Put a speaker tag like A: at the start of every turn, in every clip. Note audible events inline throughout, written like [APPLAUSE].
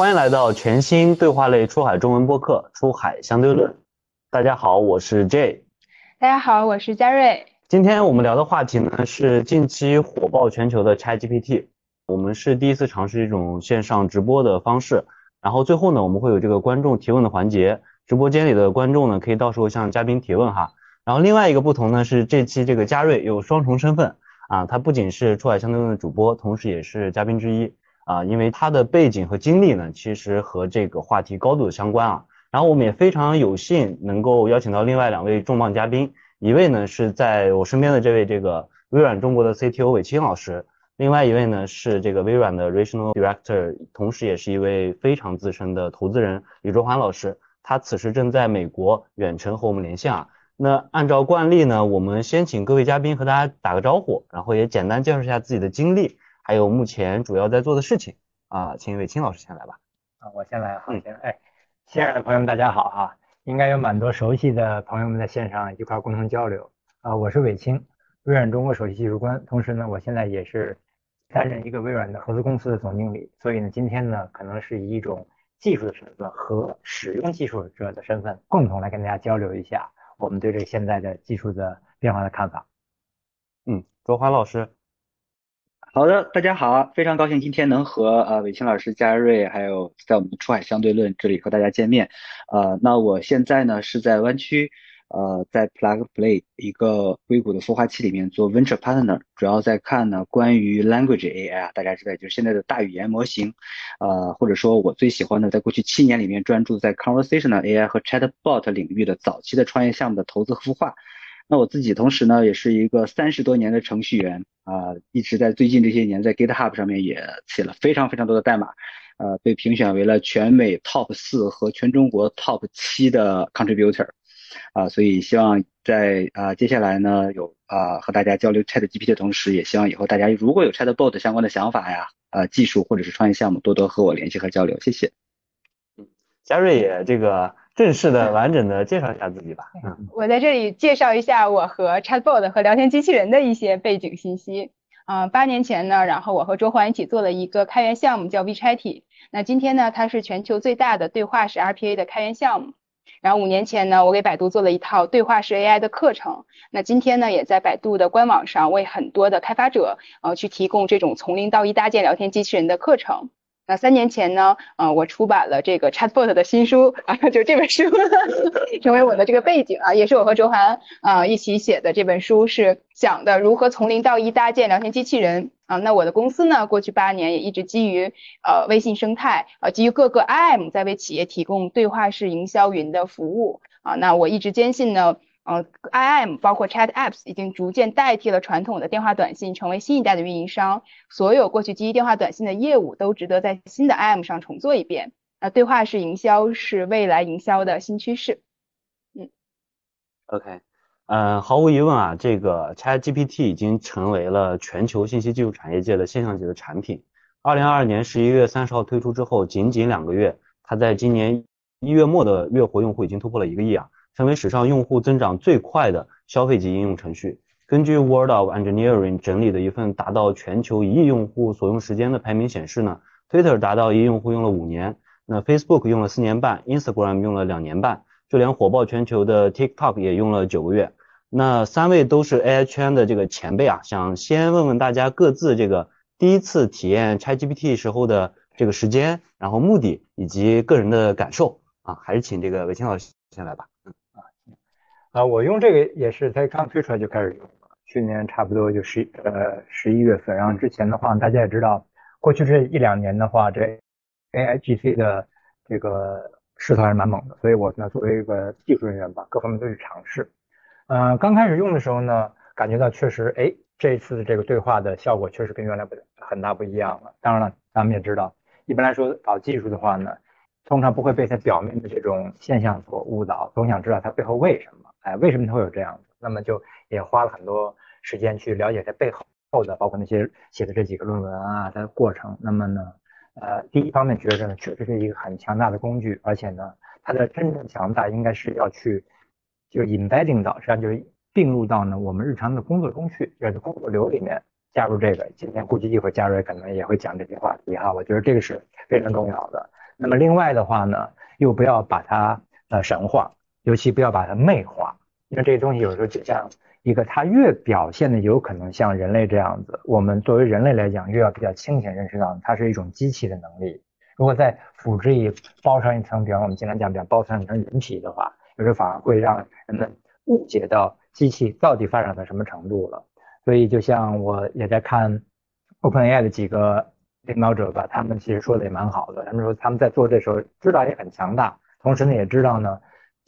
A: 欢迎来到全新对话类出海中文播客《出海相对论》。大家好，我是 J。
B: 大家好，我是嘉瑞。
A: 今天我们聊的话题呢是近期火爆全球的 ChatGPT。我们是第一次尝试一种线上直播的方式。然后最后呢，我们会有这个观众提问的环节，直播间里的观众呢可以到时候向嘉宾提问哈。然后另外一个不同呢是这期这个嘉瑞有双重身份啊，他不仅是出海相对论的主播，同时也是嘉宾之一啊，因为他的背景和经历呢其实和这个话题高度相关啊。然后我们也非常有幸能够邀请到另外两位重磅嘉宾，一位呢是在我身边的这位这个微软中国的 CTO 韦青老师。另外一位呢是这个微软的 Regional Director，同时也是一位非常资深的投资人李卓环老师，他此时正在美国远程和我们连线啊。那按照惯例呢，我们先请各位嘉宾和大家打个招呼，然后也简单介绍一下自己的经历，还有目前主要在做的事情啊。请韦清老师先来吧。
C: 啊，我先来，好，先哎，线上的朋友们大家好哈，应该有蛮多熟悉的朋友们在线上一块共同交流啊。我是韦清，微软中国首席技术官，同时呢，我现在也是。担任一个微软的合资公司的总经理，所以呢，今天呢，可能是以一种技术的身份和使用技术者的身份，共同来跟大家交流一下我们对这个现在的技术的变化的看法。
A: 嗯，卓华老师，
D: 好的，大家好，非常高兴今天能和呃伟清老师、嘉瑞，还有在我们的出海相对论这里和大家见面。呃，那我现在呢是在湾区。呃，在 Plug Play 一个硅谷的孵化器里面做 Venture Partner，主要在看呢关于 Language AI，啊大家知道就是现在的大语言模型，呃，或者说我最喜欢的，在过去七年里面专注在 Conversational AI 和 Chatbot 领域的早期的创业项目的投资和孵化。那我自己同时呢，也是一个三十多年的程序员啊，一直在最近这些年在 GitHub 上面也写了非常非常多的代码，呃，被评选为了全美 Top 四和全中国 Top 七的 Contributor。啊，所以希望在啊接下来呢，有啊和大家交流 Chat GPT 的同时，也希望以后大家如果有 Chat Bot 相关的想法呀，啊技术或者是创业项目，多多和我联系和交流，谢谢。
A: 嗯，嘉瑞也这个正式的完整的介绍一下自己吧。
B: 嗯，我在这里介绍一下我和 Chat Bot 和聊天机器人的一些背景信息。嗯，八年前呢，然后我和周环一起做了一个开源项目叫 WeChaty 那今天呢，它是全球最大的对话式 RPA 的开源项目。然后五年前呢，我给百度做了一套对话式 AI 的课程。那今天呢，也在百度的官网上为很多的开发者呃去提供这种从零到一搭建聊天机器人的课程。那三年前呢，呃，我出版了这个 Chatbot 的新书啊，就这本书 [LAUGHS] 成为我的这个背景啊，也是我和周涵啊一起写的这本书，是讲的如何从零到一搭建聊天机器人啊。那我的公司呢，过去八年也一直基于呃微信生态啊，基于各个 IM 在为企业提供对话式营销云的服务啊。那我一直坚信呢。呃，IM 包括 Chat Apps 已经逐渐代替了传统的电话短信，成为新一代的运营商。所有过去基于电话短信的业务都值得在新的 IM 上重做一遍。那对话式营销是未来营销的新趋势。
A: 嗯，OK，嗯，毫无疑问啊，这个 Chat GPT 已经成为了全球信息技术产业界的现象级的产品。二零二二年十一月三十号推出之后，仅仅两个月，它在今年一月末的月活用户已经突破了一个亿啊。成为史上用户增长最快的消费级应用程序。根据 World of Engineering 整理的一份达到全球一亿用户所用时间的排名显示呢，Twitter 达到一亿用户用了五年，那 Facebook 用了四年半，Instagram 用了两年半，就连火爆全球的 TikTok 也用了九个月。那三位都是 AI 圈的这个前辈啊，想先问问大家各自这个第一次体验 ChatGPT 时候的这个时间，然后目的以及个人的感受啊，还是请这个韦清老师先来吧。
C: 啊，我用这个也是在刚推出来就开始用了，去年差不多就十呃十一月份，然后之前的话大家也知道，过去这一两年的话，这 A I G C 的这个势头还是蛮猛的，所以我呢作为一个技术人员吧，各方面都去尝试。嗯，刚开始用的时候呢，感觉到确实，哎，这次的这个对话的效果确实跟原来不很大不一样了。当然了，咱们也知道，一般来说搞技术的话呢，通常不会被它表面的这种现象所误导，总想知道它背后为什么。哎，为什么会有这样子？那么就也花了很多时间去了解它背后的，包括那些写的这几个论文啊，它的过程。那么呢，呃，第一方面觉得呢，确实是一个很强大的工具，而且呢，它的真正强大应该是要去就 embedding 到，实际上就是并入到呢我们日常的工作中去，就是工作流里面加入这个。今天估计一会儿嘉瑞可能也会讲这些话题哈，我觉得这个是非常重要的。那么另外的话呢，又不要把它呃神化，尤其不要把它魅化，因为这些东西有时候就像一个，它越表现的有可能像人类这样子，我们作为人类来讲，越要比较清醒认识到它是一种机器的能力。如果再辅之以包上一层，比方我们经常讲，比方包上一层人皮的话，有时候反而会让人们误解到机器到底发展到什么程度了。所以就像我也在看 OpenAI 的几个领导者吧，他们其实说的也蛮好的。他们说他们在做这时候知道也很强大，同时呢也知道呢。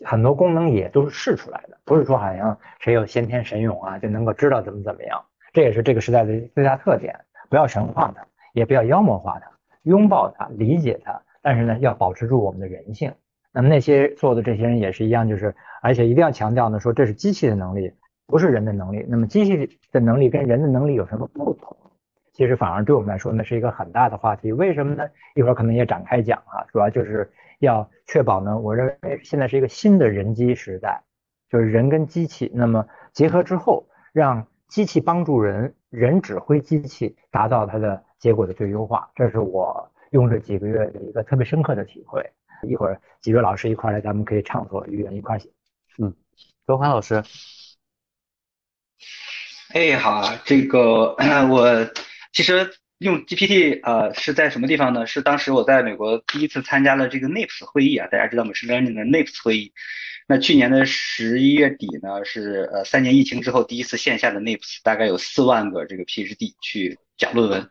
C: 很多功能也都是试出来的，不是说好像谁有先天神勇啊就能够知道怎么怎么样。这也是这个时代的最大特点，不要神化它，也不要妖魔化它，拥抱它，理解它。但是呢，要保持住我们的人性。那么那些做的这些人也是一样，就是而且一定要强调呢，说这是机器的能力，不是人的能力。那么机器的能力跟人的能力有什么不同？其实反而对我们来说呢是一个很大的话题。为什么呢？一会儿可能也展开讲啊，主要就是。要确保呢，我认为现在是一个新的人机时代，就是人跟机器那么结合之后，让机器帮助人，人指挥机器，达到它的结果的最优化。这是我用这几个月的一个特别深刻的体会。一会儿几位老师一块来，咱们可以畅所欲言，一块写。
A: 嗯，周华老师。
D: 哎，好啊，这个 [COUGHS] 我其实。用 GPT 呃是在什么地方呢？是当时我在美国第一次参加了这个 NIPS 会议啊，大家知道 Machine Learning 的 NIPS 会议。那去年的十一月底呢，是呃三年疫情之后第一次线下的 NIPS，大概有四万个这个 PhD 去讲论文。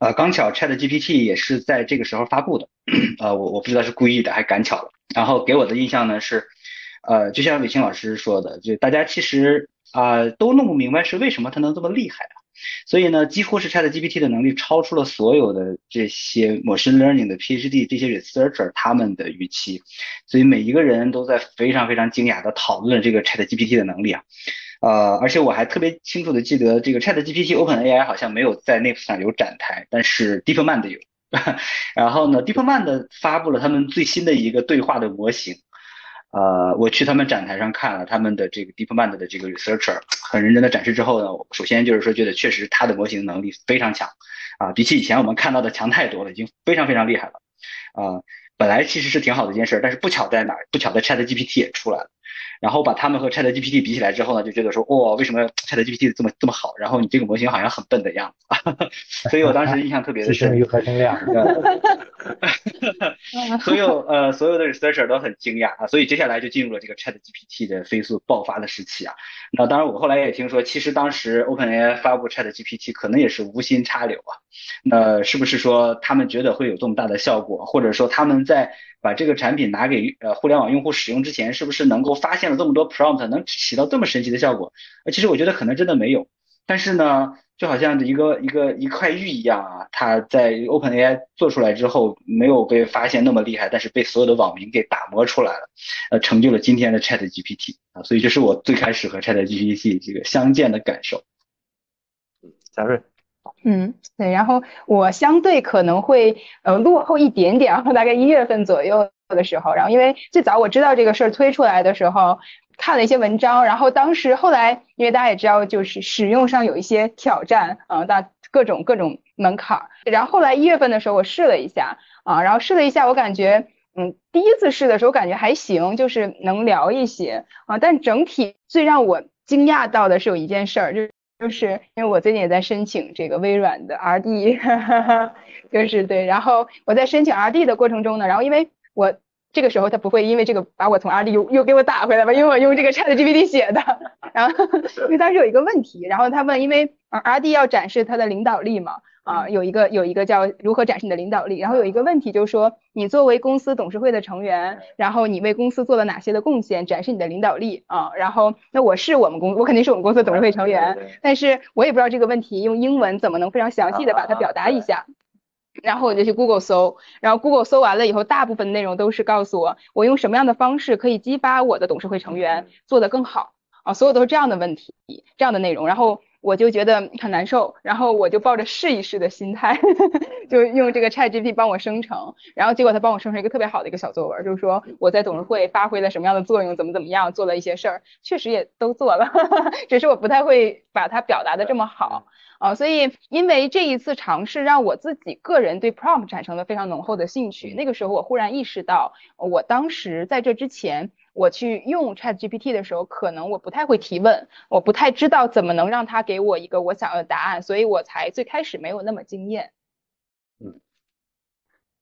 D: 呃，刚巧 ChatGPT 也是在这个时候发布的，[CLEARS THROAT] 呃，我我不知道是故意的还赶巧了。然后给我的印象呢是，呃，就像伟清老师说的，就大家其实啊都弄不明白是为什么它能这么厉害啊。所以呢，几乎是 ChatGPT 的能力超出了所有的这些 machine learning 的 PhD 这些 researcher 他们的预期，所以每一个人都在非常非常惊讶的讨论这个 ChatGPT 的能力啊，呃，而且我还特别清楚的记得这个 ChatGPT OpenAI 好像没有在 NIPS 上有展台，但是 DeepMind 有，[LAUGHS] 然后呢，DeepMind 发布了他们最新的一个对话的模型。呃，我去他们展台上看了他们的这个 DeepMind 的这个 researcher，很认真的展示之后呢，首先就是说觉得确实他的模型能力非常强，啊，比起以前我们看到的强太多了，已经非常非常厉害了，啊，本来其实是挺好的一件事，但是不巧在哪儿？不巧在 ChatGPT 也出来了。然后把他们和 ChatGPT 比起来之后呢，就觉得说，哇，为什么 ChatGPT 这么这么好？然后你这个模型好像很笨的样子，[LAUGHS] 所以我当时印象特别的深。
C: 与合成量。[LAUGHS]
D: 所有呃所有的 researcher 都很惊讶啊，所以接下来就进入了这个 ChatGPT 的飞速爆发的时期啊。那当然我后来也听说，其实当时 OpenAI 发布 ChatGPT 可能也是无心插柳啊。那是不是说他们觉得会有这么大的效果，或者说他们在？把这个产品拿给呃互联网用户使用之前，是不是能够发现了这么多 prompt，能起到这么神奇的效果？呃，其实我觉得可能真的没有。但是呢，就好像一个一个一块玉一样啊，它在 OpenAI 做出来之后，没有被发现那么厉害，但是被所有的网民给打磨出来了，呃，成就了今天的 ChatGPT 啊。所以这是我最开始和 ChatGPT 这个相见的感受。
A: 嗯，贾瑞。
B: 嗯，对，然后我相对可能会呃落后一点点，然后大概一月份左右的时候，然后因为最早我知道这个事儿推出来的时候，看了一些文章，然后当时后来因为大家也知道，就是使用上有一些挑战，嗯，大各种各种门槛儿，然后后来一月份的时候我试了一下啊，然后试了一下，我感觉嗯第一次试的时候感觉还行，就是能聊一些啊，但整体最让我惊讶到的是有一件事儿，就是。就是因为我最近也在申请这个微软的 R&D，[LAUGHS] 就是对，然后我在申请 R&D 的过程中呢，然后因为我这个时候他不会因为这个把我从 R&D 又又给我打回来吧，因为我用这个 ChatGPT [LAUGHS] 写的，然后因为当时有一个问题，然后他问，因为 R&D 要展示他的领导力嘛。啊，有一个有一个叫如何展示你的领导力，然后有一个问题就是说，你作为公司董事会的成员，然后你为公司做了哪些的贡献，展示你的领导力啊。然后那我是我们公，我肯定是我们公司董事会成员，[LAUGHS] 但是我也不知道这个问题用英文怎么能非常详细的把它表达一下。然后我就去 Google 搜，然后 Google 搜完了以后，大部分内容都是告诉我，我用什么样的方式可以激发我的董事会成员做得更好啊，所有都是这样的问题，这样的内容。然后我就觉得很难受，然后我就抱着试一试的心态，[LAUGHS] 就用这个 ChatGPT 帮我生成，然后结果他帮我生成一个特别好的一个小作文，就是说我在董事会发挥了什么样的作用，怎么怎么样，做了一些事儿，确实也都做了，[LAUGHS] 只是我不太会把它表达的这么好啊，所以因为这一次尝试，让我自己个人对 prompt 产生了非常浓厚的兴趣。那个时候我忽然意识到，我当时在这之前。我去用 Chat GPT 的时候，可能我不太会提问，我不太知道怎么能让它给我一个我想要的答案，所以我才最开始没有那么惊艳。
A: 嗯，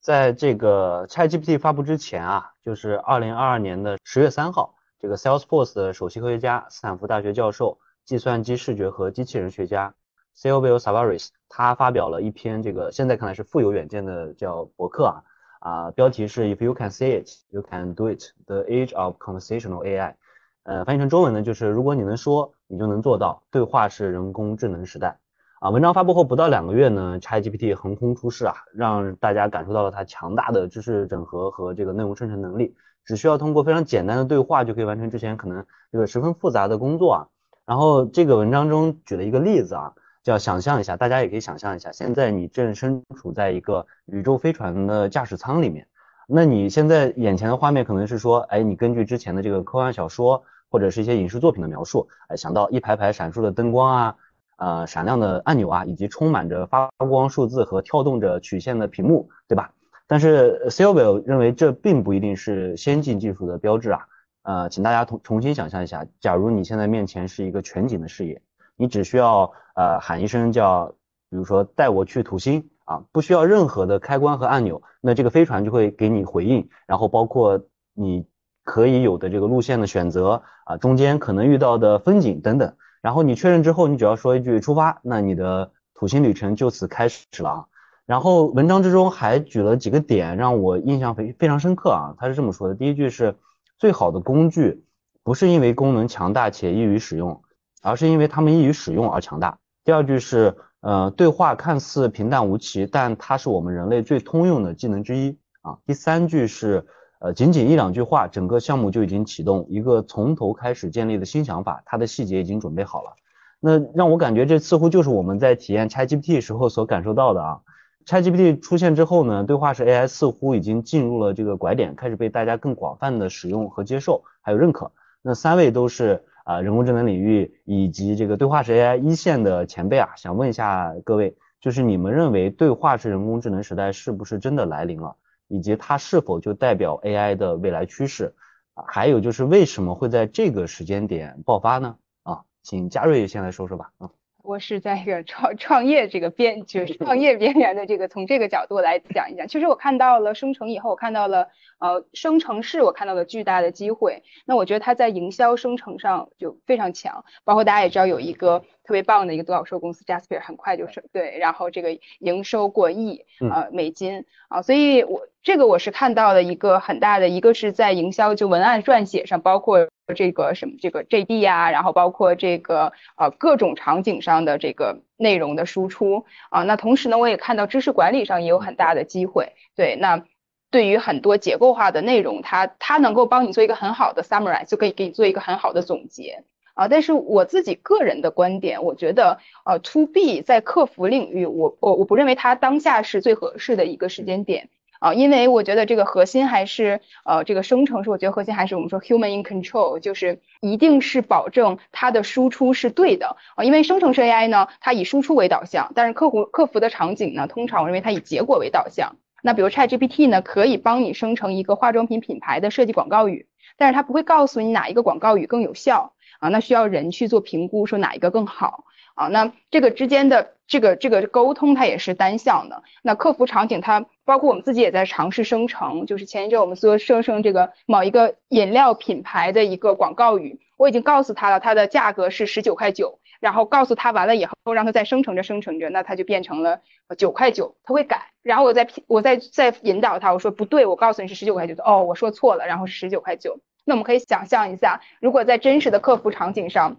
A: 在这个 Chat GPT 发布之前啊，就是二零二二年的十月三号，这个 Salesforce 的首席科学家、斯坦福大学教授、计算机视觉和机器人学家 Silvio Savaris，他发表了一篇这个现在看来是富有远见的叫博客啊。啊，标题是 If you can see it, you can do it. The age of conversational AI。呃，翻译成中文呢，就是如果你能说，你就能做到。对话是人工智能时代。啊，文章发布后不到两个月呢，ChatGPT 横空出世啊，让大家感受到了它强大的知识整合和这个内容生成能力。只需要通过非常简单的对话，就可以完成之前可能这个十分复杂的工作啊。然后这个文章中举了一个例子啊。要想象一下，大家也可以想象一下，现在你正身处在一个宇宙飞船的驾驶舱里面，那你现在眼前的画面可能是说，哎，你根据之前的这个科幻小说或者是一些影视作品的描述，哎，想到一排排闪烁的灯光啊，呃，闪亮的按钮啊，以及充满着发光数字和跳动着曲线的屏幕，对吧？但是 Silvio 认为这并不一定是先进技术的标志啊，呃，请大家重重新想象一下，假如你现在面前是一个全景的视野。你只需要呃喊一声叫，比如说带我去土星啊，不需要任何的开关和按钮，那这个飞船就会给你回应，然后包括你可以有的这个路线的选择啊，中间可能遇到的风景等等，然后你确认之后，你只要说一句出发，那你的土星旅程就此开始了啊。然后文章之中还举了几个点让我印象非非常深刻啊，他是这么说的，第一句是最好的工具不是因为功能强大且易于使用。而是因为它们易于使用而强大。第二句是，呃，对话看似平淡无奇，但它是我们人类最通用的技能之一啊。第三句是，呃，仅仅一两句话，整个项目就已经启动一个从头开始建立的新想法，它的细节已经准备好了。那让我感觉这似乎就是我们在体验 ChatGPT 时候所感受到的啊。ChatGPT 出现之后呢，对话式 AI 似乎已经进入了这个拐点，开始被大家更广泛的使用和接受，还有认可。那三位都是。啊，人工智能领域以及这个对话式 AI 一线的前辈啊，想问一下各位，就是你们认为对话式人工智能时代是不是真的来临了，以及它是否就代表 AI 的未来趋势？还有就是为什么会在这个时间点爆发呢？啊，请嘉瑞先来说说吧。啊。
B: 我是在一个创 [LAUGHS] 创业这个边，就是创业边缘的这个，从这个角度来讲一讲。其实我看到了生成以后，我看到了呃生成式，我看到了巨大的机会。那我觉得它在营销生成上就非常强，包括大家也知道有一个特别棒的一个独角兽公司 Jasper，很快就是对，然后这个营收过亿呃美金啊，所以我这个我是看到了一个很大的，一个是在营销就文案撰写上，包括。这个什么这个 JD 呀，然后包括这个呃各种场景上的这个内容的输出啊，那同时呢，我也看到知识管理上也有很大的机会。对，那对于很多结构化的内容，它它能够帮你做一个很好的 summarize，就可以给你做一个很好的总结啊。但是我自己个人的观点，我觉得呃 to B 在客服领域，我我我不认为它当下是最合适的一个时间点。啊，因为我觉得这个核心还是呃，这个生成是我觉得核心还是我们说 human in control，就是一定是保证它的输出是对的啊。因为生成式 AI 呢，它以输出为导向，但是客户客服的场景呢，通常我认为它以结果为导向。那比如 ChatGPT 呢，可以帮你生成一个化妆品品牌的设计广告语，但是它不会告诉你哪一个广告语更有效啊，那需要人去做评估，说哪一个更好。啊，那这个之间的这个这个沟通它也是单向的。那客服场景它包括我们自己也在尝试生成，就是前一阵我们做生成这个某一个饮料品牌的一个广告语，我已经告诉他了，它的价格是十九块九，然后告诉他完了以后，让他再生成着生成着，那它就变成了九块九，他会改，然后我再我再再引导他，我说不对，我告诉你是十九块九的，哦，我说错了，然后是十九块九。那我们可以想象一下，如果在真实的客服场景上。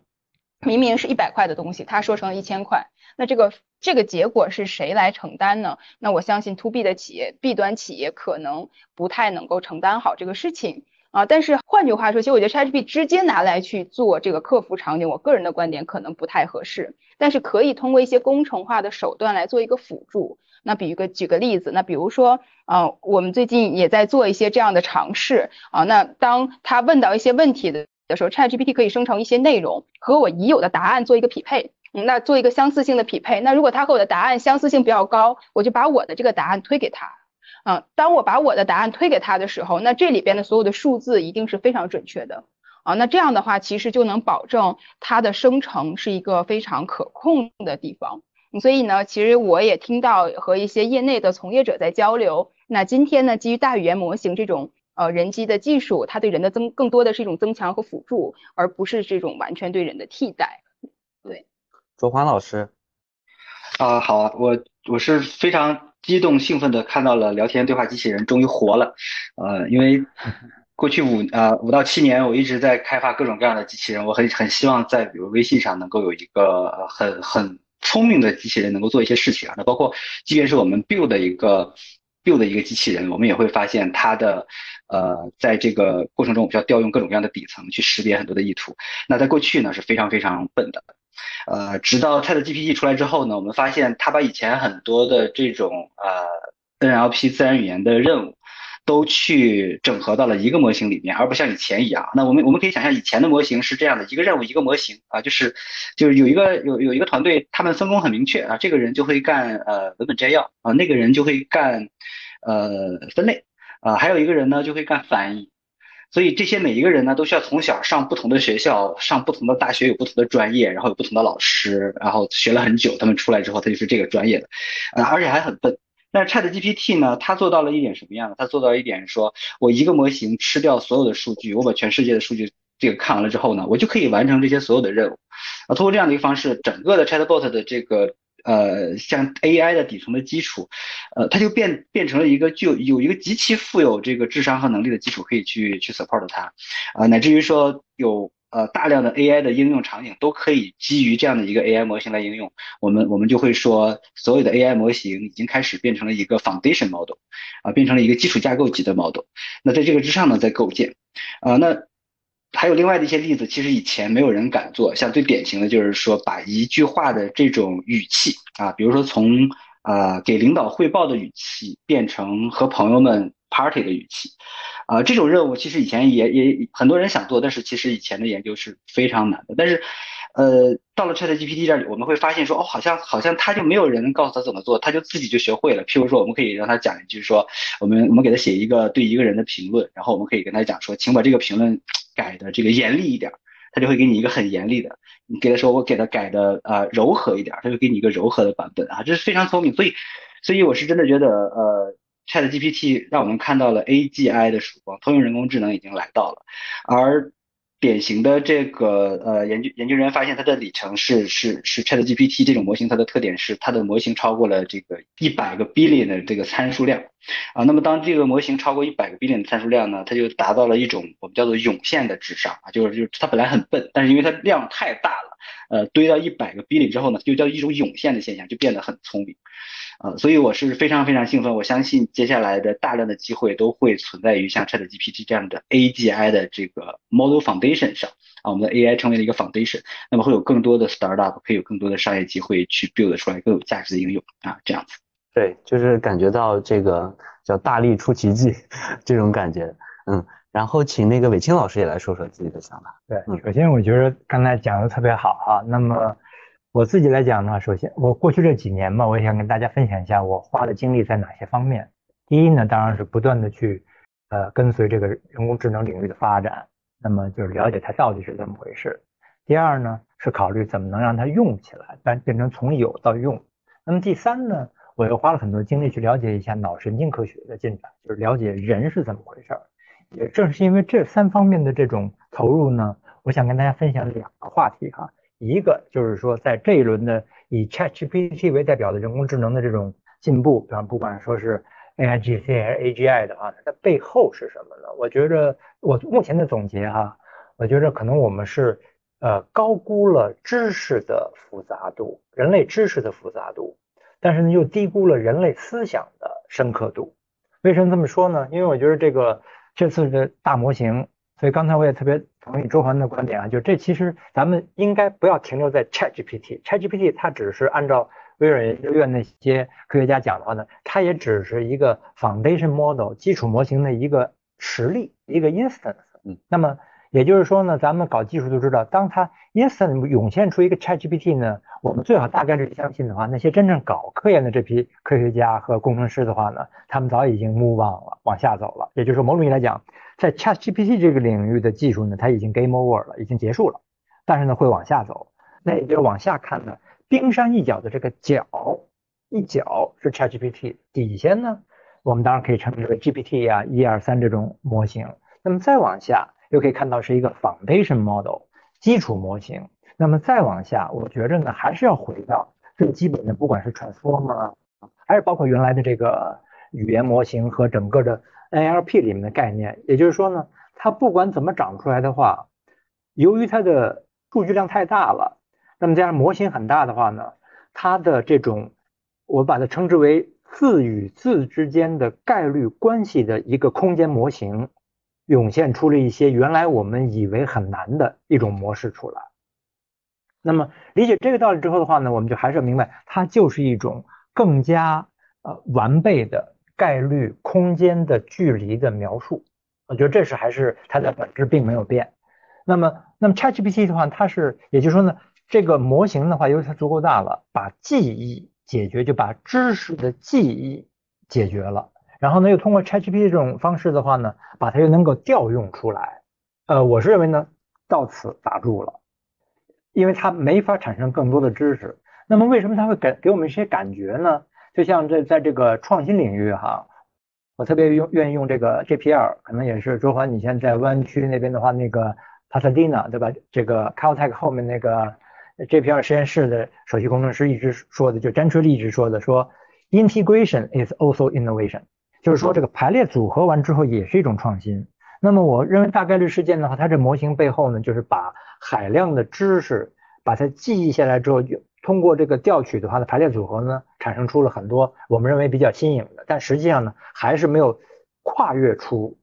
B: 明明是一百块的东西，他说成了一千块，那这个这个结果是谁来承担呢？那我相信 to B 的企业，B 端企业可能不太能够承担好这个事情啊。但是换句话说，其实我觉得 ChatGPT 直接拿来去做这个客服场景，我个人的观点可能不太合适。但是可以通过一些工程化的手段来做一个辅助。那比一个举个例子，那比如说，呃，我们最近也在做一些这样的尝试啊。那当他问到一些问题的的时候，ChatGPT 可以生成一些内容和我已有的答案做一个匹配，那做一个相似性的匹配。那如果他和我的答案相似性比较高，我就把我的这个答案推给他。啊，当我把我的答案推给他的时候，那这里边的所有的数字一定是非常准确的。啊，那这样的话，其实就能保证它的生成是一个非常可控的地方。所以呢，其实我也听到和一些业内的从业者在交流。那今天呢，基于大语言模型这种呃人机的技术，它对人的增更多的是一种增强和辅助，而不是这种完全对人的替代。对，
A: 卓华老师，
D: 啊，好啊，我我是非常激动兴奋的看到了聊天对话机器人终于活了，呃，因为过去五啊五到七年，我一直在开发各种各样的机器人，我很很希望在比如微信上能够有一个很很。聪明的机器人能够做一些事情啊，那包括即便是我们 build 的一个 build 的一个机器人，我们也会发现它的呃，在这个过程中，我们需要调用各种各样的底层去识别很多的意图。那在过去呢是非常非常笨的，呃，直到 ChatGPT 出来之后呢，我们发现它把以前很多的这种呃 NLP 自然语言的任务。都去整合到了一个模型里面，而不像以前一样。那我们我们可以想象，以前的模型是这样的一个任务一个模型啊，就是就是有一个有有一个团队，他们分工很明确啊，这个人就会干呃文本摘要啊，那个人就会干呃分类啊，还有一个人呢就会干翻译。所以这些每一个人呢，都需要从小上不同的学校，上不同的大学，有不同的专业，然后有不同的老师，然后学了很久，他们出来之后，他就是这个专业的，啊，而且还很笨。但是 Chat GPT 呢，它做到了一点什么样呢？它做到了一点，说我一个模型吃掉所有的数据，我把全世界的数据这个看完了之后呢，我就可以完成这些所有的任务。啊，通过这样的一个方式，整个的 Chatbot 的这个呃像 AI 的底层的基础，呃，它就变变成了一个具有有一个极其富有这个智商和能力的基础，可以去去 support 它，啊，乃至于说有。呃，大量的 AI 的应用场景都可以基于这样的一个 AI 模型来应用。我们我们就会说，所有的 AI 模型已经开始变成了一个 foundation model，啊，变成了一个基础架构级的 model。那在这个之上呢，在构建。啊，那还有另外的一些例子，其实以前没有人敢做。像最典型的就是说，把一句话的这种语气啊，比如说从啊给领导汇报的语气变成和朋友们。Party 的语气，啊，这种任务其实以前也也很多人想做，但是其实以前的研究是非常难的。但是，呃，到了 ChatGPT 这里，我们会发现说，哦，好像好像他就没有人告诉他怎么做，他就自己就学会了。譬如说，我们可以让他讲一句说，我们我们给他写一个对一个人的评论，然后我们可以跟他讲说，请把这个评论改的这个严厉一点，他就会给你一个很严厉的。你给他说我给他改的呃柔和一点，他就给你一个柔和的版本啊，这是非常聪明。所以，所以我是真的觉得，呃。ChatGPT 让我们看到了 AGI 的曙光，通用人工智能已经来到了，而典型的这个呃研究研究人员发现，它的里程是是是 ChatGPT 这种模型，它的特点是它的模型超过了这个一百个 billion 的这个参数量啊。那么当这个模型超过一百个 billion 的参数量呢，它就达到了一种我们叫做涌现的智商啊，就是就是它本来很笨，但是因为它量太大了，呃堆到一百个 B 里之后呢，就叫一种涌现的现象，就变得很聪明。啊，所以我是非常非常兴奋。我相信接下来的大量的机会都会存在于像 ChatGPT 这样的 AGI 的这个 Model Foundation 上啊，我们的 AI 成为了一个 Foundation，那么会有更多的 Startup 可以有更多的商业机会去 build 出来更有价值的应用啊，这样子。
A: 对，就是感觉到这个叫大力出奇迹这种感觉，嗯。然后请那个伟清老师也来说说自己的想法。
C: 对，首先我觉得刚才讲的特别好哈，那么。我自己来讲呢，首先我过去这几年嘛，我也想跟大家分享一下我花的精力在哪些方面。第一呢，当然是不断的去呃跟随这个人工智能领域的发展，那么就是了解它到底是怎么回事。第二呢，是考虑怎么能让它用起来，但变成从有到用。那么第三呢，我又花了很多精力去了解一下脑神经科学的进展，就是了解人是怎么回事。也正是因为这三方面的这种投入呢，我想跟大家分享两个话题哈。一个就是说，在这一轮的以 ChatGPT 为代表的人工智能的这种进步，比方不管说是 AIGC 还是 AGI 的话，它的背后是什么呢？我觉着我目前的总结哈，我觉着可能我们是呃高估了知识的复杂度，人类知识的复杂度，但是呢又低估了人类思想的深刻度。为什么这么说呢？因为我觉得这个这次的大模型，所以刚才我也特别同意周环的观点啊，就这其实咱们应该不要停留在 ChatGPT，ChatGPT 它只是按照微软研究院那些科学家讲的话呢，它也只是一个 foundation model 基础模型的一个实例，一个 instance。
D: 嗯，
C: 那么也就是说呢，咱们搞技术都知道，当它 instant 涌现出一个 ChatGPT 呢，我们最好大概率相信的话，那些真正搞科研的这批科学家和工程师的话呢，他们早已经 move on 了，往下走了。也就是说，某种意义来讲，在 ChatGPT 这个领域的技术呢，它已经 game over 了，已经结束了。但是呢，会往下走。那也就是往下看呢，冰山一角的这个角一角是 ChatGPT，底下呢，我们当然可以称之为 GPT 呀、一二三这种模型。那么再往下，又可以看到是一个 foundation model 基础模型。那么再往下，我觉着呢，还是要回到最基本的，不管是 transformer，还是包括原来的这个语言模型和整个的 NLP 里面的概念。也就是说呢，它不管怎么长出来的话，由于它的数据量太大了，那么加上模型很大的话呢，它的这种我把它称之为字与字之间的概率关系的一个空间模型。涌现出了一些原来我们以为很难的一种模式出来。那么理解这个道理之后的话呢，我们就还是要明白，它就是一种更加呃完备的概率空间的距离的描述。我觉得这是还是它的本质并没有变。那么，那么 ChatGPT 的话，它是也就是说呢，这个模型的话，由于它足够大了，把记忆解决，就把知识的记忆解决了。然后呢，又通过 ChatGPT 这种方式的话呢，把它又能够调用出来。呃，我是认为呢，到此打住了，因为它没法产生更多的知识。那么为什么它会给给我们一些感觉呢？就像在在这个创新领域哈，我特别用愿意用这个 JPL，可能也是周环你现在湾区那边的话，那个 Pasadena 对吧？这个 Caltech 后面那个 JPL 实验室的首席工程师一直说的，就詹春丽一直说的，说 Integration is also innovation。就是说，这个排列组合完之后也是一种创新。那么，我认为大概率事件的话，它这模型背后呢，就是把海量的知识把它记忆下来之后，通过这个调取的话呢排列组合呢，产生出了很多我们认为比较新颖的，但实际上呢，还是没有跨越出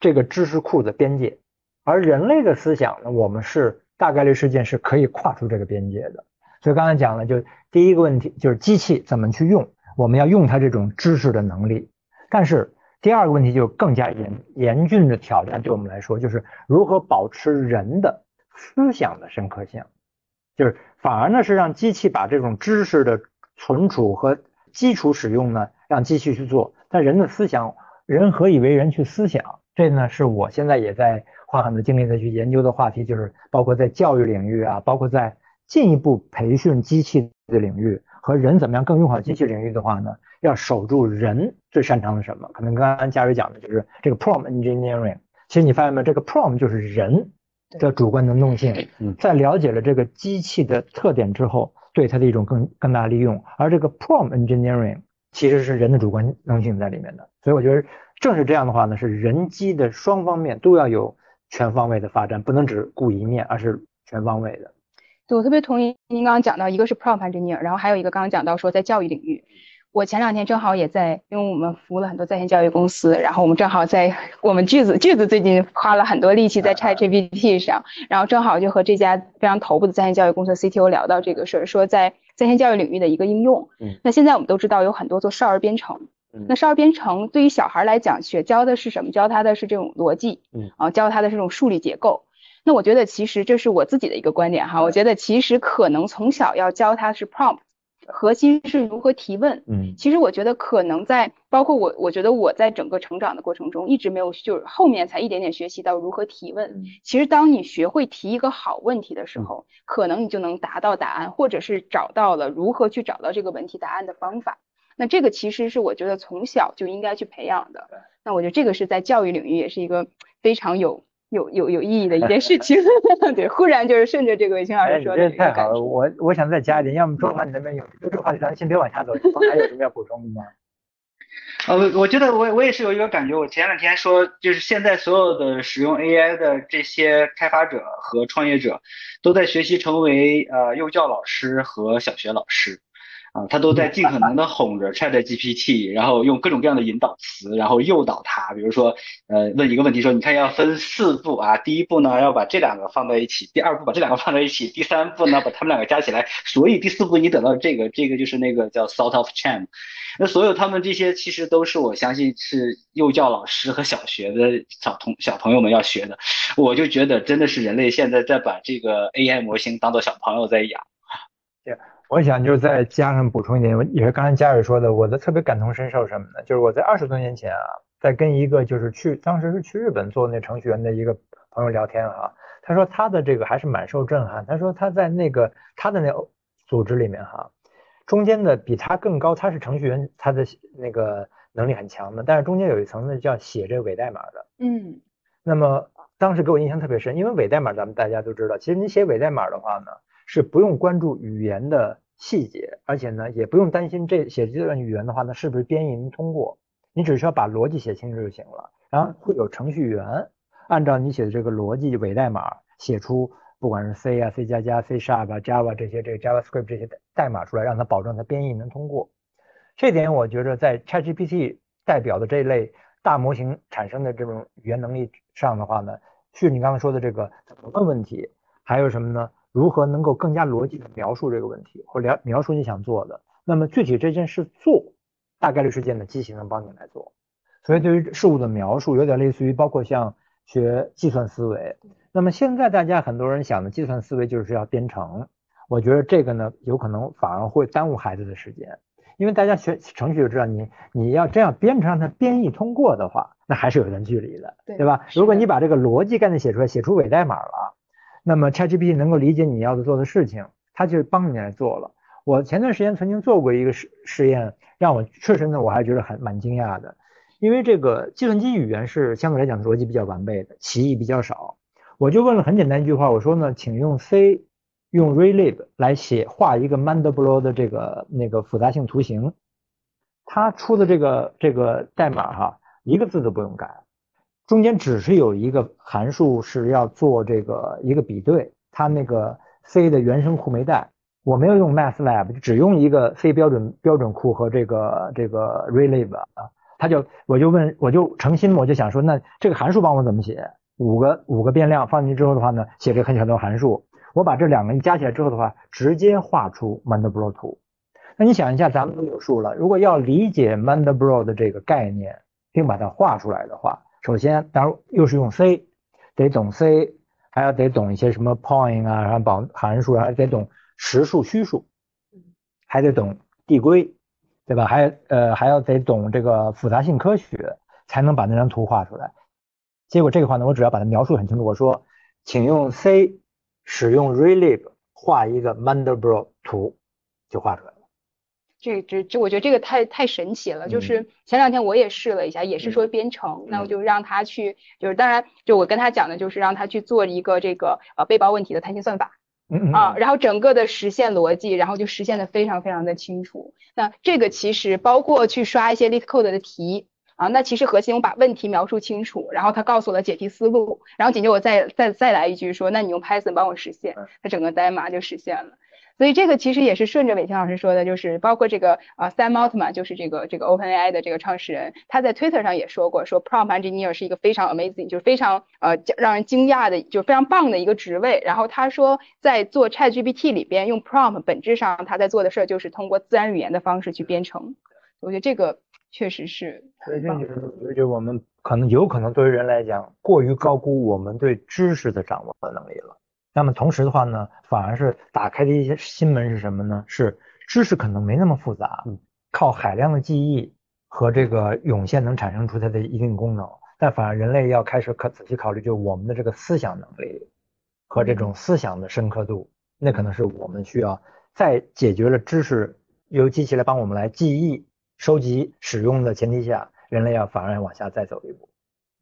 C: 这个知识库的边界。而人类的思想呢，我们是大概率事件是可以跨出这个边界的。所以刚才讲了，就第一个问题就是机器怎么去用，我们要用它这种知识的能力。但是第二个问题就更加严严峻的挑战，对我们来说就是如何保持人的思想的深刻性，就是反而呢是让机器把这种知识的存储和基础使用呢让机器去做，但人的思想，人何以为人去思想？这呢是我现在也在花很多精力在去研究的话题，就是包括在教育领域啊，包括在进一步培训机器的领域和人怎么样更用好机器领域的话呢？要守住人最擅长的什么？可能刚刚嘉瑞讲的就是这个 prompt engineering。其实你发现没有，这个 prompt 就是人的主观能动性。在了解了这个机器的特点之后，对它的一种更更大利用。而这个 prompt engineering 其实是人的主观能动性在里面的。所以我觉得正是这样的话呢，是人机的双方面都要有全方位的发展，不能只顾一面，而是全方位的。
B: 对我特别同意您刚刚讲到，一个是 prompt engineer，然后还有一个刚刚讲到说在教育领域。我前两天正好也在，因为我们服务了很多在线教育公司，然后我们正好在我们句子句子最近花了很多力气在 ChatGPT 上，然后正好就和这家非常头部的在线教育公司 CTO 聊到这个事儿，说在在线教育领域的一个应用。
A: 嗯。
B: 那现在我们都知道有很多做少儿编程。
A: 嗯。
B: 那少儿编程对于小孩来讲，学教的是什么？教他的是这种逻辑。
A: 嗯。
B: 啊，教他的是这种数理结构。那我觉得其实这是我自己的一个观点哈，我觉得其实可能从小要教他是 prompt。核心是如何提问，
A: 嗯，
B: 其实我觉得可能在包括我，我觉得我在整个成长的过程中一直没有，就是后面才一点点学习到如何提问。其实当你学会提一个好问题的时候，可能你就能达到答案，或者是找到了如何去找到这个问题答案的方法。那这个其实是我觉得从小就应该去培养的。那我觉得这个是在教育领域也是一个非常有。有有有意义的一件事情，[LAUGHS] 对，忽然就是顺着这个魏星老师说
C: 的，这太好了。我我想再加一点，要么周华你那边有这个话题，咱先别往下走，还有什么要补充的吗？[LAUGHS]
D: 呃，我觉得我我也是有一个感觉，我前两天说，就是现在所有的使用 AI 的这些开发者和创业者，都在学习成为呃幼教老师和小学老师。啊，他都在尽可能的哄着 Chat GPT，然后用各种各样的引导词，然后诱导他，比如说，呃，问一个问题说，你看要分四步啊，第一步呢要把这两个放在一起，第二步把这两个放在一起，第三步呢把他们两个加起来，所以第四步你等到这个，这个就是那个叫 sort of chain。那所有他们这些其实都是我相信是幼教老师和小学的小同小朋友们要学的，我就觉得真的是人类现在在把这个 AI 模型当做小朋友在养。
C: 对，我想就再加上补充一点，也是刚才嘉蕊说的，我的特别感同身受什么呢？就是我在二十多年前啊，在跟一个就是去当时是去日本做那程序员的一个朋友聊天哈，他说他的这个还是蛮受震撼，他说他在那个他的那组织里面哈。中间的比他更高，他是程序员，他的那个能力很强的。但是中间有一层呢，叫写这个伪代码的。
B: 嗯。
C: 那么当时给我印象特别深，因为伪代码咱们大家都知道，其实你写伪代码的话呢，是不用关注语言的细节，而且呢也不用担心这写这段语言的话呢是不是编译能通过，你只需要把逻辑写清楚就行了。然后会有程序员按照你写的这个逻辑伪代码写出。不管是 C 啊、C 加加、C Sharp、Java 这些这个 JavaScript 这些代码出来，让它保证它编译能通过。这点我觉着在 ChatGPT 代表的这类大模型产生的这种语言能力上的话呢，是你刚才说的这个怎么问问题，还有什么呢？如何能够更加逻辑的描述这个问题，或者描述你想做的？那么具体这件事做，大概率事件的机器能帮你来做。所以对于事物的描述，有点类似于包括像学计算思维。那么现在大家很多人想的计算思维就是要编程，我觉得这个呢有可能反而会耽误孩子的时间，因为大家学程序就知道，你你要这样编程让它编译通过的话，那还是有一段距离的，对吧？如果你把这个逻辑概念写出来，写出伪代码了，那么 ChatGPT 能够理解你要的做的事情，它就帮你来做了。我前段时间曾经做过一个试试验，让我确实呢我还觉得很蛮惊讶的，因为这个计算机语言是相对来讲逻辑比较完备的，歧义比较少。我就问了很简单一句话，我说呢，请用 C 用 Relib 来写画一个 Mandelbrot 的这个那个复杂性图形，它出的这个这个代码哈，一个字都不用改，中间只是有一个函数是要做这个一个比对，它那个 C 的原生库没带，我没有用 MathLab，只用一个 C 标准标准库和这个这个 Relib 啊，他就我就问我就诚心我就想说，那这个函数帮我怎么写？五个五个变量放进去之后的话呢，写这很小的函数。我把这两个一加起来之后的话，直接画出 Mandelbrot 图。那你想一下，咱们都有数了。如果要理解 Mandelbrot 的这个概念，并把它画出来的话，首先，当然又是用 C，得懂 C，还要得懂一些什么 point 啊，然后保函数，还得懂实数、虚数，还得懂递归，对吧？还呃还要得懂这个复杂性科学，才能把那张图画出来。结果这个话呢，我只要把它描述很清楚，我说，请用 C 使用 Relib 画一个 Mandelbrot 图，就画出来。
B: 这这这，我觉得这个太太神奇了。就是前两天我也试了一下，也是说编程，那我就让他去，就是当然就我跟他讲的就是让他去做一个这个呃背包问题的弹性算法啊，然后整个的实现逻辑，然后就实现的非常非常的清楚。那这个其实包括去刷一些 LeetCode 的题。啊，那其实核心我把问题描述清楚，然后他告诉我了解题思路，然后紧接着我再再再来一句说，那你用 Python 帮我实现，他整个代码就实现了。所以这个其实也是顺着伟清老师说的，就是包括这个啊 Sam Altman 就是这个这个 OpenAI 的这个创始人，他在 Twitter 上也说过，说 Prompt Engineer 是一个非常 amazing，就是非常呃让人惊讶的，就非常棒的一个职位。然后他说在做 ChatGPT 里边用 Prompt，本质上他在做的事儿就是通过自然语言的方式去编程。我觉得这个。确实是，
C: 所以这就是我们可能有可能对于人来讲，过于高估我们对知识的掌握的能力了。那么同时的话呢，反而是打开的一些新门是什么呢？是知识可能没那么复杂，靠海量的记忆和这个涌现能产生出它的一定功能。但反而人类要开始可仔细考虑，就我们的这个思想能力和这种思想的深刻度，那可能是我们需要在解决了知识由机器来帮我们来记忆。收集使用的前提下，人类要反而往下再走一步。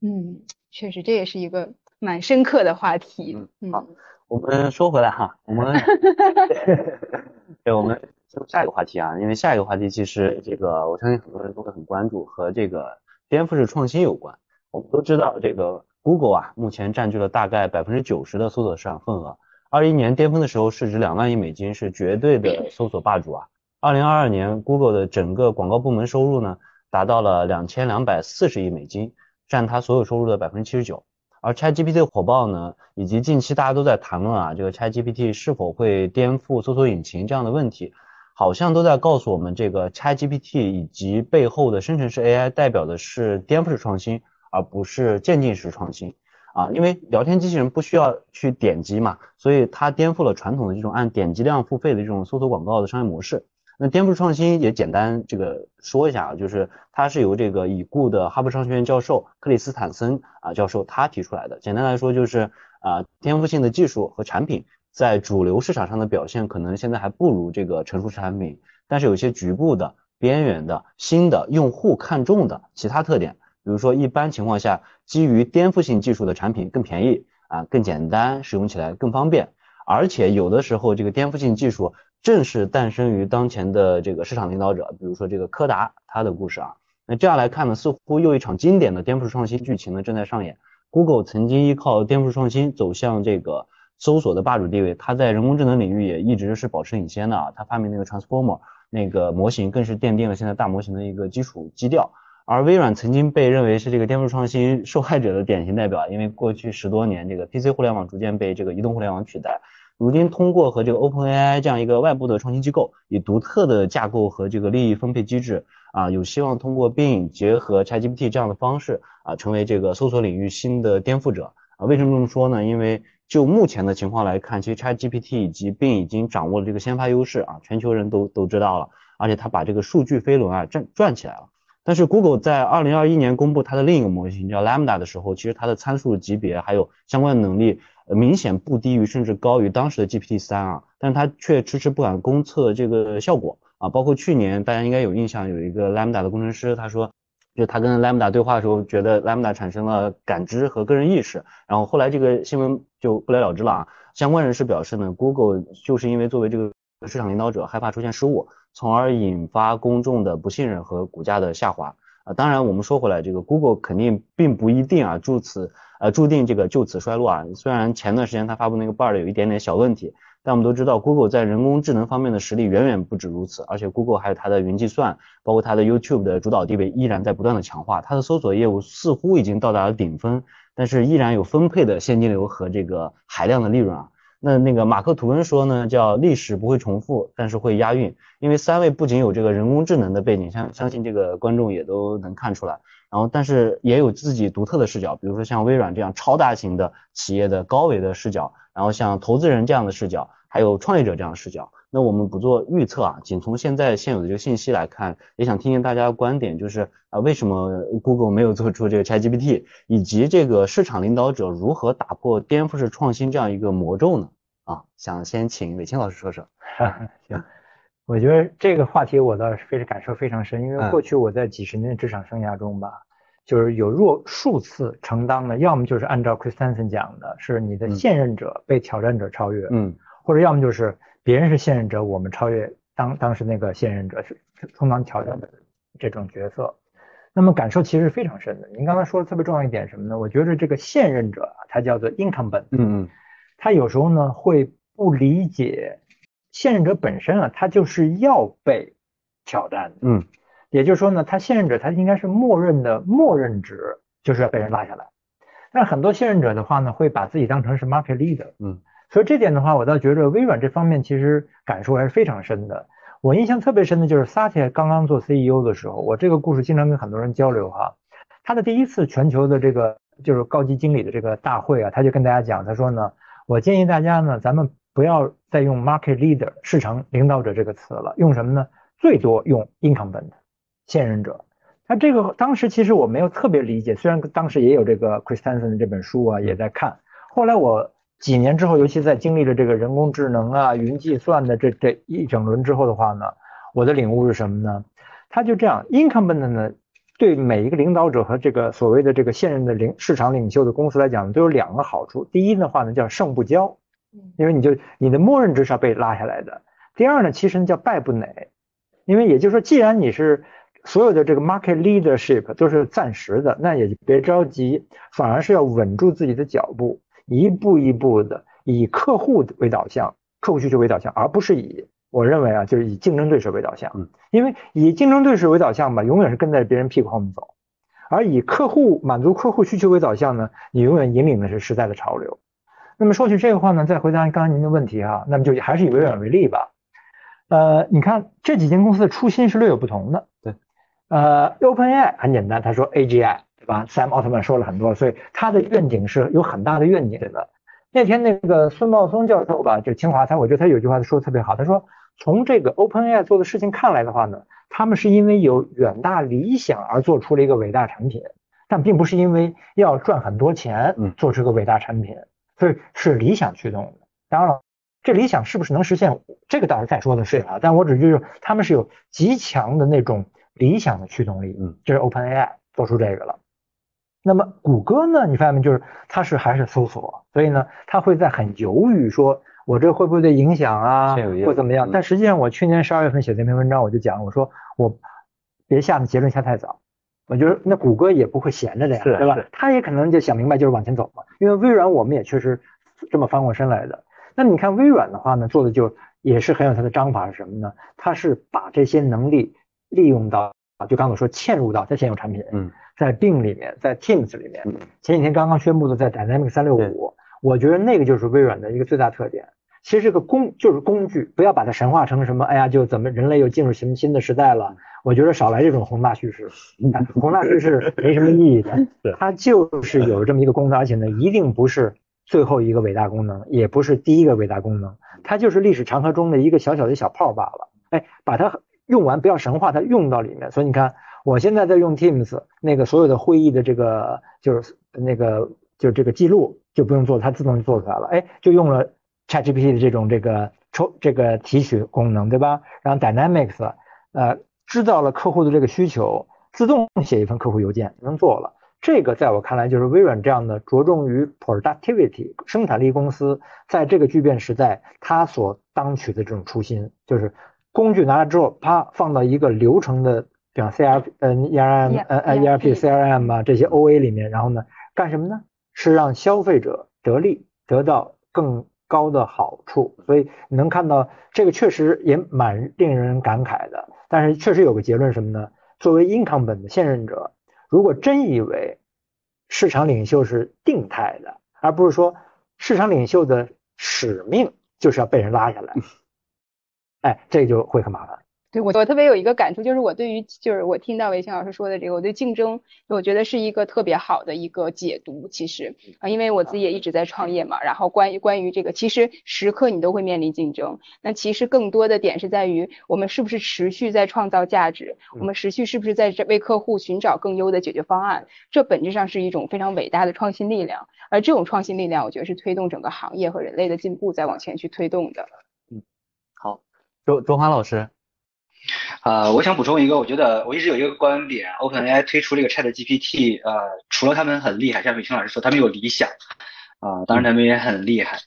B: 嗯，确实这也是一个蛮深刻的话题。
A: 嗯，好，我们说回来哈，我们 [LAUGHS] 对，我们进入下一个话题啊，因为下一个话题其实这个我相信很多人都会很关注，和这个颠覆式创新有关。我们都知道这个 Google 啊，目前占据了大概百分之九十的搜索市场份额。二一年巅峰的时候，市值两万亿美金，是绝对的搜索霸主啊。二零二二年，Google 的整个广告部门收入呢达到了两千两百四十亿美金，占它所有收入的百分之七十九。而 ChatGPT 的火爆呢，以及近期大家都在谈论啊，这个 ChatGPT 是否会颠覆搜索引擎这样的问题，好像都在告诉我们，这个 ChatGPT 以及背后的生成式 AI 代表的是颠覆式创新，而不是渐进式创新啊。因为聊天机器人不需要去点击嘛，所以它颠覆了传统的这种按点击量付费的这种搜索广告的商业模式。那颠覆创新也简单这个说一下啊，就是它是由这个已故的哈佛商学院教授克里斯坦森啊教授他提出来的。简单来说就是啊，颠覆性的技术和产品在主流市场上的表现可能现在还不如这个成熟产品，但是有些局部的、边缘的、新的用户看重的其他特点，比如说一般情况下，基于颠覆性技术的产品更便宜啊，更简单，使用起来更方便，而且有的时候这个颠覆性技术。正是诞生于当前的这个市场领导者，比如说这个柯达，他的故事啊。那这样来看呢，似乎又一场经典的颠覆式创新剧情呢正在上演。Google 曾经依靠颠覆式创新走向这个搜索的霸主地位，它在人工智能领域也一直是保持领先的啊。它发明那个 Transformer 那个模型，更是奠定了现在大模型的一个基础基调。而微软曾经被认为是这个颠覆创新受害者的典型代表，因为过去十多年这个 PC 互联网逐渐被这个移动互联网取代。如今通过和这个 OpenAI 这样一个外部的创新机构，以独特的架构和这个利益分配机制啊，有希望通过 Bing 结合 ChatGPT 这样的方式啊，成为这个搜索领域新的颠覆者啊。为什么这么说呢？因为就目前的情况来看，其实 ChatGPT 以及 Bing 已经掌握了这个先发优势啊，全球人都都知道了，而且它把这个数据飞轮啊转转起来了。但是 Google 在2021年公布它的另一个模型叫 Lambda 的时候，其实它的参数级别还有相关的能力。明显不低于甚至高于当时的 GPT 三啊，但是它却迟迟不敢公测这个效果啊。包括去年大家应该有印象，有一个 Lambda 的工程师，他说，就他跟 Lambda 对话的时候，觉得 Lambda 产生了感知和个人意识，然后后来这个新闻就不了了之了啊。相关人士表示呢，Google 就是因为作为这个市场领导者，害怕出现失误，从而引发公众的不信任和股价的下滑啊。当然我们说回来，这个 Google 肯定并不一定啊，注此。呃，注定这个就此衰落啊！虽然前段时间它发布那个 Bard 有一点点小问题，但我们都知道，Google 在人工智能方面的实力远远不止如此，而且 Google 还有它的云计算，包括它的 YouTube 的主导地位依然在不断的强化，它的搜索业务似乎已经到达了顶峰，但是依然有分配的现金流和这个海量的利润啊。那那个马克吐温说呢，叫历史不会重复，但是会押韵，因为三位不仅有这个人工智能的背景，相相信这个观众也都能看出来。然后，但是也有自己独特的视角，比如说像微软这样超大型的企业的高维的视角，然后像投资人这样的视角，还有创业者这样的视角。那我们不做预测啊，仅从现在现有的这个信息来看，也想听听大家的观点，就是啊，为什么 Google 没有做出这个 ChatGPT，以及这个市场领导者如何打破颠覆式创新这样一个魔咒呢？啊，想先请伟清老师说说。[LAUGHS]
C: 行。我觉得这个话题我倒是非常感受非常深，因为过去我在几十年的职场生涯中吧，就是有若数次承担的，要么就是按照 Christensen 讲的，是你的现任者被挑战者超越，
A: 嗯，
C: 或者要么就是别人是现任者，我们超越当当时那个现任者是充当挑战的这种角色，那么感受其实是非常深的。您刚才说的特别重要一点什么呢？我觉得这个现任者啊他叫做 incumbent，
A: 嗯嗯，
C: 他有时候呢会不理解。现任者本身啊，他就是要被挑战的，
A: 嗯，
C: 也就是说呢，他现任者他应该是默认的默认值，就是要被人拉下来。但很多现任者的话呢，会把自己当成是 market leader，
A: 嗯，
C: 所以这点的话，我倒觉得微软这方面其实感受还是非常深的。我印象特别深的就是萨提亚刚刚做 CEO 的时候，我这个故事经常跟很多人交流哈。他的第一次全球的这个就是高级经理的这个大会啊，他就跟大家讲，他说呢，我建议大家呢，咱们。不要再用 market leader 市场领导者这个词了，用什么呢？最多用 incumbent 现任者。他这个当时其实我没有特别理解，虽然当时也有这个 Christensen 的这本书啊，也在看。后来我几年之后，尤其在经历了这个人工智能啊、云计算的这这一整轮之后的话呢，我的领悟是什么呢？他就这样，incumbent 呢，对每一个领导者和这个所谓的这个现任的领市场领袖的公司来讲，都有两个好处。第一的话呢，叫胜不骄。因为你就你的默认值是要被拉下来的。第二呢，其实叫败不馁，因为也就是说，既然你是所有的这个 market leadership 都是暂时的，那也别着急，反而是要稳住自己的脚步，一步一步的以客户为导向，客户需求为导向，而不是以我认为啊，就是以竞争对手为导向，
A: 嗯，
C: 因为以竞争对手为导向吧，永远是跟在别人屁股后面走，而以客户满足客户需求为导向呢，你永远引领的是时代的潮流。那么说起这个话呢，再回答刚才您的问题哈，那么就还是以微软为例吧。呃，你看这几间公司的初心是略有不同的。
A: 对，
C: 呃，OpenAI 很简单，他说 AGI 对吧？Sam Altman 说了很多，所以他的愿景是有很大的愿景的。那天那个孙茂松教授吧，就清华他，我觉得他有句话说的特别好，他说从这个 OpenAI 做的事情看来的话呢，他们是因为有远大理想而做出了一个伟大产品，但并不是因为要赚很多钱做出个伟大产品，所以是理想驱动的。当然了。这理想是不是能实现？这个倒是再说的是啊，但我只就是他们是有极强的那种理想的驱动力，
A: 嗯，
C: 这是 OpenAI 做出这个了。那么谷歌呢？你发现没？就是它是还是搜索，所以呢，它会在很犹豫，说我这会不会影响啊，或怎么样？但实际上，我去年十二月份写这篇文章，我就讲，我说我别下的结论下太早，我觉得那谷歌也不会闲着的呀，对吧？他也可能就想明白，就是往前走嘛。因为微软我们也确实这么翻过身来的。那你看微软的话呢，做的就也是很有它的章法是什么呢？它是把这些能力利用到啊，就刚才我说嵌入到它现有产品，
A: 嗯，
C: 在 Bing 里面，在 Teams 里面，前几天刚刚宣布的在 Dynamics 三六五，我觉得那个就是微软的一个最大特点。其实这个工就是工具，不要把它神化成什么，哎呀，就怎么人类又进入什么新的时代了？我觉得少来这种宏大叙事，[LAUGHS] 宏大叙事没什么意义的。它就是有这么一个功能，而且呢，一定不是。最后一个伟大功能也不是第一个伟大功能，它就是历史长河中的一个小小的小泡罢了。哎，把它用完，不要神化它，用到里面。所以你看，我现在在用 Teams，那个所有的会议的这个就是那个就是这个记录就不用做，它自动就做出来了。哎，就用了 ChatGPT 的这种这个抽这个提取功能，对吧？然后 Dynamics 呃知道了客户的这个需求，自动写一份客户邮件能做了。这个在我看来，就是微软这样的着重于 productivity 生产力公司，在这个巨变时代，它所当取的这种初心，就是工具拿来之后，啪放到一个流程的，比方 C R 嗯 E R M 呃 E R P C R M 啊这些 O A 里面，然后呢干什么呢？是让消费者得利，得到更高的好处。所以你能看到这个确实也蛮令人感慨的。但是确实有个结论什么呢？作为 incumbent 的现任者。如果真以为市场领袖是定态的，而不是说市场领袖的使命就是要被人拉下来，[LAUGHS] 哎，这就会很麻烦。
B: 对我，我特别有一个感触，就是我对于，就是我听到韦青老师说的这个，我对竞争，我觉得是一个特别好的一个解读。其实啊，因为我自己也一直在创业嘛，然后关于关于这个，其实时刻你都会面临竞争。那其实更多的点是在于，我们是不是持续在创造价值，我们持续是不是在为客户寻找更优的解决方案？这本质上是一种非常伟大的创新力量。而这种创新力量，我觉得是推动整个行业和人类的进步在往前去推动的。
A: 嗯，好，周周华老师。
D: 啊，我想补充一个，我觉得我一直有一个观点，OpenAI 推出这个 ChatGPT，呃，除了他们很厉害，像伟清老师说，他们有理想，啊，当然他们也很厉害。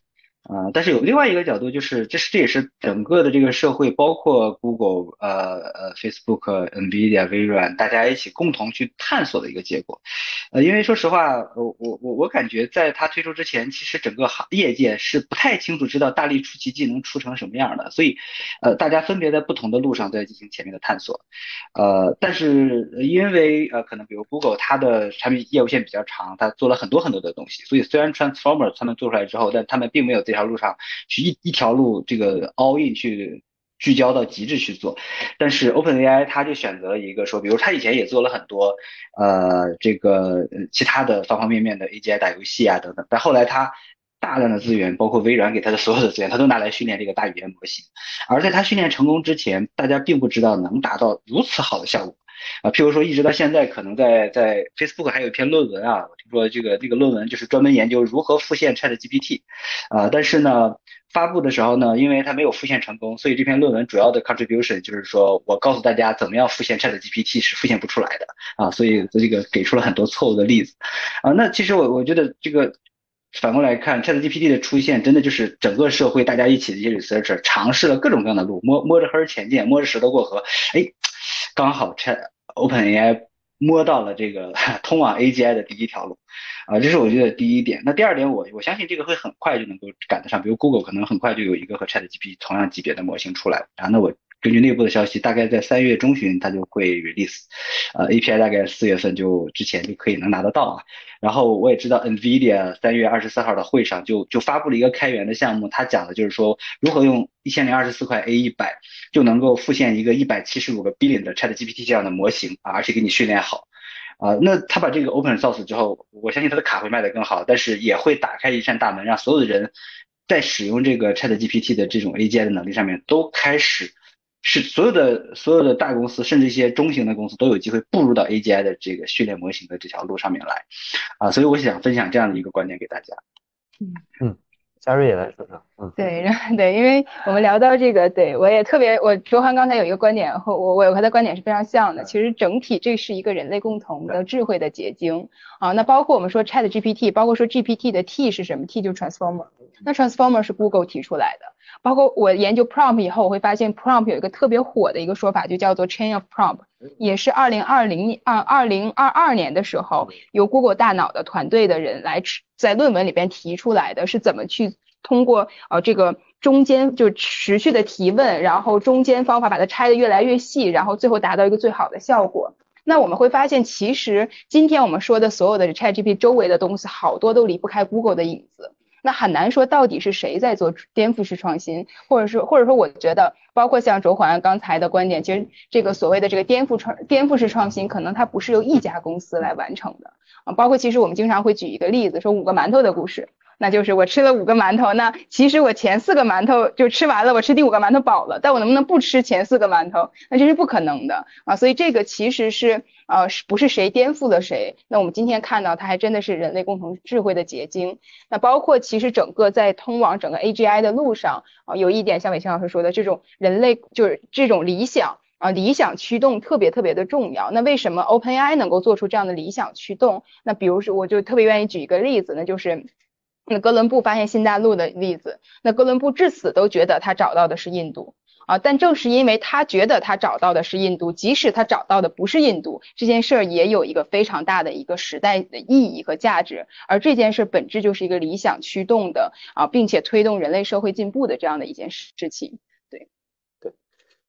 D: 啊，但是有另外一个角度，就是这是这也是整个的这个社会，包括 Google、呃呃 Facebook、Nvidia、微软，大家一起共同去探索的一个结果。呃，因为说实话，我我我我感觉在它推出之前，其实整个行业界是不太清楚知道大力出奇迹能出成什么样的，所以呃大家分别在不同的路上在进行前面的探索。呃，但是因为呃可能比如 Google 它的产品业务线比较长，它做了很多很多的东西，所以虽然 Transformer 他们做出来之后，但他们并没有在条路上去一一条路这个 all in 去聚焦到极致去做，但是 OpenAI 它就选择了一个说，比如他以前也做了很多呃这个其他的方方面面的 AGI 打游戏啊等等，但后来他大量的资源，包括微软给他的所有的资源，他都拿来训练这个大语言模型，而在他训练成功之前，大家并不知道能达到如此好的效果。啊，譬如说，一直到现在，可能在在 Facebook 还有一篇论文啊，我听说这个这个论文就是专门研究如何复现 ChatGPT，啊，但是呢，发布的时候呢，因为它没有复现成功，所以这篇论文主要的 contribution 就是说我告诉大家怎么样复现 ChatGPT 是复现不出来的啊，所以这个给出了很多错误的例子啊。那其实我我觉得这个反过来看，ChatGPT 的出现真的就是整个社会大家一起的一些 researcher 尝试了各种各样的路，摸摸着黑前进，摸着石头过河，哎。刚好 Chat OpenAI 摸到了这个 [LAUGHS] 通往 AGI 的第一条路，啊，这是我觉得第一点。那第二点，我我相信这个会很快就能够赶得上，比如 Google 可能很快就有一个和 ChatGPT 同样级别的模型出来啊。那我。根据内部的消息，大概在三月中旬它就会 release，呃，API 大概四月份就之前就可以能拿得到啊。然后我也知道 NVIDIA 三月二十四号的会上就就发布了一个开源的项目，它讲的就是说如何用一千零二十四块 A 一百就能够复现一个一百七十五个 billion 的 ChatGPT 这样的模型啊，而且给你训练好啊。那他把这个 open source 之后，我相信他的卡会卖得更好，但是也会打开一扇大门，让所有的人在使用这个 ChatGPT 的这种 AI 的能力上面都开始。是所有的所有的大公司，甚至一些中型的公司都有机会步入到 AGI 的这个训练模型的这条路上面来，啊，所以我想分享这样的一个观点给大家。
A: 嗯嗯。嘉瑞也来说说，嗯，
B: 对，对，因为我们聊到这个，对我也特别，我卓涵刚才有一个观点和我，我和他观点是非常像的。其实整体这是一个人类共同的智慧的结晶啊。那包括我们说 Chat GPT，包括说 GPT 的 T 是什么？T 就是 Transformer，那 Transformer 是 Google 提出来的。包括我研究 Prompt 以后，我会发现 Prompt 有一个特别火的一个说法，就叫做 Chain of Prompt，也是二零二零年二二零二二年的时候，由 Google 大脑的团队的人来在论文里边提出来的，是怎么去。通过呃这个中间就持续的提问，然后中间方法把它拆的越来越细，然后最后达到一个最好的效果。那我们会发现，其实今天我们说的所有的 ChatGPT 周围的东西，好多都离不开 Google 的影子。那很难说到底是谁在做颠覆式创新，或者是或者说我觉得，包括像周环刚才的观点，其实这个所谓的这个颠覆创颠覆式创新，可能它不是由一家公司来完成的啊。包括其实我们经常会举一个例子，说五个馒头的故事。那就是我吃了五个馒头，那其实我前四个馒头就吃完了，我吃第五个馒头饱了，但我能不能不吃前四个馒头？那这是不可能的啊！所以这个其实是呃，是不是谁颠覆了谁？那我们今天看到，它还真的是人类共同智慧的结晶。那包括其实整个在通往整个 AGI 的路上啊，有一点像伟清老师说的，这种人类就是这种理想啊，理想驱动特别特别的重要。那为什么 OpenAI 能够做出这样的理想驱动？那比如说，我就特别愿意举一个例子，那就是。那哥伦布发现新大陆的例子，那哥伦布至死都觉得他找到的是印度啊，但正是因为他觉得他找到的是印度，即使他找到的不是印度，这件事儿也有一个非常大的一个时代的意义和价值，而这件事本质就是一个理想驱动的啊，并且推动人类社会进步的这样的一件事情。对，
A: 对，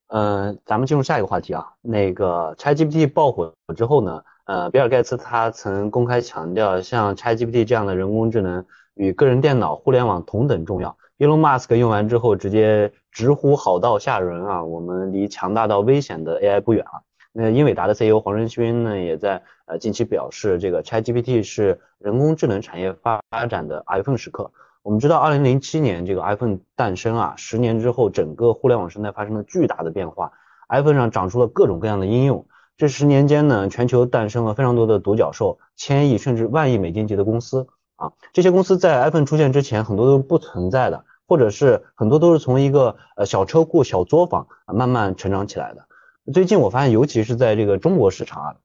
A: 嗯，咱们进入下一个话题啊，那个 ChatGPT 爆火之后呢，呃，比尔盖茨他曾公开强调，像 ChatGPT 这样的人工智能。与个人电脑、互联网同等重要。Elon Musk 用完之后直接直呼好到吓人啊！我们离强大到危险的 AI 不远了。那英伟达的 CEO 黄仁勋呢，也在呃近期表示，这个 ChatGPT 是人工智能产业发展的 iPhone 时刻。我们知道，二零零七年这个 iPhone 诞生啊，十年之后，整个互联网生态发生了巨大的变化，iPhone 上长出了各种各样的应用。这十年间呢，全球诞生了非常多的独角兽，千亿甚至万亿美金级的公司。啊，这些公司在 iPhone 出现之前，很多都是不存在的，或者是很多都是从一个呃小车库、小作坊啊慢慢成长起来的。最近我发现，尤其是在这个中国市场啊，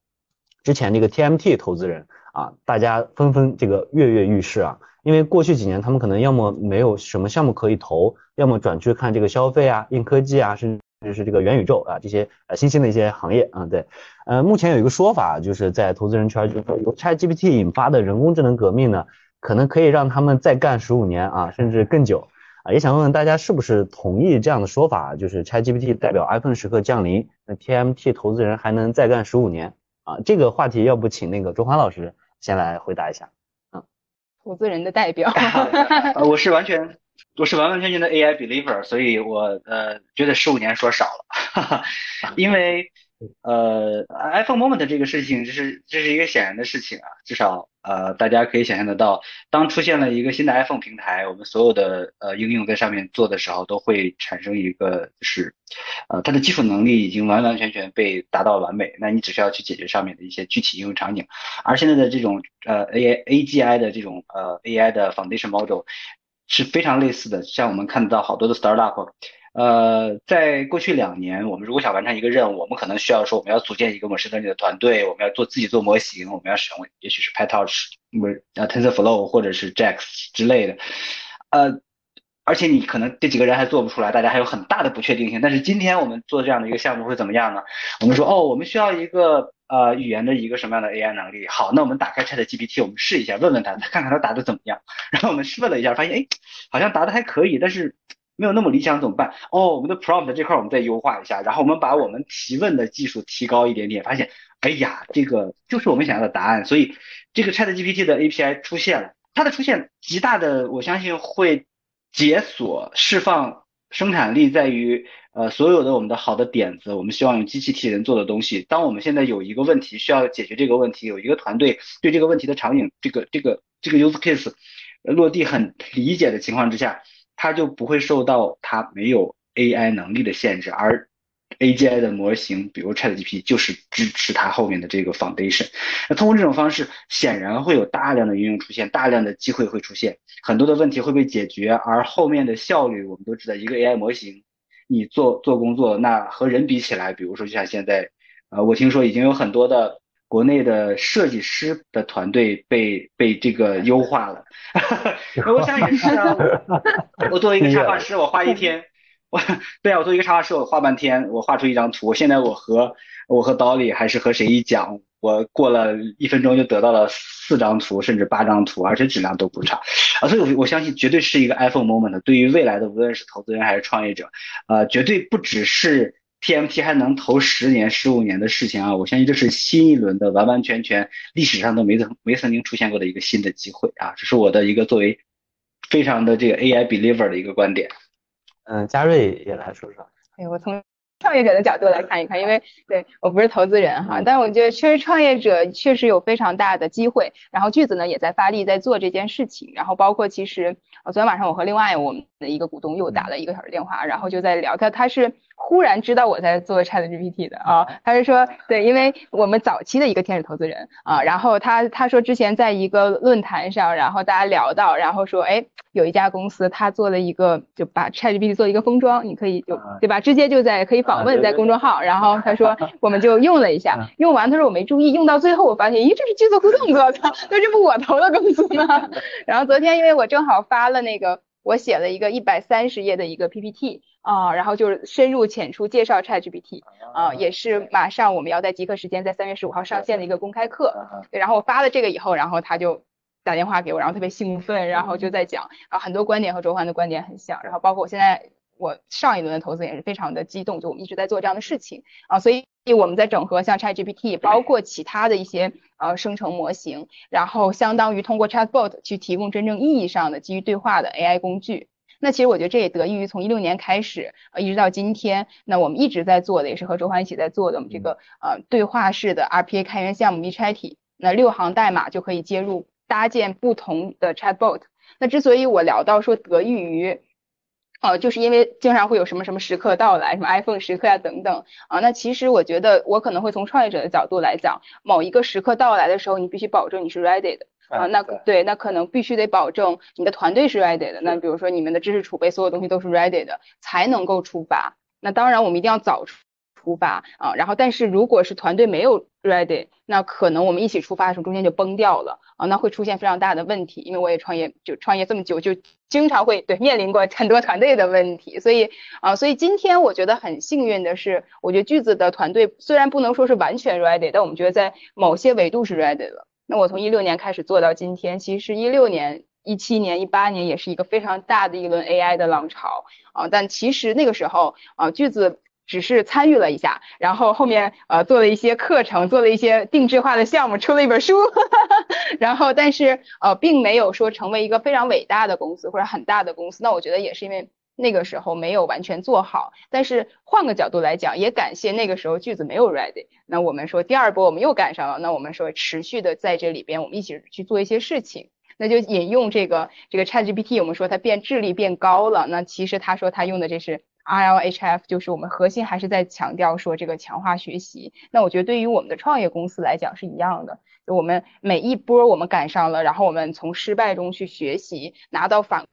A: 之前这个 TMT 投资人啊，大家纷纷这个跃跃欲试啊，因为过去几年他们可能要么没有什么项目可以投，要么转去看这个消费啊、硬科技啊，甚至是这个元宇宙啊这些呃新兴的一些行业啊。对，呃，目前有一个说法，就是在投资人圈，就是说由 ChatGPT 引发的人工智能革命呢。可能可以让他们再干十五年啊，甚至更久啊！也想问问大家是不是同意这样的说法？就是 ChatGPT 代表 iPhone 时刻降临，那 TMT 投资人还能再干十五年啊？这个话题要不请那个周华老师先来回答一下。
B: 啊，投资人的代表，[LAUGHS]
D: 我是完全我是完完全全的 AI believer，所以我呃觉得十五年说少了，哈 [LAUGHS] 哈因为。呃，iPhone Moment 这个事情，这是这是一个显然的事情啊，至少呃，大家可以想象得到，当出现了一个新的 iPhone 平台，我们所有的呃应用在上面做的时候，都会产生一个就是，呃，它的基础能力已经完完全全被达到完美，那你只需要去解决上面的一些具体应用场景，而现在的这种呃 AI AGI 的这种呃 AI 的 Foundation Model 是非常类似的，像我们看到好多的 Startup。呃，在过去两年，我们如果想完成一个任务，我们可能需要说，我们要组建一个模式 learning 的团队，我们要做自己做模型，我们要使用也许是 PyTorch，不是呃 TensorFlow 或者是 JAX 之类的，呃，而且你可能这几个人还做不出来，大家还有很大的不确定性。但是今天我们做这样的一个项目会怎么样呢？我们说，哦，我们需要一个。呃语言的一个什么样的 AI 能力。好，那我们打开 ChatGPT，我们试一下，问问他，看看他答的怎么样。然后我们试问了一下，发现哎，好像答的还可以，但是没有那么理想，怎么办？哦，我们的 prompt 这块我们再优化一下，然后我们把我们提问的技术提高一点点，发现，哎呀，这个就是我们想要的答案。所以这个 ChatGPT 的 API 出现了，它的出现极大的，我相信会解锁释放生产力，在于呃所有的我们的好的点子，我们希望用机器替人做的东西。当我们现在有一个问题需要解决这个问题，有一个团队对这个问题的场景，这个这个这个 use case 落地很理解的情况之下。它就不会受到它没有 AI 能力的限制，而 AGI 的模型，比如 ChatGPT 就是支持它后面的这个 foundation。那通过这种方式，显然会有大量的应用出现，大量的机会会出现，很多的问题会被解决，而后面的效率，我们都知道，一个 AI 模型，你做做工作，那和人比起来，比如说就像现在，呃，我听说已经有很多的。国内的设计师的团队被被这个优化了，[LAUGHS] 我想也是啊。[LAUGHS] 我作为一个插画师，我画一天，我对啊，我作为一个插画师，我画半天，我画出一张图。现在我和我和 Dolly 还是和谁一讲，我过了一分钟就得到了四张图，甚至八张图，而且质量都不差啊。所以，我我相信绝对是一个 iPhone moment。对于未来的，无论是投资人还是创业者，呃，绝对不只是。TMT 还能投十年、十五年的事情啊！我相信这是新一轮的完完全全历史上都没曾没曾经出现过的一个新的机会啊！这是我的一个作为非常的这个 AI believer 的一个观点。
A: 嗯，嘉瑞也来说说。
B: 哎，我从创业者的角度来看一看，因为 [LAUGHS] 对我不是投资人哈，但我觉得确实创业者确实有非常大的机会。然后句子呢也在发力在做这件事情。然后包括其实昨天晚上我和另外我们的一个股东又打了一个小时电话，然后就在聊他他是。忽然知道我在做 Chat GPT 的啊，他是说对，因为我们早期的一个天使投资人啊，然后他他说之前在一个论坛上，然后大家聊到，然后说哎，有一家公司他做了一个就把 Chat GPT 做一个封装，你可以就对吧，直接就在可以访问在公众号，然后他说 [LAUGHS] 我们就用了一下，用完他说我没注意，用到最后我发现咦这是剧作互动做的，那这不我投的公司吗？[LAUGHS] 然后昨天因为我正好发了那个。我写了一个一百三十页的一个 PPT 啊，然后就是深入浅出介绍 ChatGPT 啊，也是马上我们要在极客时间在三月十五号上线的一个公开课。对，然后我发了这个以后，然后他就打电话给我，然后特别兴奋，然后就在讲啊，很多观点和周环的观点很像，然后包括我现在。我上一轮的投资也是非常的激动，就我们一直在做这样的事情啊，所以我们在整合像 ChatGPT，包括其他的一些呃生成模型，然后相当于通过 Chatbot 去提供真正意义上的基于对话的 AI 工具。那其实我觉得这也得益于从一六年开始呃一直到今天，那我们一直在做的也是和周欢一起在做的我们这个呃对话式的 RPA 开源项目 WeChat，那六行代码就可以接入搭建不同的 Chatbot。那之所以我聊到说得益于哦，就是因为经常会有什么什么时刻到来，什么 iPhone 时刻呀等等啊。那其实我觉得我可能会从创业者的角度来讲，某一个时刻到来的时候，你必须保证你是 ready 的啊。那对，那可能必须得保证你的团队是 ready 的。那比如说你们的知识储备，所有东西都是 ready 的，才能够出发。那当然，我们一定要早出。发啊，然后但是如果是团队没有 ready，那可能我们一起出发的时候中间就崩掉了啊，那会出现非常大的问题。因为我也创业就创业这么久，就经常会对面临过很多团队的问题，所以啊，所以今天我觉得很幸运的是，我觉得句子的团队虽然不能说是完全 ready，但我们觉得在某些维度是 ready 了。那我从一六年开始做到今天，其实一六年、一七年、一八年也是一个非常大的一轮 AI 的浪潮啊，但其实那个时候啊，句子。只是参与了一下，然后后面呃做了一些课程，做了一些定制化的项目，出了一本书，[LAUGHS] 然后但是呃并没有说成为一个非常伟大的公司或者很大的公司。那我觉得也是因为那个时候没有完全做好。但是换个角度来讲，也感谢那个时候句子没有 ready。那我们说第二波我们又赶上了，那我们说持续的在这里边我们一起去做一些事情。那就引用这个这个 ChatGPT，我们说它变智力变高了。那其实他说他用的这是。RLHF 就是我们核心还是在强调说这个强化学习。那我觉得对于我们的创业公司来讲是一样的，就我们每一波我们赶上了，然后我们从失败中去学习，拿到反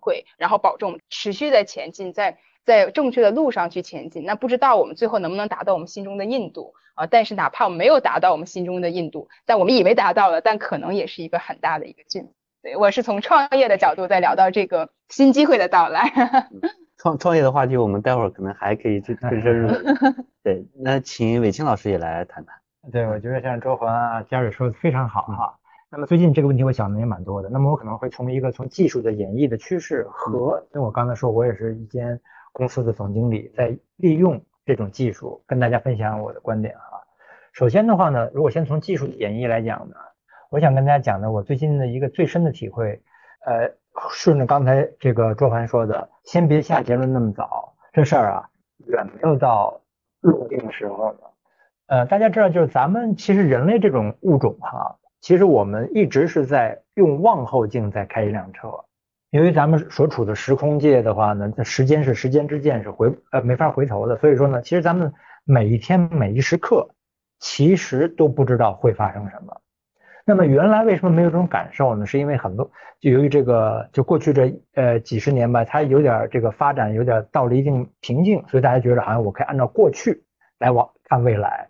B: 馈，然后保证持续在前进，在在正确的路上去前进。那不知道我们最后能不能达到我们心中的印度啊？但是哪怕我们没有达到我们心中的印度，但我们以为达到了，但可能也是一个很大的一个进步。对我是从创业的角度在聊到这个新机会的到来。[LAUGHS]
A: 创创业的话题，我们待会儿可能还可以去更深入。[LAUGHS] 对，那请伟清老师也来谈谈。
C: 对，我觉得像周环啊、嘉瑞说的非常好哈。那么最近这个问题我想的也蛮多的。那么我可能会从一个从技术的演绎的趋势和，因为我刚才说我也是一间公司的总经理，在利用这种技术跟大家分享我的观点哈。首先的话呢，如果先从技术演绎来讲呢，我想跟大家讲的我最近的一个最深的体会，呃，顺着刚才这个卓凡说的，先别下结论那么早，这事儿啊远没有到落定时候呢。呃，大家知道，就是咱们其实人类这种物种哈，其实我们一直是在用望后镜在开一辆车。因为咱们所处的时空界的话呢，这时间是时间之箭，是回呃没法回头的。所以说呢，其实咱们每一天每一时刻，其实都不知道会发生什么。那么原来为什么没有这种感受呢？是因为很多就由于这个就过去这呃几十年吧，它有点这个发展有点到了一定瓶颈，所以大家觉得好像我可以按照过去来往看未来。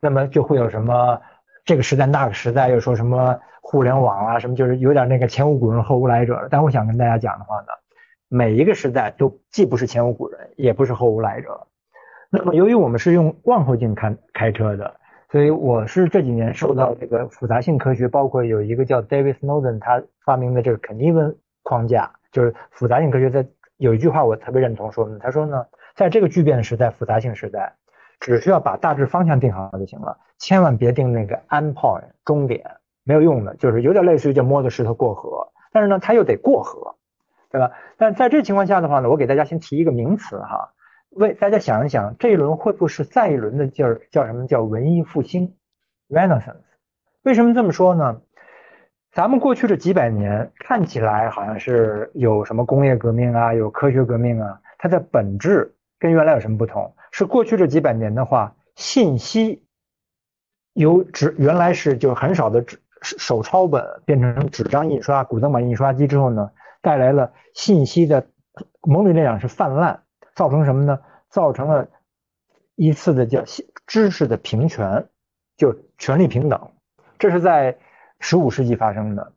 C: 那么就会有什么这个时代那个时代又说什么互联网啊什么，就是有点那个前无古人后无来者。但我想跟大家讲的话呢，每一个时代都既不是前无古人，也不是后无来者。那么由于我们是用望后镜看开车的，所以我是这几年受到这个复杂性科学，包括有一个叫 David Snowden 他发明的这个肯尼文框架，就是复杂性科学在有一句话我特别认同说呢，他说呢，在这个巨变时代，复杂性时代。只需要把大致方向定好就行了，千万别定那个 end point 终点，没有用的，就是有点类似于叫摸着石头过河，但是呢，它又得过河，对吧？但在这情况下的话呢，我给大家先提一个名词哈，为大家想一想，这一轮会不会是再一轮的劲儿叫什么叫文艺复兴 Renaissance？为什么这么说呢？咱们过去这几百年看起来好像是有什么工业革命啊，有科学革命啊，它的本质跟原来有什么不同？是过去这几百年的话，信息由纸原来是就很少的纸手抄本变成纸张印刷、古登版印刷机之后呢，带来了信息的某种来讲是泛滥，造成什么呢？造成了一次的叫知识的平权，就权力平等。这是在十五世纪发生的。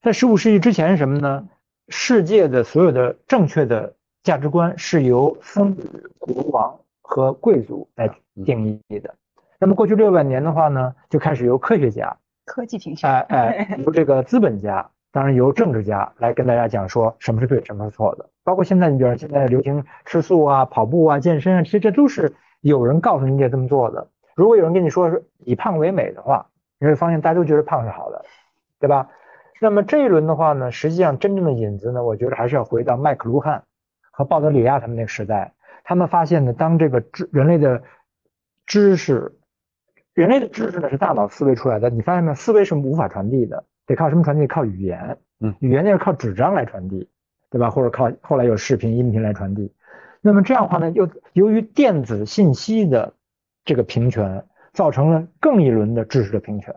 C: 在十五世纪之前是什么呢？世界的所有的正确的价值观是由僧侣、国王。和贵族来定义的。那么过去六百年的话呢，就开始由科学家、
B: 科技平权，
C: 哎哎，[LAUGHS] 由这个资本家，当然由政治家来跟大家讲说什么是对，什么是错的。包括现在，你比如现在流行吃素啊、跑步啊、健身啊，其实这都是有人告诉你得这么做的。如果有人跟你说是以胖为美的话，你会发现大家都觉得胖是好的，对吧？那么这一轮的话呢，实际上真正的引子呢，我觉得还是要回到麦克卢汉和鲍德里亚他们那个时代。他们发现呢，当这个知人类的知识，人类的知识呢是大脑思维出来的。你发现没有？思维是无法传递的，得靠什么传递？靠语言。嗯，语言那是靠纸张来传递，对吧？或者靠后来有视频、音频来传递。那么这样的话呢，又由于电子信息的这个平权，造成了更一轮的知识的平权。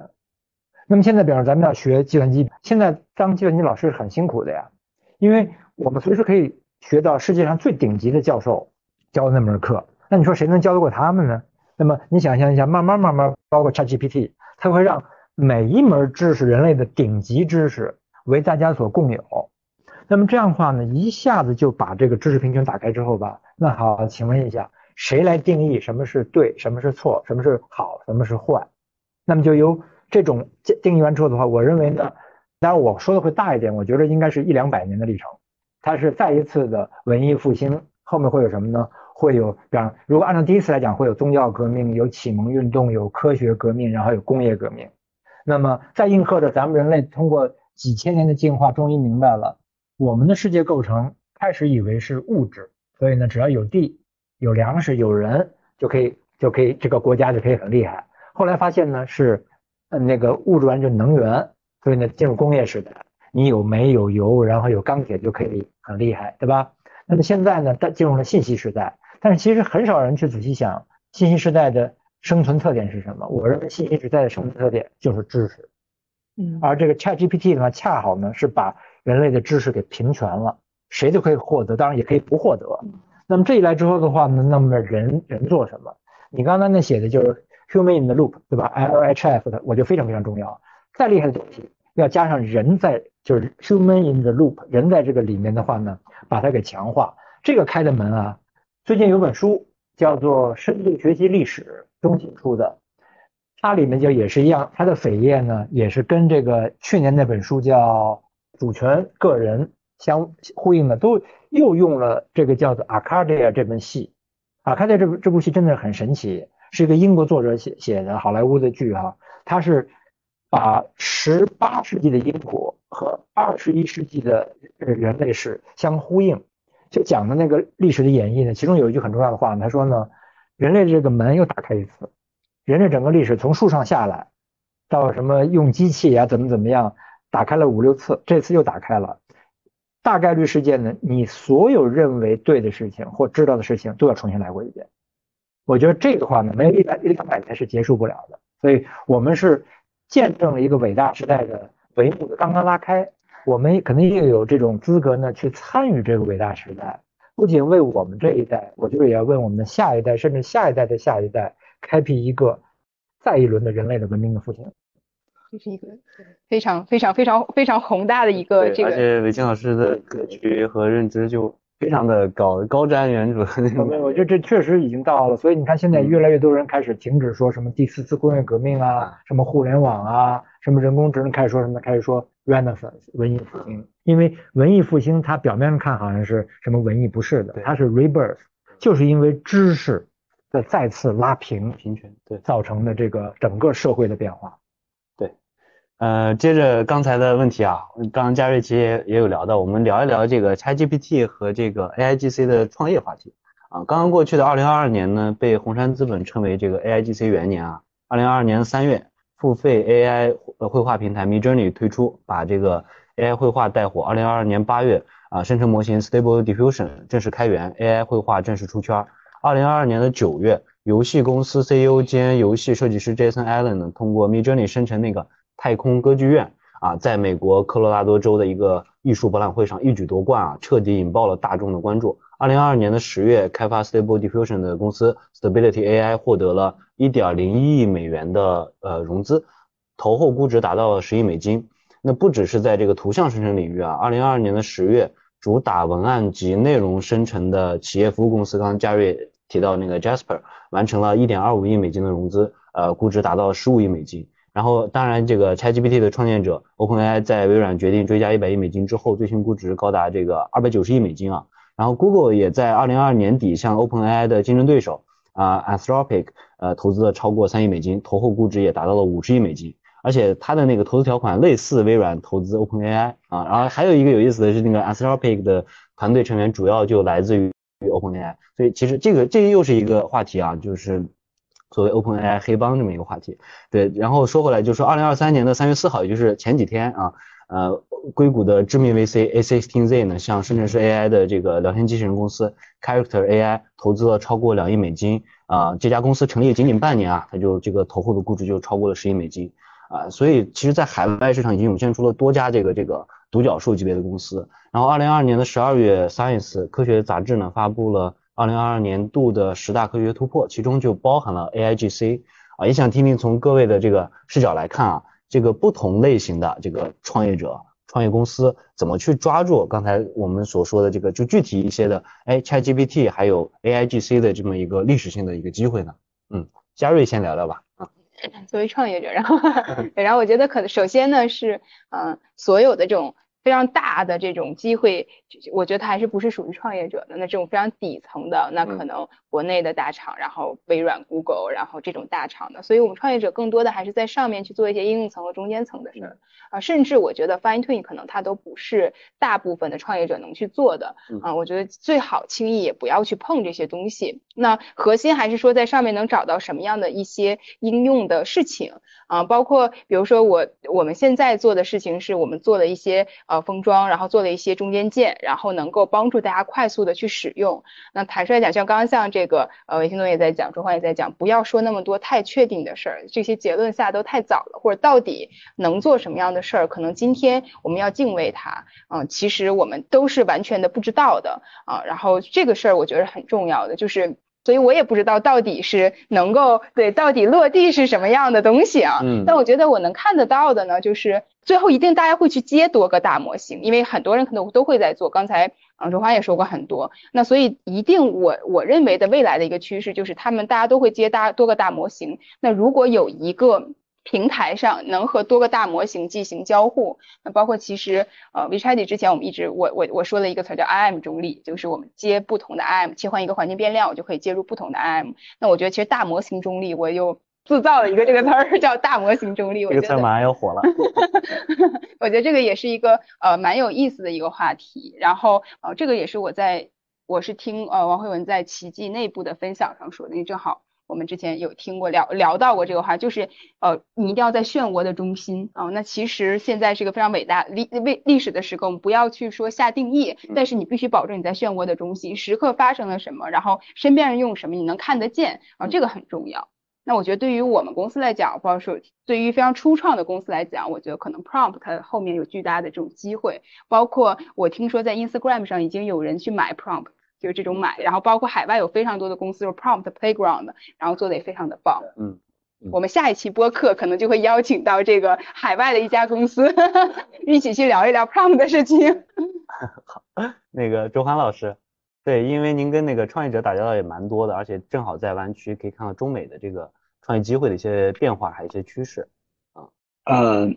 C: 那么现在，比方咱们要学计算机，现在当计算机老师是很辛苦的呀，因为我们随时可以学到世界上最顶级的教授。教的那门课，那你说谁能教得过他们呢？那么你想象一下，慢慢慢慢，包括 ChatGPT，它会让每一门知识，人类的顶级知识为大家所共有。那么这样的话呢，一下子就把这个知识平权打开之后吧，那好，请问一下，谁来定义什么是对，什么是错，什么是好，什么是坏？那么就由这种定义完之后的话，我认为呢，当然我说的会大一点，我觉得应该是一两百年的历程，它是再一次的文艺复兴，后面会有什么呢？会有，比方如果按照第一次来讲，会有宗教革命，有启蒙运动，有科学革命，然后有工业革命。那么在应和着咱们人类通过几千年的进化，终于明白了我们的世界构成。开始以为是物质，所以呢，只要有地、有粮食、有人，就可以就可以这个国家就可以很厉害。后来发现呢是，呃那个物质完就能源，所以呢进入工业时代，你有煤有油，然后有钢铁就可以很厉害，对吧？那么现在呢，进入了信息时代。但是其实很少人去仔细想，信息时代的生存特点是什么？我认为信息时代的生存特点就是知识，
B: 嗯，
C: 而这个 ChatGPT 呢，恰好呢是把人类的知识给平权了，谁都可以获得，当然也可以不获得。那么这一来之后的话呢，那么人人做什么？你刚才那写的就是 human in the loop，对吧？LHF 的，我觉得非常非常重要。再厉害的东西，要加上人在，就是 human in the loop，人在这个里面的话呢，把它给强化，这个开的门啊。最近有本书叫做《深度学习历史》，中信出的，它里面就也是一样，它的扉页呢也是跟这个去年那本书叫《主权个人》相呼应的，都又用了这个叫做《阿卡迪亚》这本戏。阿卡迪亚这部这部戏真的很神奇，是一个英国作者写写的好莱坞的剧哈，它是把十八世纪的英国和二十一世纪的人类史相呼应，就讲的那个历史的演绎呢，其中有一句很重要的话，他说呢，人类这个门又打开一次。人类整个历史从树上下来，到什么用机器啊，怎么怎么样，打开了五六次，这次又打开了。大概率事件呢，你所有认为对的事情或知道的事情都要重新来过一遍。我觉得这个话呢，没有一百一两百年是结束不了的。所以我们是见证了一个伟大时代的帷幕的刚刚拉开，我们肯定也有这种资格呢去参与这个伟大时代，不仅为我们这一代，我觉得也要为我们的下一代，甚至下一代的下一代。开辟一个再一轮的人类的文明的复兴，
B: 这是一个非常非常非常非常宏大的一个这个。
A: 而且韦青老师的格局和认知就非常的高，高瞻远瞩那种。[LAUGHS]
C: 我觉得这确实已经到了，所以你看现在越来越多人开始停止说什么第四次工业革命啊，什么互联网啊，什么人工智能，开始说什么，开始说 Renaissance 文艺复兴。因为文艺复兴它表面上看好像是什么文艺，不是的，它是 rebirth，就是因为知识。的再次拉平
A: 平权，对
C: 造成的这个整个社会的变化，
A: 对，呃，接着刚才的问题啊，刚刚嘉瑞其实也也有聊到，我们聊一聊这个 ChatGPT 和这个 AIGC 的创业话题啊。刚刚过去的二零二二年呢，被红杉资本称为这个 AIGC 元年啊。二零二二年三月，付费 AI 绘画平台 Midjourney 推出，把这个 AI 绘画带火。二零二二年八月啊，生成模型 Stable Diffusion 正式开源，AI 绘画正式出圈。二零二二年的九月，游戏公司 CEO 兼游戏设计师 Jason Allen，通过 Midjourney 生成那个太空歌剧院啊，在美国科罗拉多州的一个艺术博览会上一举夺冠啊，彻底引爆了大众的关注。二零二二年的十月，开发 Stable Diffusion 的公司 Stability AI 获得了一点零一亿美元的呃融资，投后估值达到了十亿美金。那不只是在这个图像生成领域啊，二零二二年的十月，主打文案及内容生成的企业服务公司，刚刚嘉瑞。提到那个 Jasper 完成了1.25亿美金的融资，呃，估值达到15亿美金。然后，当然这个 ChatGPT 的创建者 OpenAI 在微软决定追加100亿美金之后，最新估值高达这个290亿美金啊。然后 Google 也在2022年底向 OpenAI 的竞争对手啊 Anthropic 呃投资了超过3亿美金，投后估值也达到了50亿美金。而且它的那个投资条款类似微软投资 OpenAI 啊。然后还有一个有意思的是，那个 Anthropic 的团队成员主要就来自于。OpenAI，所以其实这个这又是一个话题啊，就是作为 OpenAI 黑帮这么一个话题。对，然后说回来，就是说二零二三年的三月四号，也就是前几天啊，呃，硅谷的知名 VC A16Z 呢，向深圳市 AI 的这个聊天机器人公司 Character AI 投资了超过两亿美金啊，这家公司成立仅仅半年啊，它就这个投后的估值就超过了十亿美金啊，所以其实，在海外市场已经涌现出了多家这个这个。独角兽级别的公司，然后二零二二年的十二月，Science 科学杂志呢发布了二零二二年度的十大科学突破，其中就包含了 AIGC 啊，也想听听从各位的这个视角来看啊，这个不同类型的这个创业者、创业公司怎么去抓住刚才我们所说的这个就具体一些的，哎，ChatGPT 还有 AIGC 的这么一个历史性的一个机会呢？嗯，嘉瑞先聊聊吧。啊，
B: 作为创业者，然后，[LAUGHS] 然后我觉得可能首先呢是，嗯，所有的这种。非常大的这种机会，我觉得它还是不是属于创业者的。那这种非常底层的，那可能国内的大厂，然后微软、Google，然后这种大厂的。所以我们创业者更多的还是在上面去做一些应用层和中间层的事儿啊。甚至我觉得 Fine Tune 可能它都不是大部分的创业者能去做的啊。我觉得最好轻易也不要去碰这些东西。那核心还是说在上面能找到什么样的一些应用的事情啊，包括比如说我我们现在做的事情是我们做了一些呃。封装，然后做了一些中间件，然后能够帮助大家快速的去使用。那坦率来讲，像刚刚像这个呃韦新东也在讲，周欢也在讲，不要说那么多太确定的事儿，这些结论下都太早了，或者到底能做什么样的事儿，可能今天我们要敬畏它，嗯，其实我们都是完全的不知道的啊。然后这个事儿我觉得很重要的就是。所以我也不知道到底是能够对到底落地是什么样的东西啊。嗯。但我觉得我能看得到的呢，就是最后一定大家会去接多个大模型，因为很多人可能都会在做。刚才啊周华也说过很多，那所以一定我我认为的未来的一个趋势就是他们大家都会接大多个大模型。那如果有一个平台上能和多个大模型进行交互，那包括其实呃 v c h a t 之前我们一直我我我说了一个词叫 IM 中立，就是我们接不同的 IM，切换一个环境变量，我就可以接入不同的 IM。那我觉得其实大模型中立我又。制造了一个这个词儿叫大模型中立，
A: 这个词马上要火了。[LAUGHS]
B: 我觉得这个也是一个呃蛮有意思的一个话题。然后呃这个也是我在我是听呃王慧文在奇迹内部的分享上说的，因为正好我们之前有听过聊聊到过这个话，就是呃你一定要在漩涡的中心啊。那其实现在是一个非常伟大历历历史的时刻，我们不要去说下定义，但是你必须保证你在漩涡的中心，时刻发生了什么，然后身边人用什么，你能看得见啊，这个很重要。那我觉得对于我们公司来讲，或者说对于非常初创的公司来讲，我觉得可能 prompt 它后面有巨大的这种机会。包括我听说在 Instagram 上已经有人去买 prompt，就是这种买。然后包括海外有非常多的公司有 prompt playground，然后做的也非常的棒。
A: 嗯，
B: 我们下一期播客可能就会邀请到这个海外的一家公司，[LAUGHS] 一起去聊一聊 prompt 的事情。[LAUGHS]
A: 好，那个周涵老师。对，因为您跟那个创业者打交道也蛮多的，而且正好在湾区可以看到中美的这个创业机会的一些变化，还有一些趋势啊。
D: 呃，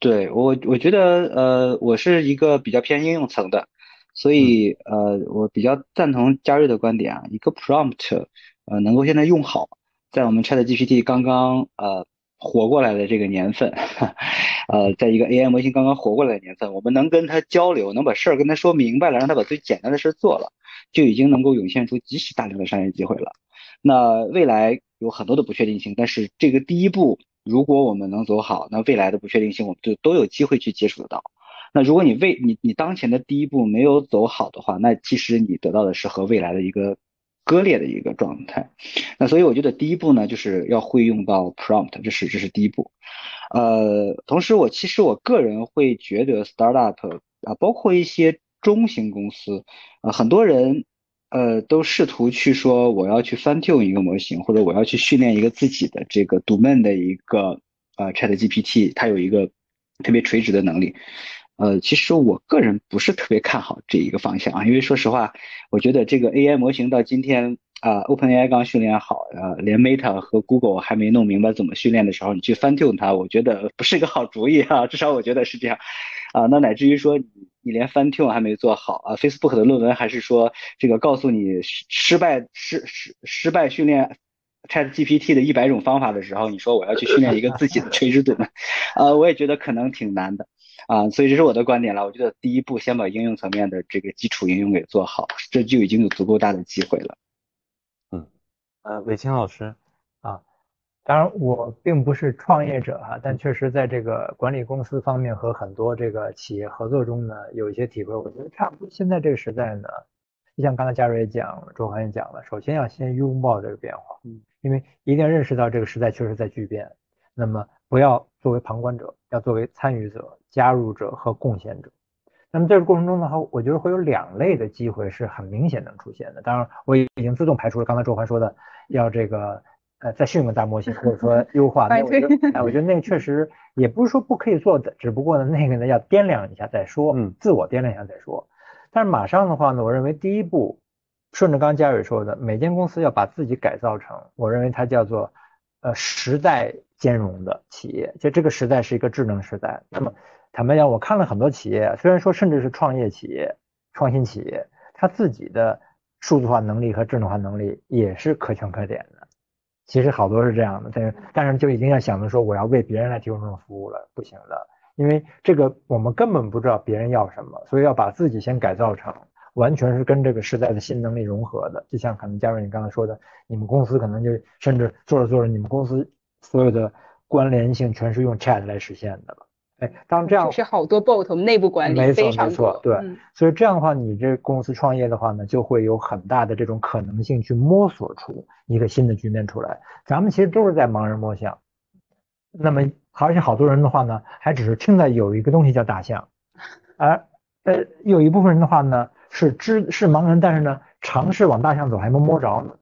D: 对我我觉得呃，我是一个比较偏应用层的，所以呃，我比较赞同嘉瑞的观点啊，一个 prompt 呃能够现在用好，在我们 Chat GPT 刚刚呃活过来的这个年份，[LAUGHS] 呃，在一个 AI 模型刚刚活过来的年份，我们能跟他交流，能把事儿跟他说明白了，让他把最简单的事做了。就已经能够涌现出极其大量的商业机会了。那未来有很多的不确定性，但是这个第一步，如果我们能走好，那未来的不确定性我们就都有机会去接触得到。那如果你未你你当前的第一步没有走好的话，那其实你得到的是和未来的一个割裂的一个状态。那所以我觉得第一步呢，就是要会用到 prompt，这是这是第一步。呃，同时我其实我个人会觉得 startup 啊，包括一些。中型公司，呃，很多人，呃，都试图去说我要去翻 tune 一个模型，或者我要去训练一个自己的这个 domain 的一个呃 Chat GPT，它有一个特别垂直的能力。呃，其实我个人不是特别看好这一个方向啊，因为说实话，我觉得这个 AI 模型到今天啊，OpenAI 刚训练好，呃，连 Meta 和 Google 还没弄明白怎么训练的时候，你去翻 tune 它，我觉得不是一个好主意啊，至少我觉得是这样。啊，那乃至于说你你连翻 tune 还没做好啊，Facebook 的论文还是说这个告诉你失失败失失失败训练 Chat GPT 的一百种方法的时候，你说我要去训练一个自己的垂直盾，[LAUGHS] 啊，我也觉得可能挺难的啊，所以这是我的观点了。我觉得第一步先把应用层面的这个基础应用给做好，这就已经有足够大的机会了。
A: 嗯，呃，伟清老师啊。
C: 当然，我并不是创业者哈，但确实在这个管理公司方面和很多这个企业合作中呢，有一些体会。我觉得差不多。现在这个时代呢，就像刚才嘉瑞也讲，周航也讲了，首先要先拥抱这个变化，嗯，因为一定要认识到这个时代确实在巨变。那么不要作为旁观者，要作为参与者、加入者和贡献者。那么这个过程中的话，我觉得会有两类的机会是很明显能出现的。当然，我已经自动排除了刚才周涵说的要这个。呃，再训个大模型，或者说 [LAUGHS] 优化，那我觉得，哎，我觉得那个确实也不是说不可以做的，只不过呢，那个呢要掂量一下再说，嗯，自我掂量一下再说。但是马上的话呢，我认为第一步，顺着刚刚嘉蕊说的，每间公司要把自己改造成，我认为它叫做呃时代兼容的企业，就这个时代是一个智能时代。那么坦白讲，我看了很多企业，虽然说甚至是创业企业、创新企业，它自己的数字化能力和智能化能力也是可圈可点的。其实好多是这样的，但是但是就已经要想着说我要为别人来提供这种服务了，不行的，因为这个我们根本不知道别人要什么，所以要把自己先改造成完全是跟这个时代的新能力融合的。就像可能加瑞你刚才说的，你们公司可能就甚至做着做着，你们公司所有的关联性全是用 Chat 来实现的了。哎，当这样
B: 是好多 bot 内部管理没错
C: 没错，对，所以这样的话，你这公司创业的话呢，就会有很大的这种可能性去摸索出一个新的局面出来。咱们其实都是在盲人摸象，那么而且好多人的话呢，还只是听到有一个东西叫大象，而呃有一部分人的话呢是知是盲人，但是呢尝试往大象走还没摸着呢，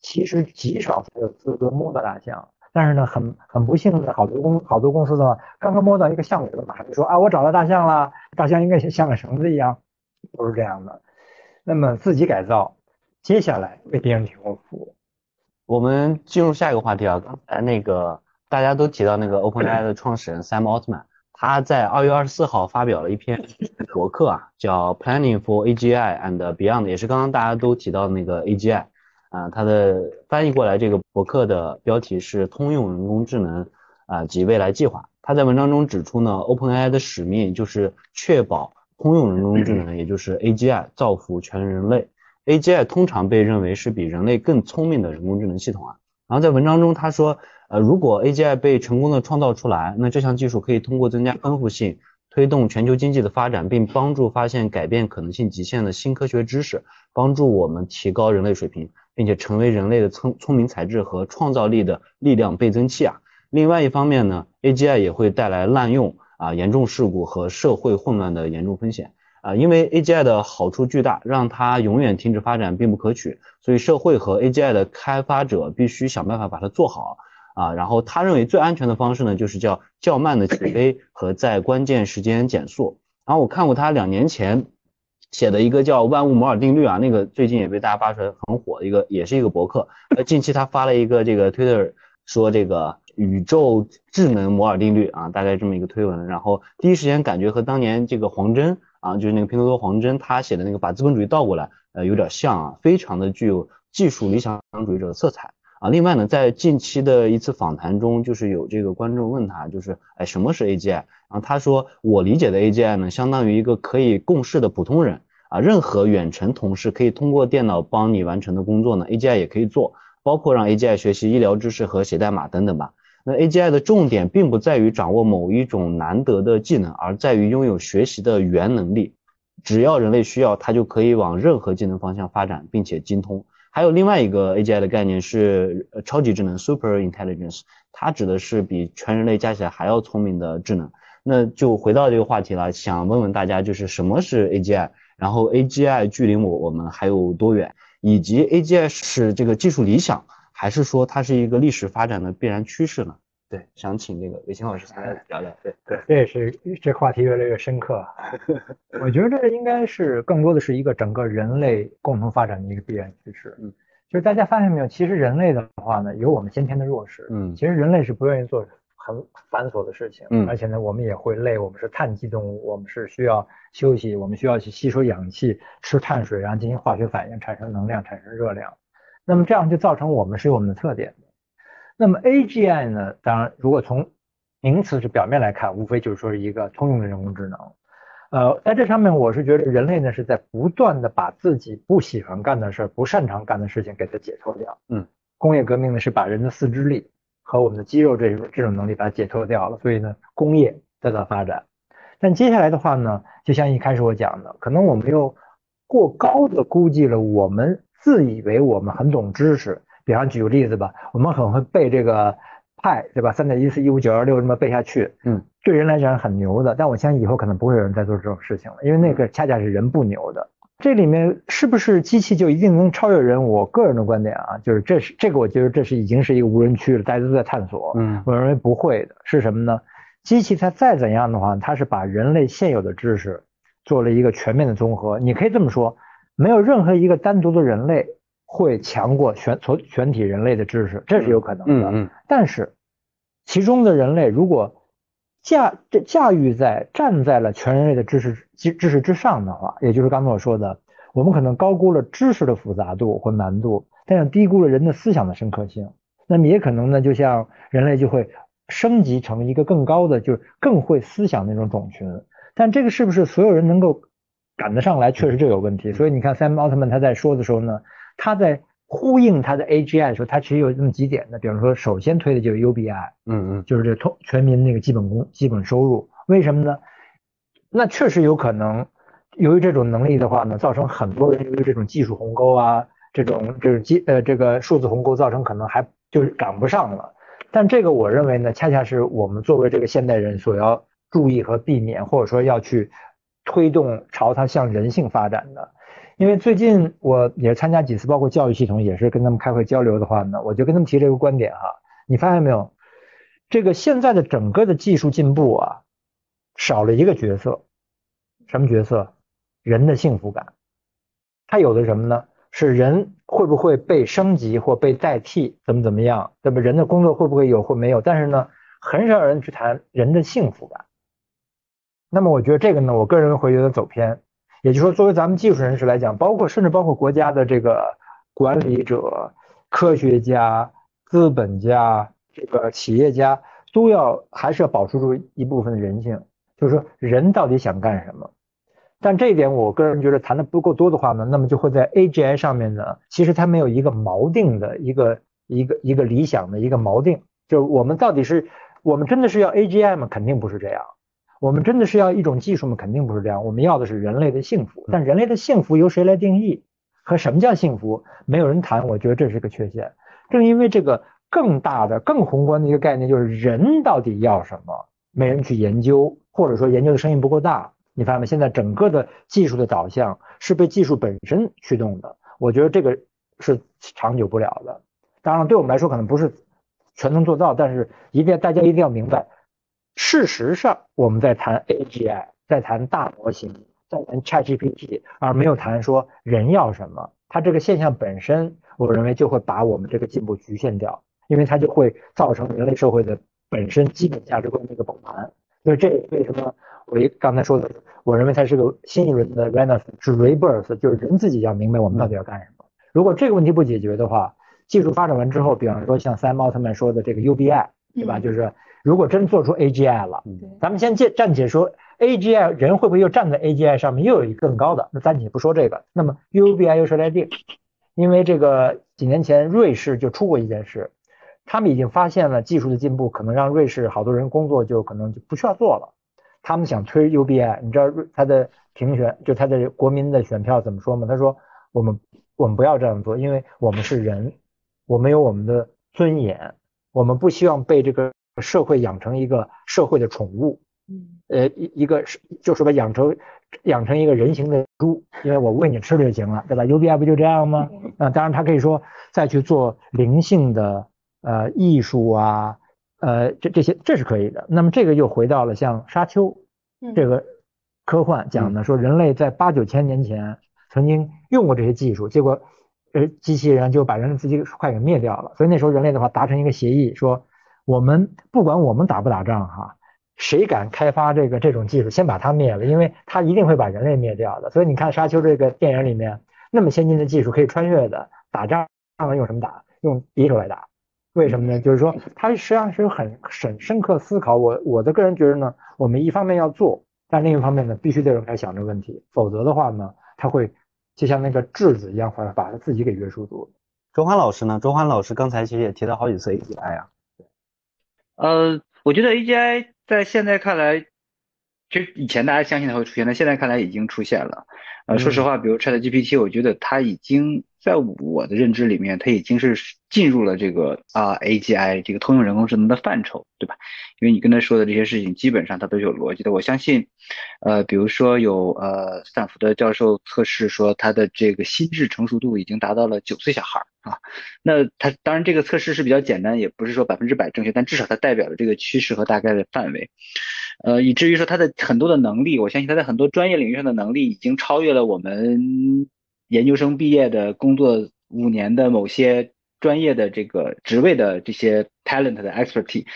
C: 其实极少才有资格摸到大象。但是呢，很很不幸的，好多公好多公司的话，刚刚摸到一个项目，马上就说啊，我找到大象了，大象应该像个绳子一样，不是这样的。那么自己改造，接下来为别人提供服务。
A: 我们进入下一个话题啊，刚才那个大家都提到那个 OpenAI 的创始人 Sam Altman，他在二月二十四号发表了一篇博客啊，叫 Planning for AGI and Beyond，也是刚刚大家都提到的那个 AGI 啊，它的翻译过来这个博客的标题是通用人工智能啊及未来计划。他在文章中指出呢，OpenAI 的使命就是确保通用人工智能，也就是 AGI 造福全人类。AGI 通常被认为是比人类更聪明的人工智能系统啊。然后在文章中他说，呃，如果 AGI 被成功的创造出来，那这项技术可以通过增加丰富性，推动全球经济的发展，并帮助发现改变可能性极限的新科学知识，帮助我们提高人类水平，并且成为人类的聪聪明才智和创造力的力量倍增器啊。另外一方面呢，AGI 也会带来滥用啊、严重事故和社会混乱的严重风险。啊，因为 AGI 的好处巨大，让它永远停止发展并不可取，所以社会和 AGI 的开发者必须想办法把它做好啊。然后他认为最安全的方式呢，就是叫较慢的起飞和在关键时间减速。然后我看过他两年前写的一个叫万物摩尔定律啊，那个最近也被大家扒出来很火的一个，也是一个博客。呃，近期他发了一个这个 Twitter 说这个宇宙智能摩尔定律啊，大概这么一个推文。然后第一时间感觉和当年这个黄峥。啊，就是那个拼多多黄峥他写的那个把资本主义倒过来，呃，有点像啊，非常的具有技术理想主义者的色彩啊。另外呢，在近期的一次访谈中，就是有这个观众问他，就是哎，什么是 AGI？然后他说，我理解的 AGI 呢，相当于一个可以共事的普通人啊，任何远程同事可以通过电脑帮你完成的工作呢，AGI 也可以做，包括让 AGI 学习医疗知识和写代码等等吧。那 AGI 的重点并不在于掌握某一种难得的技能，而在于拥有学习的原能力。只要人类需要，它就可以往任何技能方向发展，并且精通。还有另外一个 AGI 的概念是超级智能 （Super Intelligence），它指的是比全人类加起来还要聪明的智能。那就回到这个话题了，想问问大家，就是什么是 AGI？然后 AGI 距离我我们还有多远？以及 AGI 是这个技术理想？还是说它是一个历史发展的必然趋势呢？对，想请那个韦青老师来聊聊。对
C: 对，这也是这话题越来越深刻。我觉得这应该是更多的是一个整个人类共同发展的一个必然趋势。嗯，就是大家发现没有，其实人类的话呢，有我们先天的弱势。嗯，其实人类是不愿意做很繁琐的事情。嗯，而且呢，我们也会累，我们是碳基动物，我们是需要休息，我们需要去吸收氧气、吃碳水，然后进行化学反应，产生能量，产生热量。那么这样就造成我们是有我们的特点的。那么 AGI 呢？当然，如果从名词是表面来看，无非就是说是一个通用的人工智能。呃，在这上面，我是觉得人类呢是在不断的把自己不喜欢干的事儿、不擅长干的事情给它解脱掉。嗯，工业革命呢是把人的四肢力和我们的肌肉这种这种能力把它解脱掉了，所以呢，工业得到发展。但接下来的话呢，就像一开始我讲的，可能我们又过高的估计了我们。自以为我们很懂知识，比方举个例子吧，我们很会背这个派，对吧？三点一四一五九二六这么背下去，嗯，对人来讲很牛的。但我相信以后可能不会有人再做这种事情了，因为那个恰恰是人不牛的。这里面是不是机器就一定能超越人？我个人的观点啊，就是这是这个，我觉得这是已经是一个无人区了，大家都在探索。嗯，我认为不会的，是什么呢？机器它再怎样的话，它是把人类现有的知识做了一个全面的综合。你可以这么说。没有任何一个单独的人类会强过全全全体人类的知识，这是有可能的。嗯嗯。但是，其中的人类如果驾这驾驭在站在了全人类的知识知知识之上的话，也就是刚才我说的，我们可能高估了知识的复杂度或难度，但是低估了人的思想的深刻性。那么也可能呢，就像人类就会升级成一个更高的，就是更会思想那种种群。但这个是不是所有人能够？赶得上来确实就有问题，所以你看 Sam Altman 他在说的时候呢，他在呼应他的 AGI 的时候，他其实有这么几点的，比方说首先推的就是 UBI，嗯嗯，就是这通全民那个基本工基本收入，为什么呢？那确实有可能由于这种能力的话呢，造成很多人由于这种技术鸿沟啊，这种就是基呃这个数字鸿沟造成可能还就是赶不上了，但这个我认为呢，恰恰是我们作为这个现代人所要注意和避免，或者说要去。推动朝它向人性发展的，因为最近我也参加几次，包括教育系统也是跟他们开会交流的话呢，我就跟他们提这个观点哈。你发现没有？这个现在的整个的技术进步啊，少了一个角色，什么角色？人的幸福感。它有的什么呢？是人会不会被升级或被代替，怎么怎么样，对吧？人的工作会不会有或没有？但是呢，很少有人去谈人的幸福感。那么我觉得这个呢，我个人会有点走偏。也就是说，作为咱们技术人士来讲，包括甚至包括国家的这个管理者、科学家、资本家、这个企业家，都要还是要保持住一部分的人性，就是说人到底想干什么。但这一点，我个人觉得谈的不够多的话呢，那么就会在 AGI 上面呢，其实它没有一个锚定的一个一个一个理想的一个锚定，就是我们到底是，我们真的是要 AGI 吗？肯定不是这样。我们真的是要一种技术吗？肯定不是这样。我们要的是人类的幸福。但人类的幸福由谁来定义？和什么叫幸福？没有人谈。我觉得这是个缺陷。正因为这个更大的、更宏观的一个概念，就是人到底要什么，没人去研究，或者说研究的声音不够大。你发现没？现在整个的技术的导向是被技术本身驱动的，我觉得这个是长久不了的。当然，对我们来说可能不是全能做到，但是一定大家一定要明白，事实上我们在谈 AGI，在谈大模型，在谈 ChatGPT，而没有谈说人要什么。它这个现象本身，我认为就会把我们这个进步局限掉，因为它就会造成人类社会的本身基本价值观的一个崩盘。所以这为什么？我刚才说的，我认为它是个新一轮的 renaissance，是 rebirth，就是人自己要明白我们到底要干什么。如果这个问题不解决的话，技术发展完之后，比方说像 Sam Altman 说的这个 UBI，对吧？就是如果真做出 AGI 了，咱们先暂暂且说 AGI 人会不会又站在 AGI 上面又有一个更高的？那暂且不说这个，那么 UBI 又谁来定？因为这个几年前瑞士就出过一件事，他们已经发现了技术的进步可能让瑞士好多人工作就可能就不需要做了。他们想推 UBI，你知道他的评选就他的国民的选票怎么说吗？他说我们我们不要这样做，因为我们是人，我们有我们的尊严，我们不希望被这个社会养成一个社会的宠物，嗯，呃一一个是就是把养成养成一个人形的猪，因为我喂你吃就行了，对吧？UBI 不就这样吗？啊，当然他可以说再去做灵性的呃艺术啊。呃，这这些这是可以的。那么这个又回到了像沙丘这个科幻讲的，说人类在八九千年前曾经用过这些技术，结果呃机器人就把人类自己快给灭掉了。所以那时候人类的话达成一个协议，说我们不管我们打不打仗哈，谁敢开发这个这种技术，先把它灭了，因为它一定会把人类灭掉的。所以你看沙丘这个电影里面那么先进的技术可以穿越的，打仗用什么打？用匕首来打。为什么呢？就是说，他实际上是有很深深刻思考。我我的个人觉得呢，我们一方面要做，但另一方面呢，必须得人开始想这个问题，否则的话呢，他会就像那个质子一样，会把他自己给约束住。
A: 周欢老师呢？周欢老师刚才其实也提到好几次 AI 啊。
D: 呃，我觉得 AGI 在现在看来，其实以前大家相信它会出现，但现在看来已经出现了。呃，说实话，比如 ChatGPT，我觉得它已经。在我的认知里面，它已经是进入了这个啊 AGI 这个通用人工智能的范畴，对吧？因为你跟他说的这些事情，基本上它都是有逻辑的。我相信，呃，比如说有呃斯坦福的教授测试说，他的这个心智成熟度已经达到了九岁小孩啊。那他当然这个测试是比较简单，也不是说百分之百正确，但至少它代表了这个趋势和大概的范围。呃，以至于说他的很多的能力，我相信他在很多专业领域上的能力已经超越了我们。研究生毕业的工作五年的某些专业的这个职位的这些 talent 的 expertise，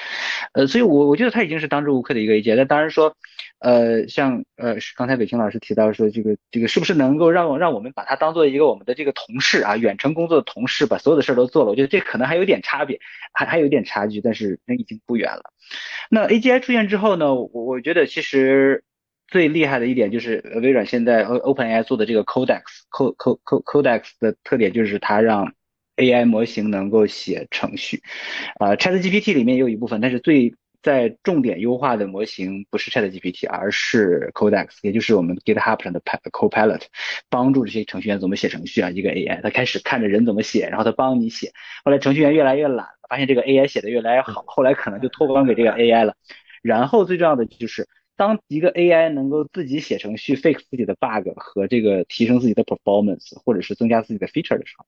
D: 呃，所以我我觉得他已经是当之无愧的一个 A J。那当然说，呃，像呃刚才伟清老师提到说这个这个是不是能够让让我们把它当做一个我们的这个同事啊，远程工作的同事，把所有的事儿都做了？我觉得这可能还有点差别，还还有点差距，但是那已经不远了。那 A G I 出现之后呢，我我觉得其实。最厉害的一点就是微软现在 OpenAI 做的这个 Codex，Co Co Co Codex 的特点就是它让 AI 模型能够写程序。啊，ChatGPT 里面也有一部分，但是最在重点优化的模型不是 ChatGPT，而是 Codex，也就是我们 GitHub 上的 Copilot，帮助这些程序员怎么写程序啊。一个 AI，它开始看着人怎么写，然后它帮你写。后来程序员越来越懒，发现这个 AI 写的越来越好，后来可能就托管给这个 AI 了。然后最重要的就是。当一个 AI 能够自己写程序 fix 自己的 bug 和这个提升自己的 performance，或者是增加自己的 feature 的时候，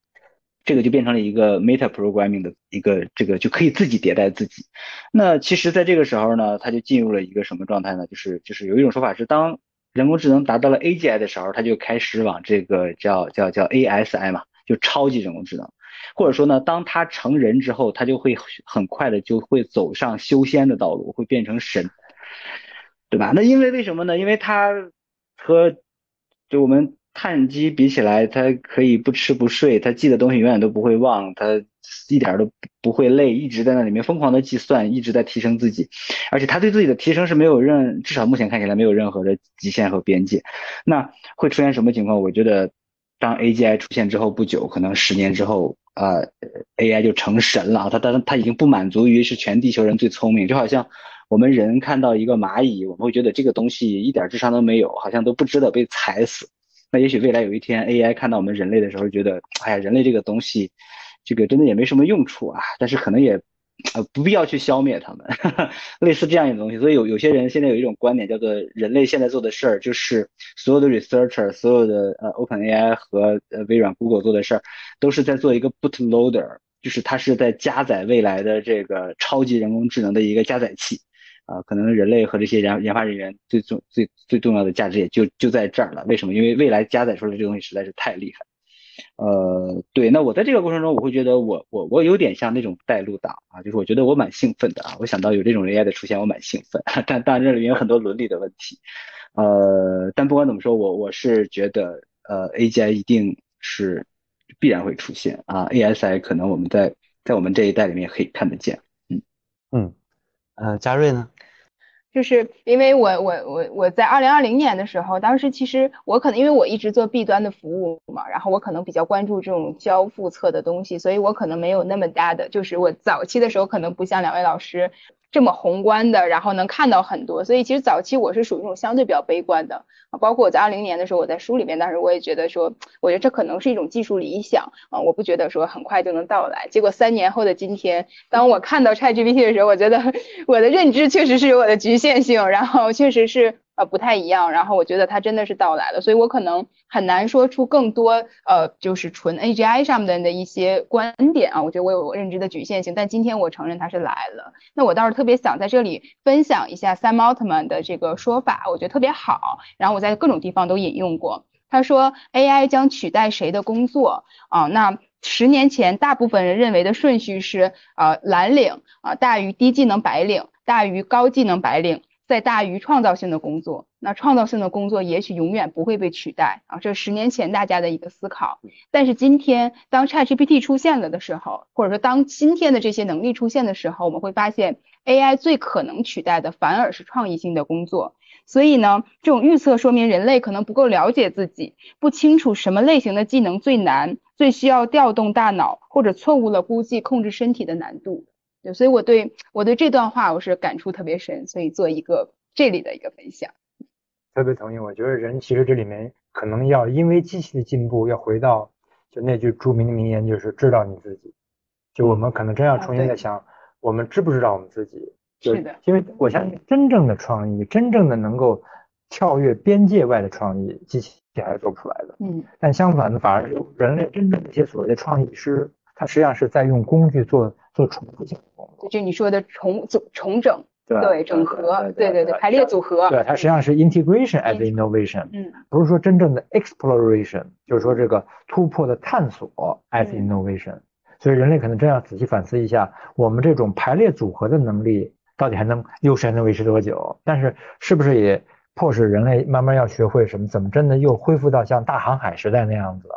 D: 这个就变成了一个 meta programming 的一个这个就可以自己迭代自己。那其实，在这个时候呢，它就进入了一个什么状态呢？就是就是有一种说法是，当人工智能达到了 AGI 的时候，它就开始往这个叫叫叫 ASI 嘛，就超级人工智能。或者说呢，当它成人之后，它就会很快的就会走上修仙的道路，会变成神，对吧？那因为为什么呢？因为它和就我们。碳基比起来，它可以不吃不睡，它记的东西永远都不会忘，它一点都不会累，一直在那里面疯狂的计算，一直在提升自己，而且它对自己的提升是没有任，至少目前看起来没有任何的极限和边界。那会出现什么情况？我觉得，当 AGI 出现之后不久，可能十年之后，呃，AI 就成神了。它它它已经不满足于是全地球人最聪明，就好像我们人看到一个蚂蚁，我们会觉得这个东西一点智商都没有，好像都不值得被踩死。那也许未来有一天，AI 看到我们人类的时候，觉得，哎呀，人类这个东西，这个真的也没什么用处啊。但是可能也，呃，不必要去消灭它们，[LAUGHS] 类似这样一种东西。所以有有些人现在有一种观点，叫做人类现在做的事儿，就是所有的 researcher，所有的呃 OpenAI 和呃微软、Google 做的事儿，都是在做一个 bootloader，就是它是在加载未来的这个超级人工智能的一个加载器。啊，可能人类和这些研研发人员最重最最重要的价值也就就在这儿了。为什么？因为未来加载出来这东西实在是太厉害。呃，对，那我在这个过程中，我会觉得我我我有点像那种带路党啊，就是我觉得我蛮兴奋的啊。我想到有这种 AI 的出现，我蛮兴奋。[LAUGHS] 但当然这里面有很多伦理的问题。呃，但不管怎么说，我我是觉得呃，AGI 一定是必然会出现啊，ASI 可能我们在在我们这一代里面可以看得见。
A: 嗯嗯，呃，嘉瑞呢？
B: 就是因为我我我我在二零二零年的时候，当时其实我可能因为我一直做 B 端的服务嘛，然后我可能比较关注这种交付侧的东西，所以我可能没有那么大的，就是我早期的时候可能不像两位老师。这么宏观的，然后能看到很多，所以其实早期我是属于那种相对比较悲观的啊。包括我在二零年的时候，我在书里面当时我也觉得说，我觉得这可能是一种技术理想啊，我不觉得说很快就能到来。结果三年后的今天，当我看到 ChatGPT 的时候，我觉得 [LAUGHS] 我的认知确实是有我的局限性，然后确实是。呃，不太一样，然后我觉得它真的是到来了，所以我可能很难说出更多，呃，就是纯 AGI 上面的一些观点啊，我觉得我有认知的局限性，但今天我承认它是来了。那我倒是特别想在这里分享一下 Sam Altman 的这个说法，我觉得特别好，然后我在各种地方都引用过。他说 AI 将取代谁的工作啊？那十年前大部分人认为的顺序是，呃，蓝领啊大于低技能白领，大于高技能白领。在大于创造性的工作，那创造性的工作也许永远不会被取代啊，这是十年前大家的一个思考。但是今天，当 ChatGPT 出现了的时候，或者说当今天的这些能力出现的时候，我们会发现 AI 最可能取代的反而是创意性的工作。所以呢，这种预测说明人类可能不够了解自己，不清楚什么类型的技能最难，最需要调动大脑，或者错误了估计控制身体的难度。所以我对我对这段话我是感触特别深，所以做一个这里的一个分享。
C: 特别同意，我觉得人其实这里面可能要因为机器的进步，要回到就那句著名的名言，就是知道你自己。就我们可能真要重新在想，我们知不知道我们自己？
B: 是的。
C: 因为我相信真正的创意，真正的能够跳跃边界外的创意，机器还是做不出来的。
B: 嗯。
C: 但相反的，反而人类真正的一些所谓的创意师，他实际上是在用工具做。做重复性工作，
B: 就你说的重组、重整，对整合，对对
C: 对，
B: 排列组合，
C: 对它实际上是 integration as innovation，
B: 嗯，
C: 不是说真正的 exploration，就是说这个突破的探索 as innovation，所以人类可能真要仔细反思一下，我们这种排列组合的能力到底还能优势还能维持多久？但是是不是也迫使人类慢慢要学会什么？怎么真的又恢复到像大航海时代那样子？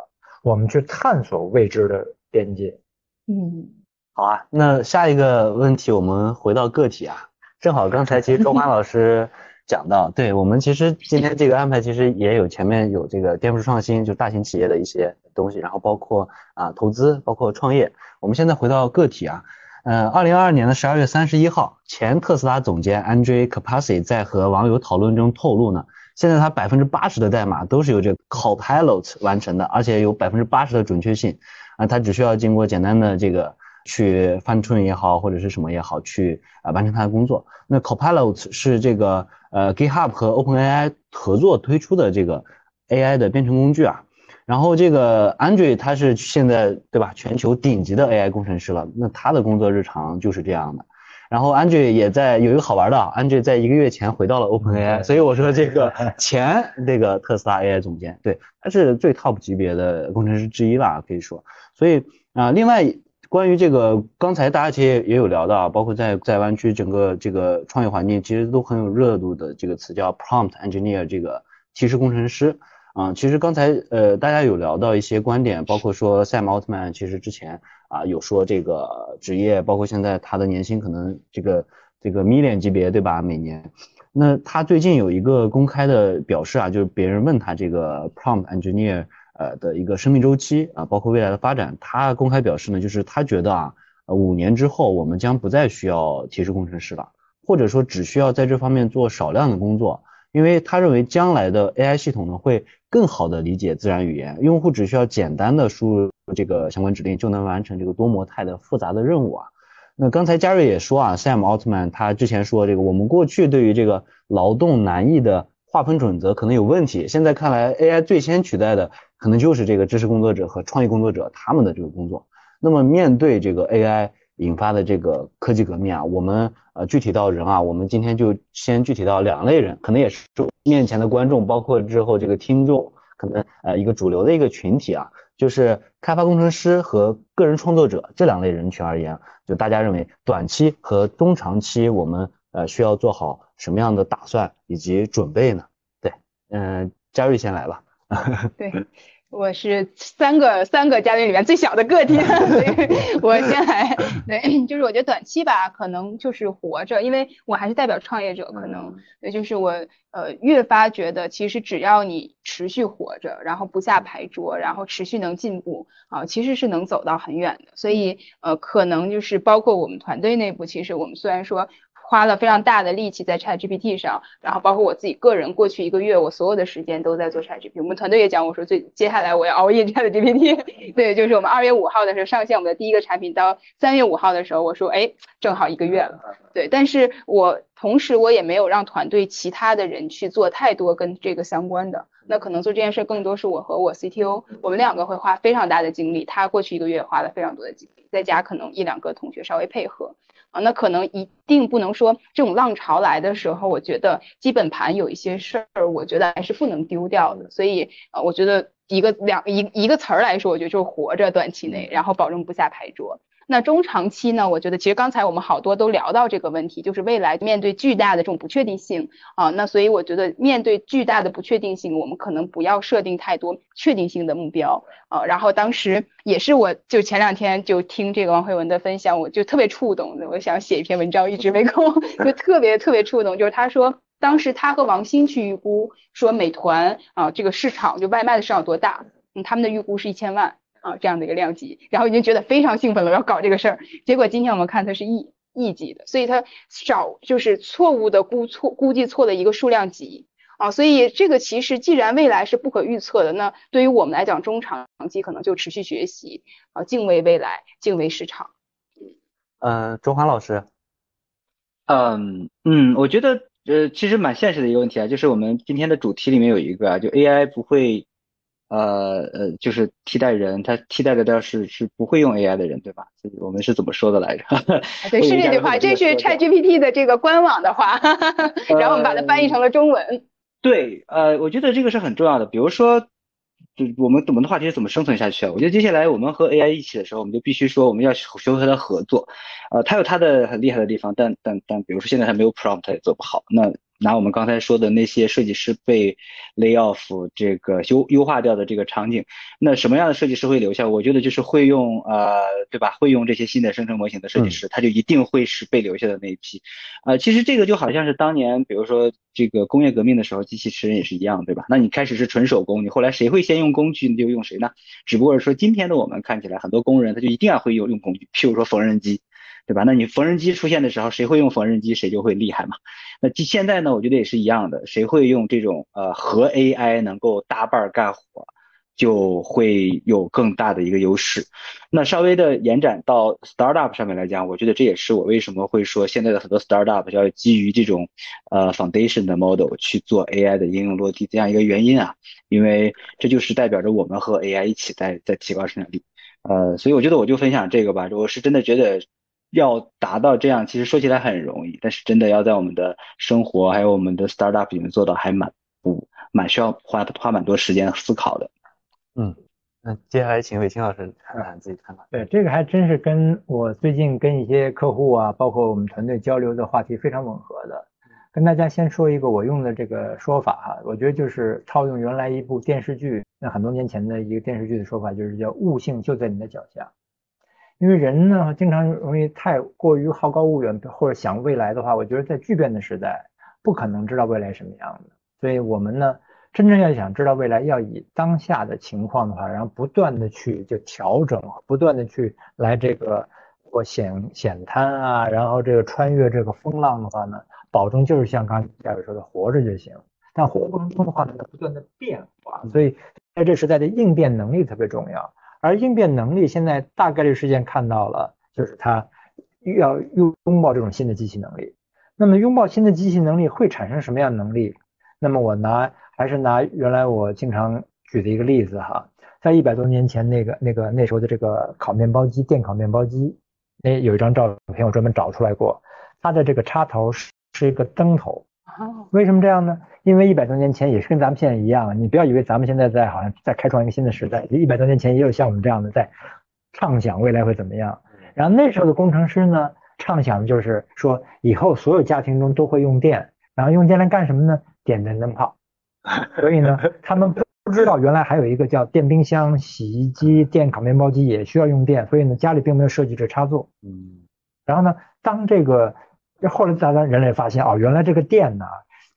C: 我们去探索未知的边界，
B: 嗯。
A: 好啊，那下一个问题，我们回到个体啊。正好刚才其实周华老师 [LAUGHS] 讲到，对我们其实今天这个安排其实也有前面有这个颠覆创新，就大型企业的一些东西，然后包括啊投资，包括创业。我们现在回到个体啊，呃，二零二二年的十二月三十一号，前特斯拉总监 Andre Kapasi 在和网友讨论中透露呢，现在他百分之八十的代码都是由这个 Copilot 完成的，而且有百分之八十的准确性啊，他只需要经过简单的这个。去翻春也好，或者是什么也好，去啊完成他的工作。那 Copilot 是这个呃 GitHub 和 OpenAI 合作推出的这个 AI 的编程工具啊。然后这个 Andre 他是现在对吧，全球顶级的 AI 工程师了，那他的工作日常就是这样的。然后 Andre 也在有一个好玩的，Andre 在一个月前回到了 OpenAI，所以我说这个 [LAUGHS] 前这个特斯拉 AI 总监，对，他是最 top 级别的工程师之一了，可以说。所以啊，另外关于这个刚才大家其实也有聊到，包括在在湾区整个这个创业环境其实都很有热度的这个词叫 Prompt Engineer，这个提示工程师。啊，其实刚才呃大家有聊到一些观点，包括说 Sam Altman 其实之前啊有说这个职业，包括现在他的年薪可能这个这个 million 级别对吧？每年，那他最近有一个公开的表示啊，就是别人问他这个 prompt engineer 呃的一个生命周期啊，包括未来的发展，他公开表示呢，就是他觉得啊，五年之后我们将不再需要提示工程师了，或者说只需要在这方面做少量的工作。因为他认为将来的 AI 系统呢会更好的理解自然语言，用户只需要简单的输入这个相关指令就能完成这个多模态的复杂的任务啊。那刚才嘉瑞也说啊，Sam Altman 他之前说这个我们过去对于这个劳动难易的划分准则可能有问题，现在看来 AI 最先取代的可能就是这个知识工作者和创意工作者他们的这个工作。那么面对这个 AI。引发的这个科技革命啊，我们呃具体到人啊，我们今天就先具体到两类人，可能也是面前的观众，包括之后这个听众，可能呃一个主流的一个群体啊，就是开发工程师和个人创作者这两类人群而言，就大家认为短期和中长期我们呃需要做好什么样的打算以及准备呢？对，嗯，嘉瑞先来吧。[LAUGHS]
B: 对。我是三个三个嘉宾里面最小的个体，[LAUGHS] 所以我先来。对，就是我觉得短期吧，可能就是活着，因为我还是代表创业者，可能对，就是我呃越发觉得，其实只要你持续活着，然后不下牌桌，然后持续能进步啊，其实是能走到很远的。所以呃，可能就是包括我们团队内部，其实我们虽然说。花了非常大的力气在 ChatGPT 上，然后包括我自己个人过去一个月，我所有的时间都在做 ChatGPT。我们团队也讲，我说最接下来我要熬夜 ChatGPT。对，就是我们二月五号的时候上线我们的第一个产品，到三月五号的时候，我说哎，正好一个月了。对，但是我同时我也没有让团队其他的人去做太多跟这个相关的。那可能做这件事更多是我和我 CTO，我们两个会花非常大的精力。他过去一个月花了非常多的精力，再加可能一两个同学稍微配合。啊，那可能一定不能说这种浪潮来的时候，我觉得基本盘有一些事儿，我觉得还是不能丢掉的。所以，呃，我觉得一个两一一个词儿来说，我觉得就是活着，短期内，然后保证不下牌桌。那中长期呢？我觉得其实刚才我们好多都聊到这个问题，就是未来面对巨大的这种不确定性啊，那所以我觉得面对巨大的不确定性，我们可能不要设定太多确定性的目标啊。然后当时也是我就前两天就听这个王慧文的分享，我就特别触动，我想写一篇文章，一直没空，[LAUGHS] 就特别特别触动。就是他说当时他和王鑫去预估说美团啊这个市场就外卖的市场多大，嗯，他们的预估是一千万。啊，这样的一个量级，然后已经觉得非常兴奋了，要搞这个事儿。结果今天我们看它是亿亿级的，所以它少就是错误的估错估计错了一个数量级啊。所以这个其实既然未来是不可预测的，那对于我们来讲，中长期可能就持续学习啊，敬畏未来，敬畏市场。
A: 嗯，周华老师，
D: 嗯嗯，我觉得呃其实蛮现实的一个问题啊，就是我们今天的主题里面有一个啊，就 AI 不会。呃呃，就是替代人，他替代的倒是是不会用 AI 的人，对吧？我们是怎么说的来着？[LAUGHS]
B: 对，是这句话，这是 ChatGPT 的这个官网的话，[LAUGHS] 然后我们把它翻译成了中文。
D: 对，呃，我觉得这个是很重要的。比如说，就我们我们的话题是怎么生存下去啊？我觉得接下来我们和 AI 一起的时候，我们就必须说我们要学会和它合作。呃，它有它的很厉害的地方，但但但，比如说现在它没有 prompt 它也做不好，那。拿我们刚才说的那些设计师被 lay off 这个优优化掉的这个场景，那什么样的设计师会留下？我觉得就是会用呃，对吧？会用这些新的生成模型的设计师，他就一定会是被留下的那一批。呃，其实这个就好像是当年，比如说这个工业革命的时候，机器吃人也是一样，对吧？那你开始是纯手工，你后来谁会先用工具，你就用谁呢？只不过是说今天的我们看起来，很多工人他就一定要会用用工具，譬如说缝纫机。对吧？那你缝纫机出现的时候，谁会用缝纫机，谁就会厉害嘛。那现在呢，我觉得也是一样的，谁会用这种呃和 AI 能够搭伴干活，就会有更大的一个优势。那稍微的延展到 startup 上面来讲，我觉得这也是我为什么会说现在的很多 startup 要基于这种呃 foundation 的 model 去做 AI 的应用落地这样一个原因啊，因为这就是代表着我们和 AI 一起在在提高生产力。呃，所以我觉得我就分享这个吧，我是真的觉得要达到这样，其实说起来很容易，但是真的要在我们的生活还有我们的 startup 里面做到，还蛮不蛮需要花花蛮多时间思考的。
A: 嗯，那接下来请伟清老师谈谈自己的看法。
C: 对，这个还真是跟我最近跟一些客户啊，包括我们团队交流的话题非常吻合的。跟大家先说一个我用的这个说法哈，我觉得就是套用原来一部电视剧，那很多年前的一个电视剧的说法，就是叫悟性就在你的脚下。因为人呢，经常容易太过于好高骛远或者想未来的话，我觉得在巨变的时代，不可能知道未来什么样的。所以我们呢。真正要想知道未来，要以当下的情况的话，然后不断的去就调整，不断的去来这个或险险滩啊，然后这个穿越这个风浪的话呢，保证就是像刚才嘉伟说的，活着就行。但活过程中的话呢，不断的变化，所以在这时代的应变能力特别重要。而应变能力现在大概率事件看到了，就是它要拥拥抱这种新的机器能力。那么拥抱新的机器能力会产生什么样能力？那么我拿。还是拿原来我经常举的一个例子哈，在一百多年前那个那个那时候的这个烤面包机电烤面包机，那有一张照片我专门找出来过，它的这个插头是是一个灯头，为什么这样呢？因为一百多年前也是跟咱们现在一样，你不要以为咱们现在在好像在开创一个新的时代，一百多年前也有像我们这样的在畅想未来会怎么样，然后那时候的工程师呢，畅想的就是说以后所有家庭中都会用电，然后用电来干什么呢？点电灯泡。[LAUGHS] 所以呢，他们不 [LAUGHS] 知道原来还有一个叫电冰箱、洗衣机、电烤面包机也需要用电，所以呢，家里并没有设计这插座。嗯。然后呢，当这个这后来大家人类发现哦，原来这个电呢，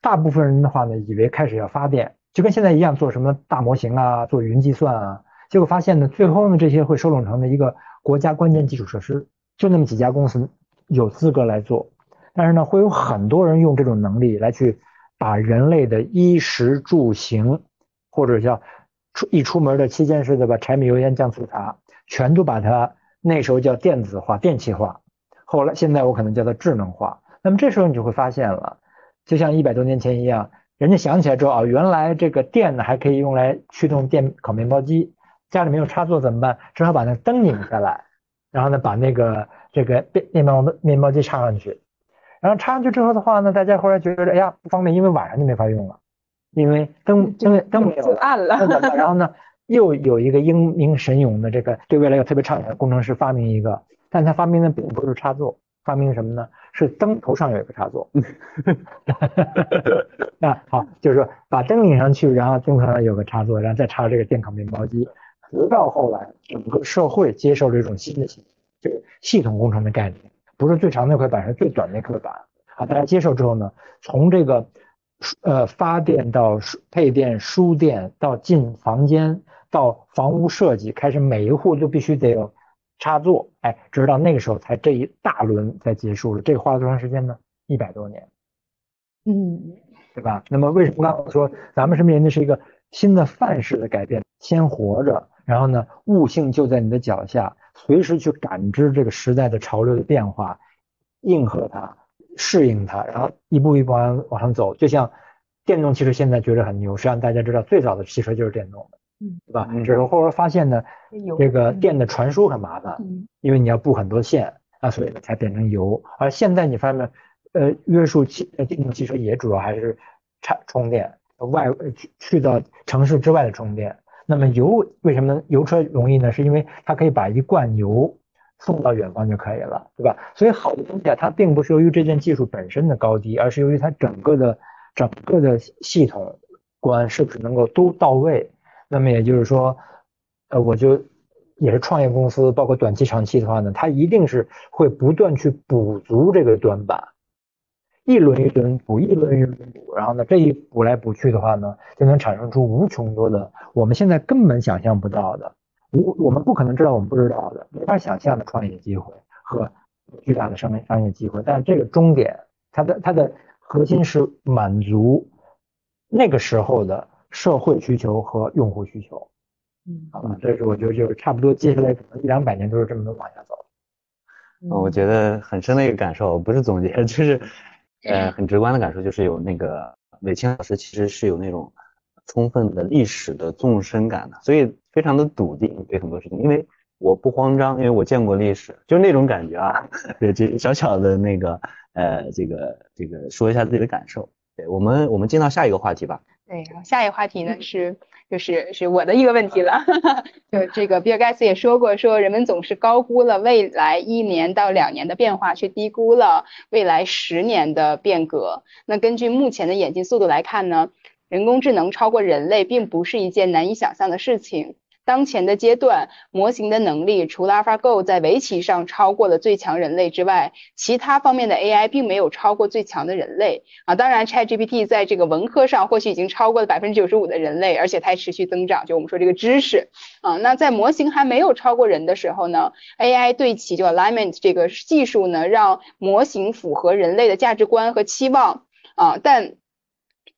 C: 大部分人的话呢，以为开始要发电，就跟现在一样做什么大模型啊，做云计算啊，结果发现呢，最后呢，这些会收拢成的一个国家关键基础设施，就那么几家公司有资格来做，但是呢，会有很多人用这种能力来去。把人类的衣食住行，或者叫出一出门的七件事，对吧？柴米油盐酱醋茶，全都把它那时候叫电子化、电气化。后来现在我可能叫它智能化。那么这时候你就会发现了，就像一百多年前一样，人家想起来之后啊，原来这个电呢还可以用来驱动电烤面包机。家里没有插座怎么办？只好把那灯拧下来，然后呢把那个这个面面包面包机插上去。然后插上去之后的话呢，大家后来觉得哎呀不方便，因为晚上就没法用了，因为灯因为灯没有了，
B: 暗了。[LAUGHS]
C: 然后呢，又有一个英明神勇的这个对未来有特别畅想的工程师发明一个，但他发明的并不是插座，发明什么呢？是灯头上有一个插座。[LAUGHS] 那好，就是说把灯拧上去，然后灯头上有个插座，然后再插这个电烤面包机。直到后来，整个社会接受了这种新的系这个系统工程的概念。不是最长那块板，是最短那块板。好，大家接受之后呢，从这个呃发电到配电、输电到进房间到房屋设计，开始每一户都必须得有插座。哎，直到那个时候才这一大轮才结束了。这个花了多长时间呢？一百多年。
B: 嗯，
C: 对吧？那么为什么刚我说咱们是面临的是一个新的范式的改变？先活着，然后呢，悟性就在你的脚下。随时去感知这个时代的潮流的变化，应和它，适应它，然后一步一步往往上走。就像电动汽车现在觉得很牛，实际上大家知道最早的汽车就是电动的，嗯，对吧？只是后来发现呢，这个电的传输很麻烦，因为你要布很多线，啊，所以才变成油。而现在你发现，呃，约束汽电动汽车也主要还是插充电，外去去到城市之外的充电。那么油为什么油车容易呢？是因为它可以把一罐油送到远方就可以了，对吧？所以好的东西啊，它并不是由于这件技术本身的高低，而是由于它整个的整个的系统观是不是能够都到位。那么也就是说，呃，我就也是创业公司，包括短期、长期的话呢，它一定是会不断去补足这个短板。一轮一轮补，一轮一轮补，然后呢，这一补来补去的话呢，就能产生出无穷多的我们现在根本想象不到的，无我们不可能知道我们不知道的，没法想象的创业机会和巨大的商业商业机会。但是这个终点，它的它的核心是满足那个时候的社会需求和用户需求。
B: 嗯，
C: 好吧，这是我觉得就是差不多，接下来可能一两百年都是这么往下走。
A: 嗯，我觉得很深的一个感受，不是总结，就是呃很直观的感受，就是有那个韦清老师其实是有那种充分的历史的纵深感的，所以非常的笃定对很多事情，因为我不慌张，因为我见过历史，就那种感觉啊，[LAUGHS] 对，这小小的那个呃这个这个说一下自己的感受。对我们我们进到下一个话题吧。
B: 对，然后下一个话题呢是。就是是我的一个问题了，[LAUGHS] 就这个比尔盖茨也说过，说人们总是高估了未来一年到两年的变化，却低估了未来十年的变革。那根据目前的演进速度来看呢，人工智能超过人类并不是一件难以想象的事情。当前的阶段，模型的能力除了 AlphaGo 在围棋上超过了最强人类之外，其他方面的 AI 并没有超过最强的人类啊。当然，ChatGPT 在这个文科上或许已经超过了百分之九十五的人类，而且它还持续增长。就我们说这个知识啊，那在模型还没有超过人的时候呢，AI 对齐就 Alignment 这个技术呢，让模型符合人类的价值观和期望啊，但。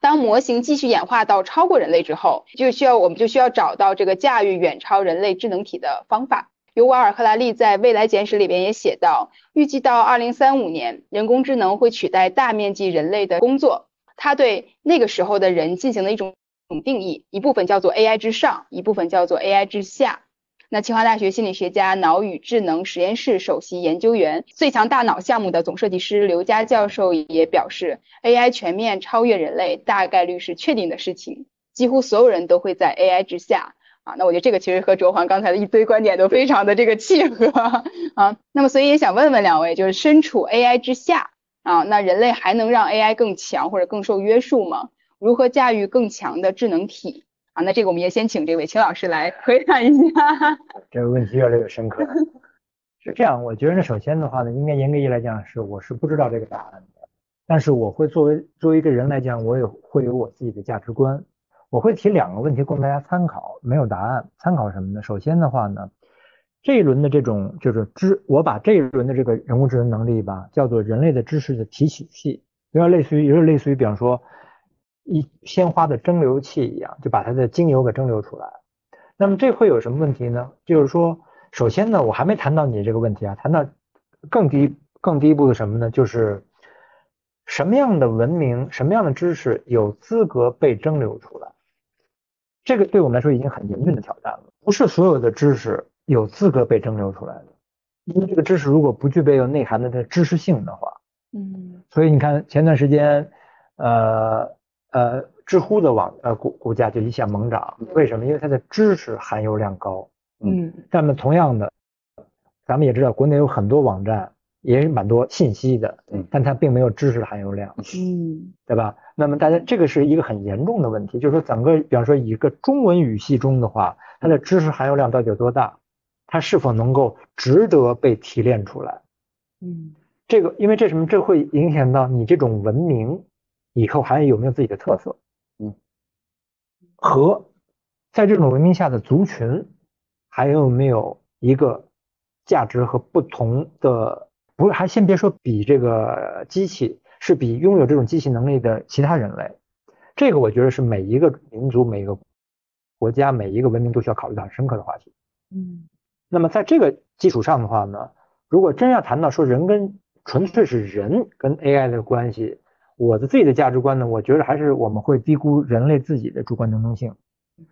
B: 当模型继续演化到超过人类之后，就需要我们就需要找到这个驾驭远超人类智能体的方法。尤瓦尔·赫拉利在《未来简史》里边也写到，预计到二零三五年，人工智能会取代大面积人类的工作。他对那个时候的人进行了一种定义，一部分叫做 AI 之上，一部分叫做 AI 之下。那清华大学心理学家、脑与智能实验室首席研究员、最强大脑项目的总设计师刘佳教授也表示，AI 全面超越人类大概率是确定的事情，几乎所有人都会在 AI 之下啊。那我觉得这个其实和卓环刚才的一堆观点都非常的这个契合啊。那么所以也想问问两位，就是身处 AI 之下啊，那人类还能让 AI 更强或者更受约束吗？如何驾驭更强的智能体？啊，那这个我们也先请这位秦老师来回答一下。[LAUGHS]
C: 这个问题越来越深刻了。[LAUGHS] 是这样，我觉得呢，首先的话呢，应该严格意义来讲是我是不知道这个答案的，但是我会作为作为一个人来讲，我也会有我自己的价值观。我会提两个问题供大家参考，没有答案，参考什么呢？首先的话呢，这一轮的这种就是知，我把这一轮的这个人工智能能力吧，叫做人类的知识的提取器，有点类似于，有点类似于，比方说。一鲜花的蒸馏器一样，就把它的精油给蒸馏出来。那么这会有什么问题呢？就是说，首先呢，我还没谈到你这个问题啊，谈到更低更低一步的什么呢？就是什么样的文明、什么样的知识有资格被蒸馏出来？这个对我们来说已经很严峻的挑战了。不是所有的知识有资格被蒸馏出来的，因为这个知识如果不具备有内涵的这知识性的话，
B: 嗯，
C: 所以你看前段时间，呃。呃，知乎的网呃股股价就一下猛涨，为什么？因为它的知识含油量高。
B: 嗯。
C: 那么同样的，咱们也知道，国内有很多网站也是蛮多信息的，
A: 嗯，
C: 但它并没有知识含油量。
B: 嗯。
C: 对吧？那么大家这个是一个很严重的问题，就是说整个，比方说一个中文语系中的话，它的知识含油量到底有多大？它是否能够值得被提炼出来？
B: 嗯。
C: 这个，因为这什么？这会影响到你这种文明。以后还有没有自己的特色？
A: 嗯，
C: 和在这种文明下的族群还有没有一个价值和不同的？不是，还先别说比这个机器，是比拥有这种机器能力的其他人类。这个我觉得是每一个民族、每一个国家、每一个文明都需要考虑的很深刻的话题。
B: 嗯，
C: 那么在这个基础上的话呢，如果真要谈到说人跟纯粹是人跟 AI 的关系。我的自己的价值观呢，我觉得还是我们会低估人类自己的主观能动性。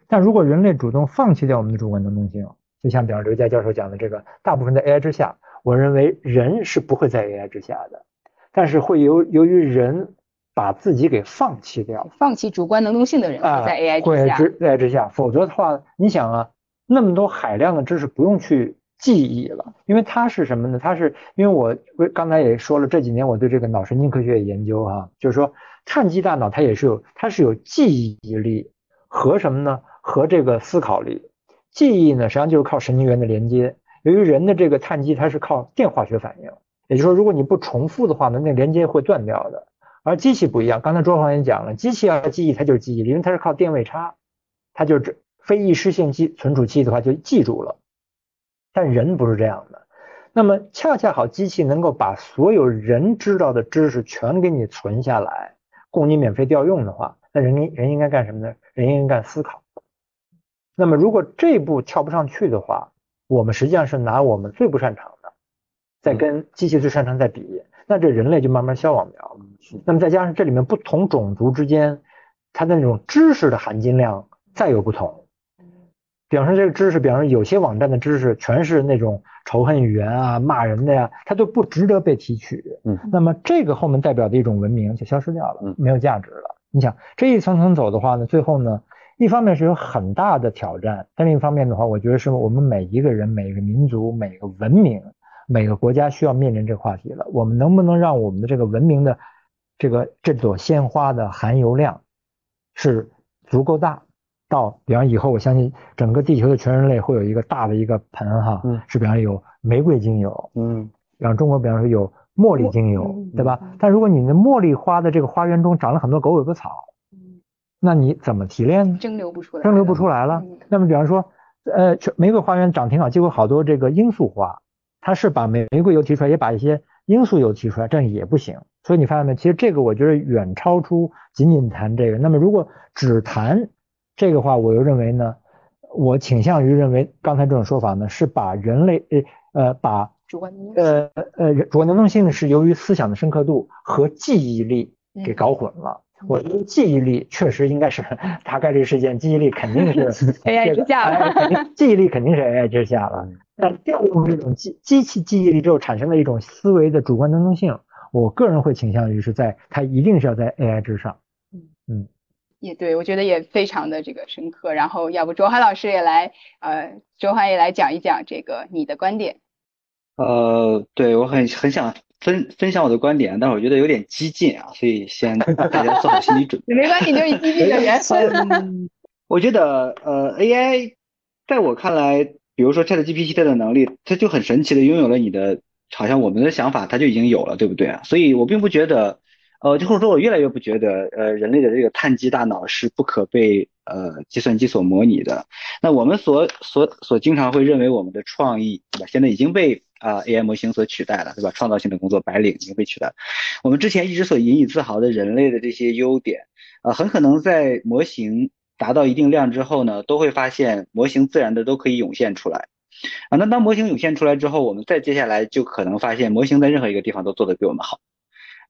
C: 但如果人类主动放弃掉我们的主观能动性，就像比方刘佳教授讲的这个，大部分在 AI 之下，我认为人是不会在 AI 之下的，但是会由由于人把自己给放弃掉，
B: 放弃主观能动性的人会在 AI
C: 之下，会在 AI 之下，否则的话，你想啊，那么多海量的知识不用去。记忆了，因为它是什么呢？它是因为我刚才也说了，这几年我对这个脑神经科学研究哈，就是说碳基大脑它也是有，它是有记忆力和什么呢？和这个思考力。记忆呢，实际上就是靠神经元的连接。由于人的这个碳基它是靠电化学反应，也就是说，如果你不重复的话呢，那连接会断掉的。而机器不一样，刚才周航也讲了，机器要记忆它就是记忆力，因为它是靠电位差，它就是非易失性记存储器的话就记住了。但人不是这样的，那么恰恰好，机器能够把所有人知道的知识全给你存下来，供你免费调用的话，那人人应该干什么呢？人应该干思考。那么如果这一步跳不上去的话，我们实际上是拿我们最不擅长的，在跟机器最擅长在比，那这人类就慢慢消亡掉了。那么再加上这里面不同种族之间，它的那种知识的含金量再有不同。比方说这个知识，比方说有些网站的知识全是那种仇恨语言啊、骂人的呀，它就不值得被提取。
A: 嗯，
C: 那么这个后面代表的一种文明就消失掉了，没有价值了。你想这一层层走的话呢，最后呢，一方面是有很大的挑战，但另一方面的话，我觉得是我们每一个人、每个民族、每个文明、每个国家需要面临这个话题了。我们能不能让我们的这个文明的这个这朵鲜花的含油量是足够大？到比方以后，我相信整个地球的全人类会有一个大的一个盆哈，
A: 嗯，
C: 是比方有玫瑰精油，
A: 嗯，
C: 比方中国比方说有茉莉精油，对吧？但如果你的茉莉花的这个花园中长了很多狗尾巴草，嗯那你怎么提炼呢？
B: 蒸馏不出来，
C: 蒸馏不出来了。那么比方说，呃，玫瑰花园长挺好，结果好多这个罂粟花，它是把玫玫瑰油提出来，也把一些罂粟油提出来，这样也不行。所以你发现没？其实这个我觉得远超出仅仅谈这个。那么如果只谈这个话，我又认为呢，我倾向于认为刚才这种说法呢，是把人类呃呃把
B: 主观
C: 呃呃主观能动性是由于思想的深刻度和记忆力给搞混了。我觉得记忆力确实应该是大概率事件，记忆力肯定是 [LAUGHS]
B: AI 之下了，
C: 记忆力肯定是 AI 之下了。但调用这种机机器记忆力之后产生的一种思维的主观能动性，我个人会倾向于是在它一定是要在 AI 之上。
B: 嗯
C: 嗯。
B: 也对，我觉得也非常的这个深刻。然后，要不卓涵老师也来，呃，卓涵也来讲一讲这个你的观点。
D: 呃，对我很很想分分享我的观点，但是我觉得有点激进啊，所以先 [LAUGHS] 大家做好心理准备。
B: 没关系，就是激进的人。[LAUGHS]
D: 我觉得呃，AI 在我看来，比如说 ChatGPT 的能力，它就很神奇的拥有了你的，好像我们的想法它就已经有了，对不对啊？所以我并不觉得。呃，就或者说，我越来越不觉得，呃，人类的这个碳基大脑是不可被呃计算机所模拟的。那我们所所所经常会认为我们的创意，对吧？现在已经被啊 AI 模型所取代了，对吧？创造性的工作白领已经被取代。我们之前一直所引以自豪的人类的这些优点，啊，很可能在模型达到一定量之后呢，都会发现模型自然的都可以涌现出来。啊，那当模型涌现出来之后，我们再接下来就可能发现模型在任何一个地方都做得比我们好。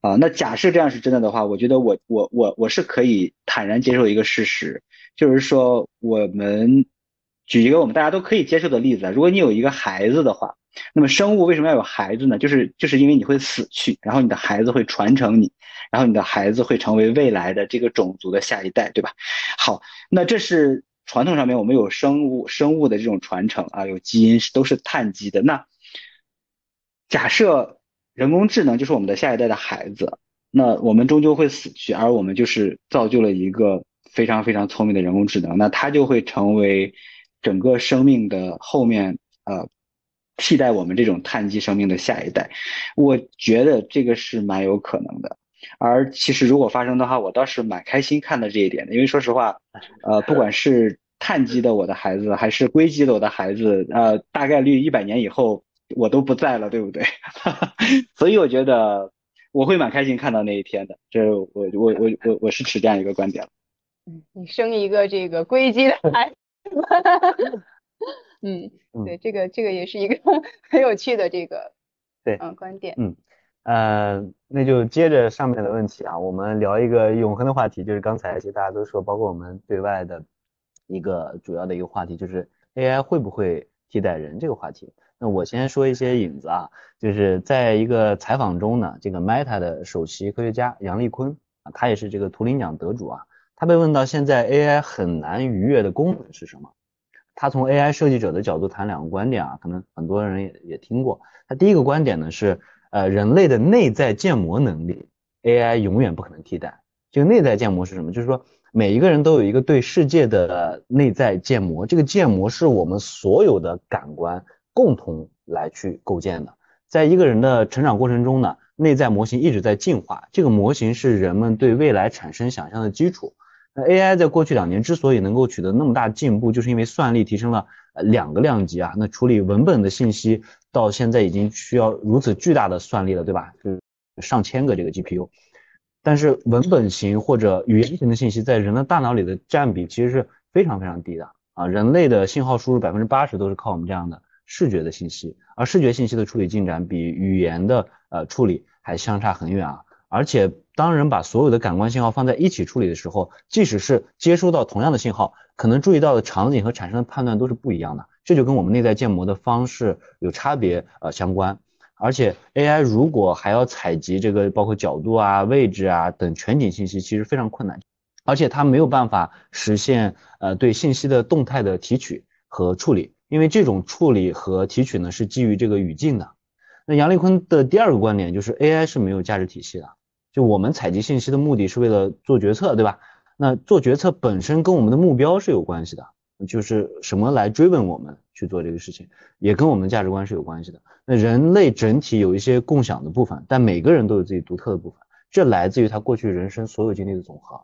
D: 啊，那假设这样是真的的话，我觉得我我我我是可以坦然接受一个事实，就是说我们举一个我们大家都可以接受的例子，如果你有一个孩子的话，那么生物为什么要有孩子呢？就是就是因为你会死去，然后你的孩子会传承你，然后你的孩子会成为未来的这个种族的下一代，对吧？好，那这是传统上面我们有生物生物的这种传承啊，有基因是都是碳基的。那假设。人工智能就是我们的下一代的孩子，那我们终究会死去，而我们就是造就了一个非常非常聪明的人工智能，那它就会成为整个生命的后面呃替代我们这种碳基生命的下一代。我觉得这个是蛮有可能的，而其实如果发生的话，我倒是蛮开心看到这一点的，因为说实话，呃，不管是碳基的我的孩子，还是硅基的我的孩子，呃，大概率一百年以后。我都不在了，对不对？[LAUGHS] 所以我觉得我会蛮开心看到那一天的。这我我我我我是持这样一个观点。
B: 嗯，你生一个这个硅基的孩子。[LAUGHS] 嗯，对，这个这个也是一个 [LAUGHS] 很有趣的这个
A: 对
B: 嗯观点。
A: 嗯呃，那就接着上面的问题啊，我们聊一个永恒的话题，就是刚才其实大家都说，包括我们对外的一个主要的一个话题，就是 AI 会不会替代人这个话题。那我先说一些引子啊，就是在一个采访中呢，这个 Meta 的首席科学家杨立坤啊，他也是这个图灵奖得主啊，他被问到现在 AI 很难逾越的功能是什么，他从 AI 设计者的角度谈两个观点啊，可能很多人也也听过。他第一个观点呢是，呃，人类的内在建模能力，AI 永远不可能替代。这个内在建模是什么？就是说每一个人都有一个对世界的内在建模，这个建模是我们所有的感官。共同来去构建的，在一个人的成长过程中呢，内在模型一直在进化，这个模型是人们对未来产生想象的基础。那 AI 在过去两年之所以能够取得那么大进步，就是因为算力提升了两个量级啊。那处理文本的信息到现在已经需要如此巨大的算力了，对吧？就上千个这个 GPU。但是文本型或者语言型的信息在人的大脑里的占比其实是非常非常低的。啊，人类的信号输入百分之八十都是靠我们这样的视觉的信息，而视觉信息的处理进展比语言的呃处理还相差很远啊。而且当人把所有的感官信号放在一起处理的时候，即使是接收到同样的信号，可能注意到的场景和产生的判断都是不一样的。这就跟我们内在建模的方式有差别呃相关。而且 AI 如果还要采集这个包括角度啊、位置啊等全景信息，其实非常困难。而且它没有办法实现呃对信息的动态的提取和处理，因为这种处理和提取呢是基于这个语境的。那杨立坤的第二个观点就是 AI 是没有价值体系的，就我们采集信息的目的是为了做决策，对吧？那做决策本身跟我们的目标是有关系的，就是什么来追问我们去做这个事情，也跟我们的价值观是有关系的。那人类整体有一些共享的部分，但每个人都有自己独特的部分，这来自于他过去人生所有经历的总和。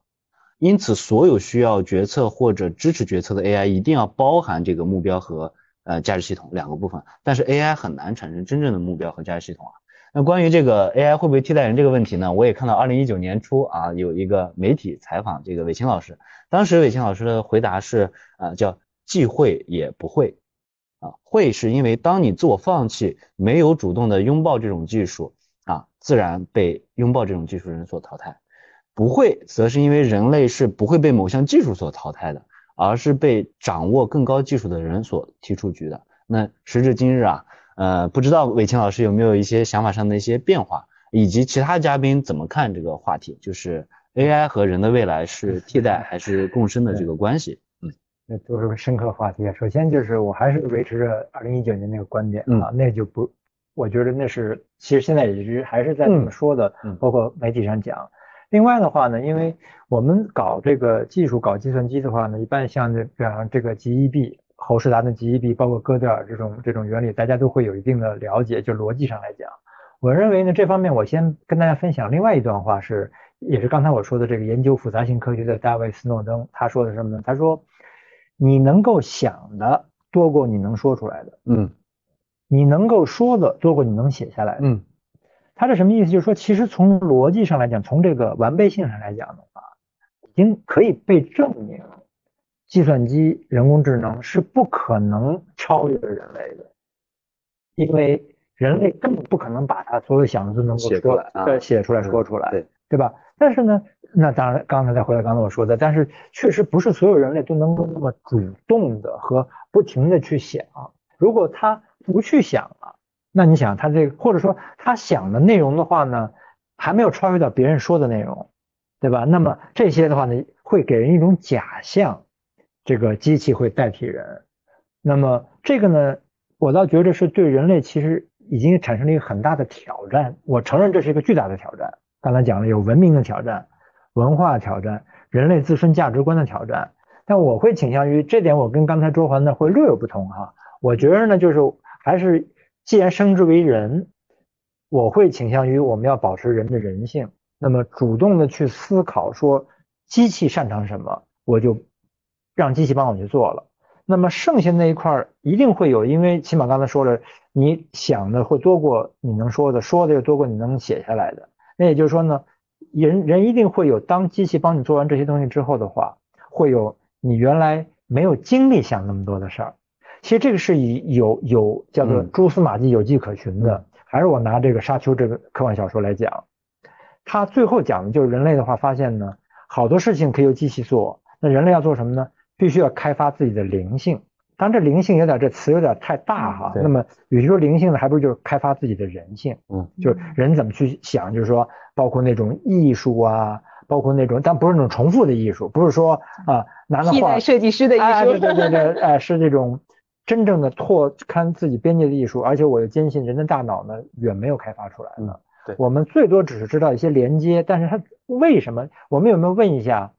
A: 因此，所有需要决策或者支持决策的 AI 一定要包含这个目标和呃价值系统两个部分。但是 AI 很难产生真正的目标和价值系统啊。那关于这个 AI 会不会替代人这个问题呢？我也看到二零一九年初啊有一个媒体采访这个韦清老师，当时韦清老师的回答是啊叫既会也不会啊会是因为当你自我放弃，没有主动的拥抱这种技术啊，自然被拥抱这种技术人所淘汰。不会，则是因为人类是不会被某项技术所淘汰的，而是被掌握更高技术的人所踢出局的。那时至今日啊，呃，不知道伟清老师有没有一些想法上的一些变化，以及其他嘉宾怎么看这个话题，就是 AI 和人的未来是替代还是共生的这个关系？
C: 嗯，那都是个深刻话题。首先就是我还是维持着二零一九年那个观点啊，那就不，我觉得那是其实现在也是还是在怎么说的，包括媒体上讲。另外的话呢，因为我们搞这个技术、搞计算机的话呢，一般像这比方这个 GEB、侯世达的 GEB，包括哥德尔这种这种原理，大家都会有一定的了解。就逻辑上来讲，我认为呢，这方面我先跟大家分享另外一段话，是也是刚才我说的这个研究复杂性科学的大卫斯诺登他说的什么呢？他说，你能够想的多过你能说出来的，
A: 嗯，
C: 你能够说的多过你能写下来的，
A: 嗯。
C: 他这什么意思？就是说，其实从逻辑上来讲，从这个完备性上来讲的话，已经可以被证明，计算机、人工智能是不可能超越人类的，因为人类根本不可能把他所有想的都能够
A: 写出来，
C: 对，写出来说出来，
A: 对，
C: 对吧？但是呢，那当然，刚才再回来刚才我说的，但是确实不是所有人类都能够那么主动的和不停的去想，如果他不去想了。那你想他这个，或者说他想的内容的话呢，还没有超越到别人说的内容，对吧？那么这些的话呢，会给人一种假象，这个机器会代替人。那么这个呢，我倒觉得是对人类其实已经产生了一个很大的挑战。我承认这是一个巨大的挑战。刚才讲了有文明的挑战、文化挑战、人类自身价值观的挑战。但我会倾向于这点，我跟刚才卓环呢会略有不同哈。我觉得呢，就是还是。既然生之为人，我会倾向于我们要保持人的人性，那么主动的去思考说机器擅长什么，我就让机器帮我去做了。那么剩下那一块一定会有，因为起码刚才说了，你想的会多过你能说的，说的又多过你能写下来的。那也就是说呢，人人一定会有，当机器帮你做完这些东西之后的话，会有你原来没有精力想那么多的事儿。其实这个是以有有叫做蛛丝马迹有迹可循的，还是我拿这个沙丘这个科幻小说来讲，它最后讲的就是人类的话发现呢，好多事情可以由机器做，那人类要做什么呢？必须要开发自己的灵性。当然这灵性有点这词有点太大哈，那么与其说灵性呢，还不如就是开发自己的人性。
A: 嗯，
C: 就是人怎么去想，就是说包括那种艺术啊，包括那种但不是那种重复的艺术，不是说啊拿那画
B: 设计师的艺术，
C: 对对对对，[LAUGHS] 哎是这种。真正的拓开自己边界的艺术，而且我又坚信人的大脑呢远没有开发出来
A: 呢。对，
C: 我们最多只是知道一些连接，但是它为什么？我们有没有问一下，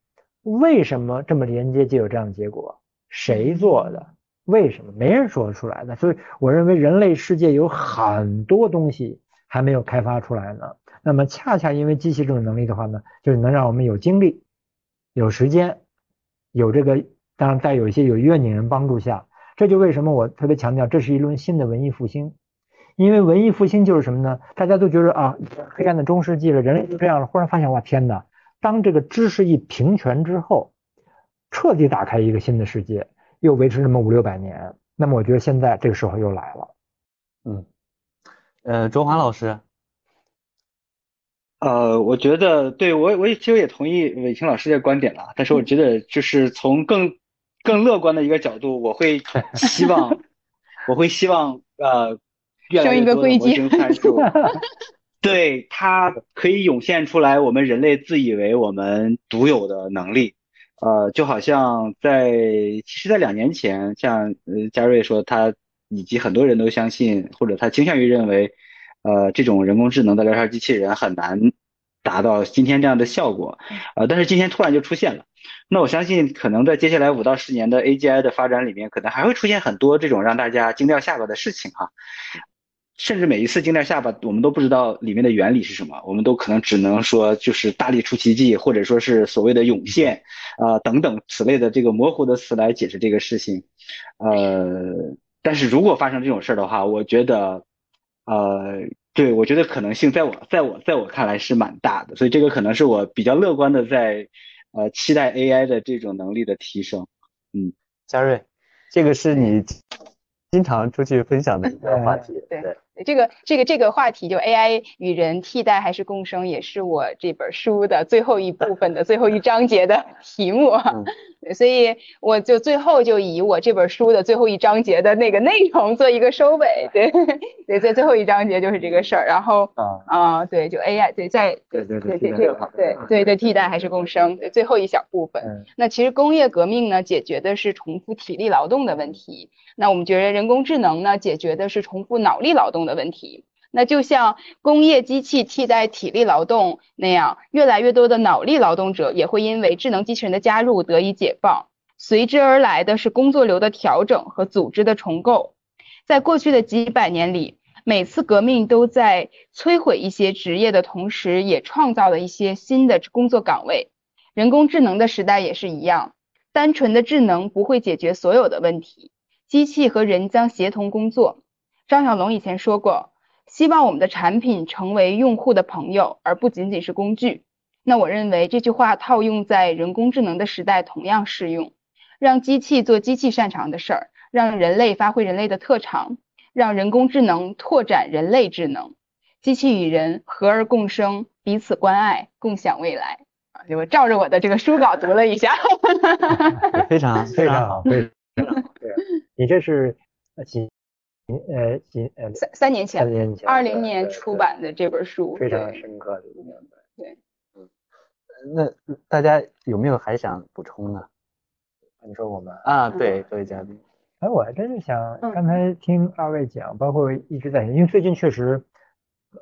C: 为什么这么连接就有这样的结果？谁做的？为什么？没人说得出来的。所以我认为人类世界有很多东西还没有开发出来呢。那么恰恰因为机器这种能力的话呢，就是能让我们有精力、有时间、有这个，当然在有一些有愿景人帮助下。这就为什么我特别强调，这是一轮新的文艺复兴，因为文艺复兴就是什么呢？大家都觉得啊，黑暗的中世纪了，人类就这样了。忽然发现，哇，天哪！当这个知识一平权之后，彻底打开一个新的世界，又维持那么五六百年，那么我觉得现在这个时候又来了。
A: 嗯，呃，卓华老师，
D: 呃，我觉得对我我其实也同意伟清老师的观点了，但是我觉得就是从更更乐观的一个角度，我会希望 [LAUGHS] 我会希望呃越来越多的模型参数，[LAUGHS] 对它可以涌现出来我们人类自以为我们独有的能力。呃，就好像在其实，在两年前，像呃嘉瑞说他以及很多人都相信，或者他倾向于认为，呃，这种人工智能的聊天机器人很难达到今天这样的效果，呃，但是今天突然就出现了。那我相信，可能在接下来五到十年的 AGI 的发展里面，可能还会出现很多这种让大家惊掉下巴的事情哈。甚至每一次惊掉下巴，我们都不知道里面的原理是什么，我们都可能只能说就是大力出奇迹，或者说是所谓的涌现，啊等等此类的这个模糊的词来解释这个事情，呃，但是如果发生这种事儿的话，我觉得，呃，对我觉得可能性在我在我在我看来是蛮大的，所以这个可能是我比较乐观的在，呃，期待 AI 的这种能力的提升。嗯，
A: 嘉瑞，这个是你经常出去分享的一个话题，
B: 对。这个这个这个话题就 AI 与人替代还是共生，也是我这本书的最后一部分的最后一章节的题目。所以我就最后就以我这本书的最后一章节的那个内容做一个收尾。对对，在最后一章节就是这个事儿。然后啊对，就 AI 对在
C: 对对对
B: 对对对对替代还是共生，对最后一小部分。那其实工业革命呢，解决的是重复体力劳动的问题。那我们觉得人工智能呢，解决的是重复脑力劳动的。问题，那就像工业机器替代体力劳动那样，越来越多的脑力劳动者也会因为智能机器人的加入得以解放，随之而来的是工作流的调整和组织的重构。在过去的几百年里，每次革命都在摧毁一些职业的同时，也创造了一些新的工作岗位。人工智能的时代也是一样，单纯的智能不会解决所有的问题，机器和人将协同工作。张小龙以前说过，希望我们的产品成为用户的朋友，而不仅仅是工具。那我认为这句话套用在人工智能的时代同样适用。让机器做机器擅长的事儿，让人类发挥人类的特长，让人工智能拓展人类智能。机器与人和而共生，彼此关爱，共享未来。啊，我照着我的这个书稿读了一下，[LAUGHS] [LAUGHS]
A: 非常
C: 非常好，非常好。[LAUGHS] 对，你这是几？呃，几呃
B: 三三年前，
C: 三年前，
B: 二零年出版的这本书，
C: 非常深刻的。
B: 对，
A: 嗯，那大家有没有还想补充的？
C: 你说我们
A: 啊，对，各位嘉宾。
C: 哎，我还真是想，刚才听二位讲，包括一直在，因为最近确实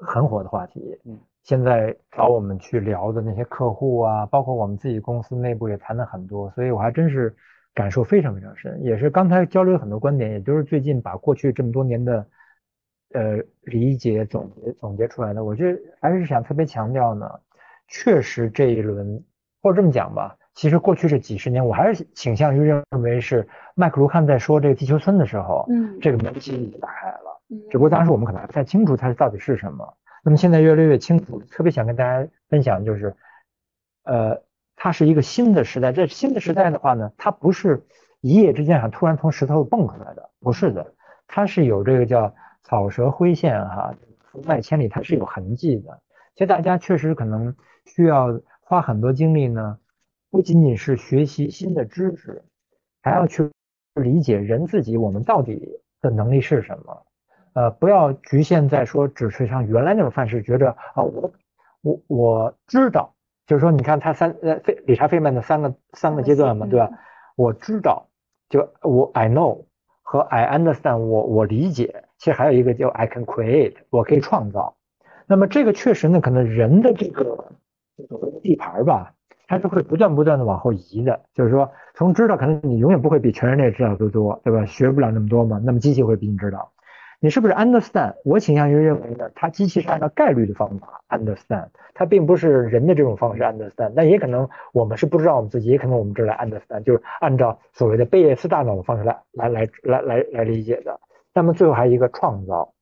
C: 很火的话题，嗯，现在找我们去聊的那些客户啊，包括我们自己公司内部也谈了很多，所以我还真是。感受非常非常深，也是刚才交流很多观点，也就是最近把过去这么多年的呃理解总结总结出来的。我觉得还是想特别强调呢，确实这一轮或者这么讲吧，其实过去这几十年，我还是倾向于认为是麦克卢汉在说这个地球村的时候，嗯，这个门其实已经打开了，嗯，只不过当时我们可能还不太清楚它是到底是什么。那么现在越来越清楚，特别想跟大家分享就是，呃。它是一个新的时代，这新的时代的话呢，它不是一夜之间哈突然从石头蹦出来的，不是的，它是有这个叫草蛇灰线哈，福脉千里，它是有痕迹的。其实大家确实可能需要花很多精力呢，不仅仅是学习新的知识，还要去理解人自己，我们到底的能力是什么？呃，不要局限在说只是像原来那种范式，觉着啊我我我知道。就是说，你看他三呃费理查费曼的三个三个阶段嘛，对吧？我知道，就我 I know 和 I understand，我我理解。其实还有一个叫 I can create，我可以创造。那么这个确实呢，可能人的这个地盘吧，它是会不断不断的往后移的。就是说，从知道，可能你永远不会比全人类知道的多，对吧？学不了那么多嘛。那么机器会比你知道。你是不是 understand？我倾向于认为呢，它机器是按照概率的方法 understand，它并不是人的这种方式 understand。但也可能我们是不知道我们自己，也可能我们这来 understand，就是按照所谓的贝叶斯大脑的方式来来来来来来理解的。那么最后还有一个创造，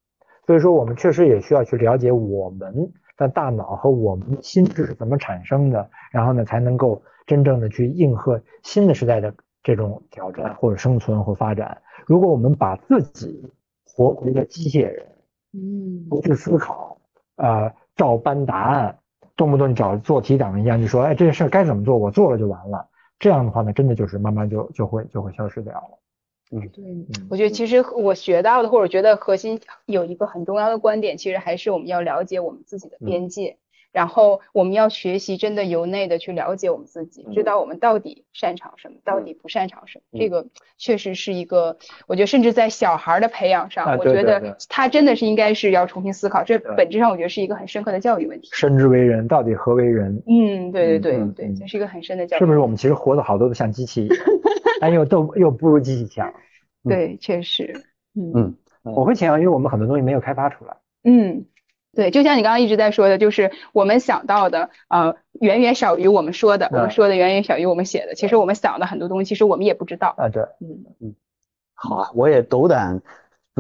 C: 所以说我们确实也需要去了解我们的大脑和我们心智是怎么产生的，然后呢才能够真正的去应和新的时代的这种挑战或者生存或发展。如果我们把自己活回了机械人，
B: 嗯，
C: 不去思考，呃，照搬答案，动不动找做题党一样，就说，哎，这个事儿该怎么做，我做了就完了。这样的话呢，真的就是慢慢就就会就会消失掉了。
B: 嗯对，我觉得其实我学到的，或者觉得核心有一个很重要的观点，其实还是我们要了解我们自己的边界。然后我们要学习，真的由内的去了解我们自己，知道我们到底擅长什么，到底不擅长什么。这个确实是一个，我觉得甚至在小孩的培养上，我觉得他真的是应该是要重新思考。这本质上我觉得是一个很深刻的教育问题。
C: 生之为人，到底何为人？
B: 嗯，对对对对，这是一个很深的教育。
C: 是不是我们其实活的好多都像机器，[LAUGHS] 但又都又不如机器强？
B: 对，确实。
A: 嗯，
C: 我会强调，因为我们很多东西没有开发出来。
B: 嗯。对，就像你刚刚一直在说的，就是我们想到的，呃，远远少于我们说的，我们说的远远小于我们写的。其实我们想的很多东西，其实我们也不知道。
C: 啊，对，
B: 嗯
A: 嗯。好啊，我也斗胆，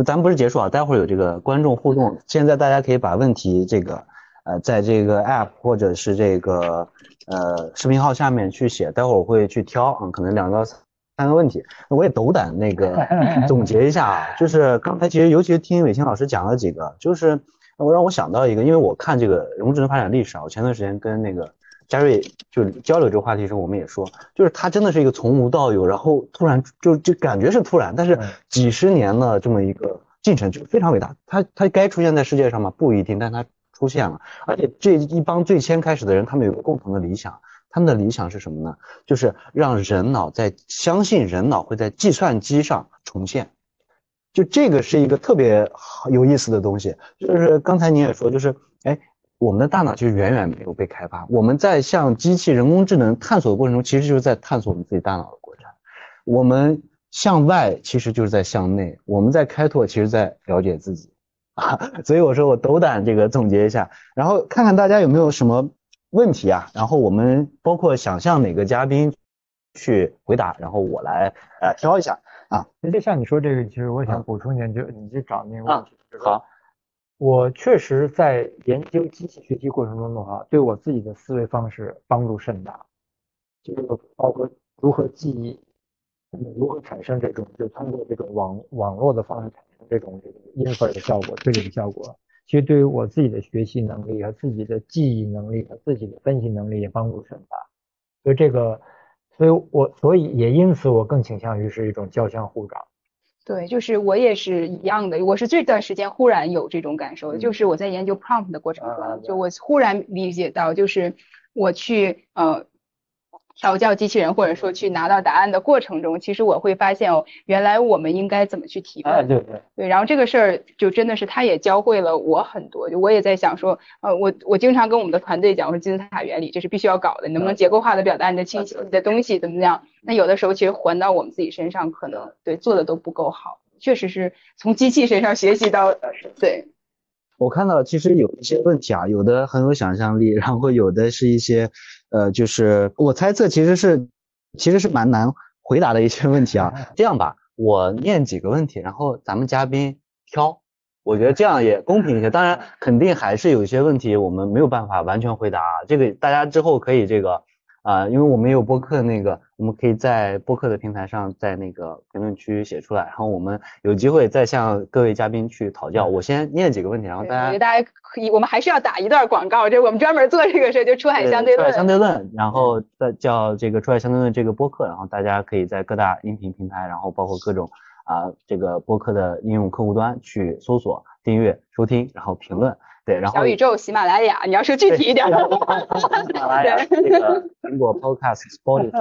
A: 咱不是结束啊，待会儿有这个观众互动，现在大家可以把问题这个，呃，在这个 app 或者是这个呃视频号下面去写，待会儿我会去挑啊，可能两到三个问题。那我也斗胆那个 [LAUGHS] 总结一下啊，就是刚才其实尤其是听伟清老师讲了几个，就是。我让我想到一个，因为我看这个人工智能发展历史啊，我前段时间跟那个嘉瑞就交流这个话题的时候，我们也说，就是它真的是一个从无到有，然后突然就就感觉是突然，但是几十年的这么一个进程就非常伟大。它它该出现在世界上吗？不一定，但它出现了。而且这一帮最先开始的人，他们有个共同的理想，他们的理想是什么呢？就是让人脑在相信人脑会在计算机上重现。就这个是一个特别好有意思的东西，就是刚才你也说，就是哎，我们的大脑其实远远没有被开发，我们在向机器人工智能探索的过程中，其实就是在探索我们自己大脑的过程。我们向外其实就是在向内，我们在开拓，其实在了解自己啊。所以我说我斗胆这个总结一下，然后看看大家有没有什么问题啊，然后我们包括想象哪个嘉宾去回答，然后我来呃挑一下。啊，
C: 那就像你说这个，其实我想补充一点，就你去找那个问题。
A: 好，
C: 我确实在研究机器学习过程中的话，对我自己的思维方式帮助甚大，就是包括如何记忆，如何产生这种，就通过这种网网络的方式产生这种这个 infer 的效果、推理的效果，其实对于我自己的学习能力和自己的记忆能力和自己的分析能力也帮助甚大，所以这个。所以，我所以也因此，我更倾向于是一种交相互长。
B: 对，就是我也是一样的。我是这段时间忽然有这种感受，就是我在研究 prompt 的过程中，就我忽然理解到，就是我去呃。调教机器人，或者说去拿到答案的过程中，其实我会发现哦，原来我们应该怎么去提问。
C: 对对
B: 对。然后这个事儿就真的是，他也教会了我很多。就我也在想说，呃，我我经常跟我们的团队讲，我说金字塔原理这是必须要搞的，你能不能结构化的表达你的清晰你的东西怎么样？那有的时候其实还到我们自己身上，可能对做的都不够好。确实是从机器身上学习到，对。
A: 我看到其实有一些问题啊，有的很有想象力，然后有的是一些。呃，就是我猜测其实是，其实是蛮难回答的一些问题啊。这样吧，我念几个问题，然后咱们嘉宾挑，我觉得这样也公平一些。当然，肯定还是有一些问题我们没有办法完全回答，这个大家之后可以这个。啊，因为我们有播客，那个我们可以在播客的平台上，在那个评论区写出来，然后我们有机会再向各位嘉宾去讨教。我先念几个问题，然后大家
B: 大家可以，我们还是要打一段广告，就我们专门做这个事，就出海相对论。
A: 出海相对论，然后再叫这个出海相对论这个播客，然后大家可以在各大音频平台，然后包括各种啊这个播客的应用客户端去搜索、订阅、收听，然后评论。对，然后
B: 小宇宙、喜马拉雅，你要说具体一点。喜
A: 马拉雅、这个苹果 Podcast、Spotify，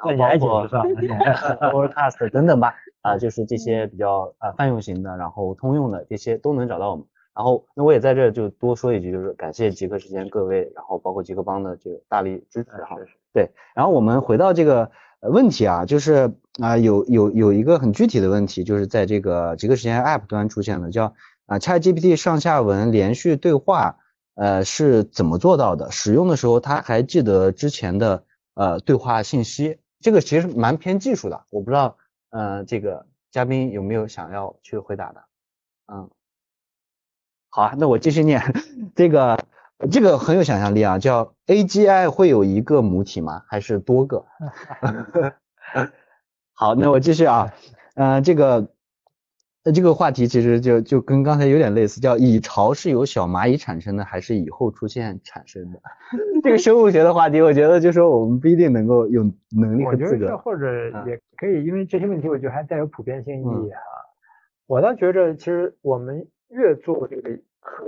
A: [LAUGHS] 包括 Podcast [LAUGHS] 等等吧，啊，就是这些比较啊泛用型的，然后通用的这些都能找到我们。然后，那我也在这就多说一句，就是感谢极客时间各位，然后包括极客帮的这个大力支持哈。对，然后我们回到这个问题啊，就是啊有有有一个很具体的问题，就是在这个极客时间 App 端出现的，叫。啊，ChatGPT 上下文连续对话，呃，是怎么做到的？使用的时候，他还记得之前的呃对话信息，这个其实蛮偏技术的，我不知道，呃，这个嘉宾有没有想要去回答的？嗯，好啊，那我继续念，这个这个很有想象力啊，叫 AGI 会有一个母体吗？还是多个？[LAUGHS] 好，那我继续啊，嗯，这个，呃，这个话题其实就就跟刚才有点类似，叫蚁巢是由小蚂蚁产生的，还是以后出现产生的？[LAUGHS] 这个生物学的话题，我觉得就说我们不一定能够有能力和资格。
C: 或者也可以，因为这些问题我觉得还带有普遍性意义哈。我倒觉着，其实我们越做这个科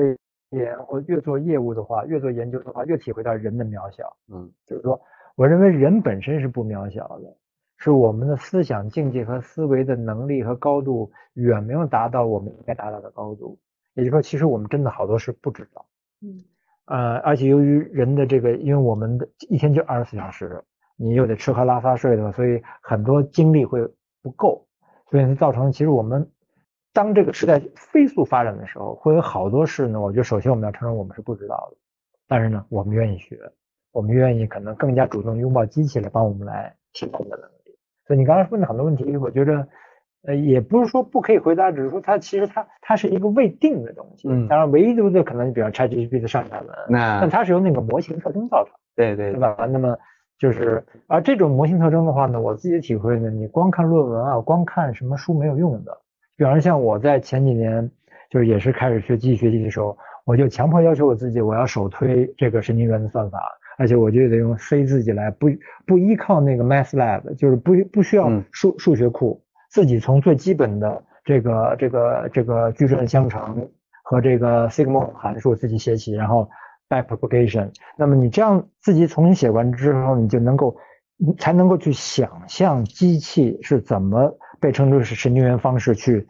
C: 研或越做业务的话，越做研究的话，越体会到人的渺小。
A: 嗯，
C: 就是说，我认为人本身是不渺小的。是我们的思想境界和思维的能力和高度远没有达到我们应该达到的高度，也就是说，其实我们真的好多事不知道。
B: 嗯，
C: 呃，而且由于人的这个，因为我们的一天就二十四小时，你又得吃喝拉撒睡的，所以很多精力会不够，所以造成其实我们当这个时代飞速发展的时候，会有好多事呢。我觉得首先我们要承认我们是不知道的，但是呢，我们愿意学，我们愿意可能更加主动拥抱机器来帮我们来提高的能力。所以你刚才问的很多问题，我觉得，呃，也不是说不可以回答，只是说它其实它它是一个未定的东西。
A: 嗯。
C: 当然，唯独的可能，比如 ChatGPT 的上下文，
A: 那
C: 但它是由那个模型特征造成。
A: 对对。
C: 对吧？那么就是，而这种模型特征的话呢，我自己的体会呢，你光看论文啊，光看什么书没有用的。比方说，像我在前几年，就是也是开始学机器学习的时候，我就强迫要求我自己，我要首推这个神经元的算法。而且我就得用 C 自己来，不不依靠那个 MathLab，就是不不需要数数学库，自己从最基本的这个这个这个矩阵相乘和这个 sigma 函数自己写起，然后 backpropagation。那么你这样自己重新写完之后，你就能够才能够去想象机器是怎么被称之为是神经元方式去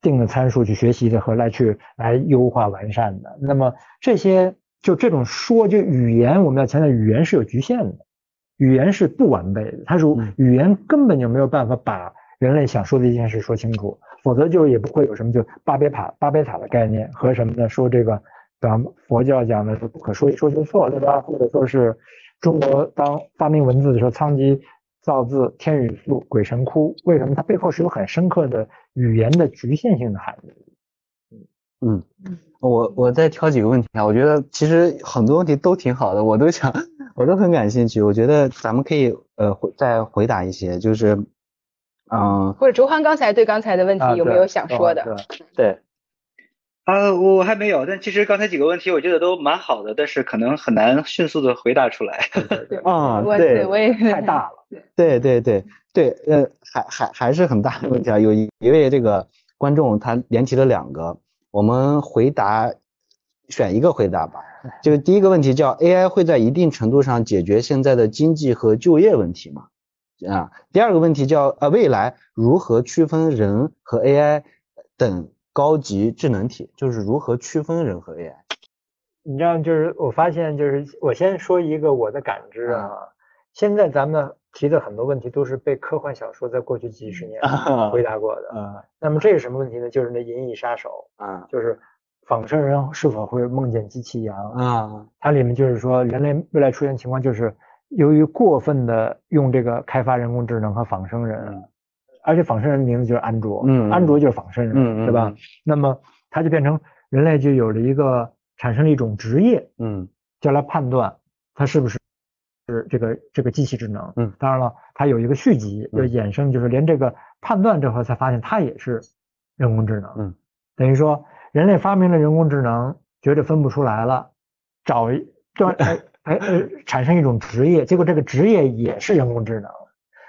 C: 定的参数去学习的和来去来优化完善的。那么这些。就这种说，就语言，我们要强调，语言是有局限的，语言是不完备的，它是语言根本就没有办法把人类想说的一件事说清楚，否则就也不会有什么就巴别塔巴别塔的概念和什么呢说这个，咱佛教讲的是不可说一说就错，对吧？或者说是中国当发明文字的时候，仓颉造字，天雨粟，鬼神哭，为什么它背后是有很深刻的语言的局限性的含义？
A: 嗯嗯。我我再挑几个问题啊，我觉得其实很多问题都挺好的，我都想，我都很感兴趣。我觉得咱们可以呃回再回答一些，就是嗯，
B: 或者周欢刚才对刚才的问题有没有想说的？
A: 对，
D: 啊，我还没有，但其实刚才几个问题我觉得都蛮好的，但是可能很难迅速的回答出来。[LAUGHS] [LAUGHS]
A: 啊，
B: 对，我也
C: 太大了。
A: 对对对对，呃，还还还是很大的问题啊。有一位这个观众他连提了两个。我们回答，选一个回答吧。就第一个问题叫 AI 会在一定程度上解决现在的经济和就业问题吗？啊，第二个问题叫呃未来如何区分人和 AI 等高级智能体？就是如何区分人和 AI？
C: 你知道，就是我发现，就是我先说一个我的感知啊。现在咱们提的很多问题都是被科幻小说在过去几十年回答过的。
A: 嗯，
C: 那么这是什么问题呢？就是那《银翼杀手》
A: 啊，
C: 就是仿生人是否会梦见机器羊
A: 啊？
C: 它里面就是说，人类未来出现情况就是由于过分的用这个开发人工智能和仿生人，而且仿生人名字就是安卓，
A: 嗯，
C: 安卓就是仿生人，
A: 嗯
C: 对吧？那么它就变成人类就有了一个产生了一种职业，
A: 嗯，
C: 叫来判断它是不是。是这个这个机器智能，
A: 嗯，
C: 当然了，它有一个续集，就衍生，就是连这个判断这块才发现它也是人工智能，
A: 嗯，
C: 等于说人类发明了人工智能，觉得分不出来了，找断 [LAUGHS] 哎哎呃产生一种职业，结果这个职业也是人工智能，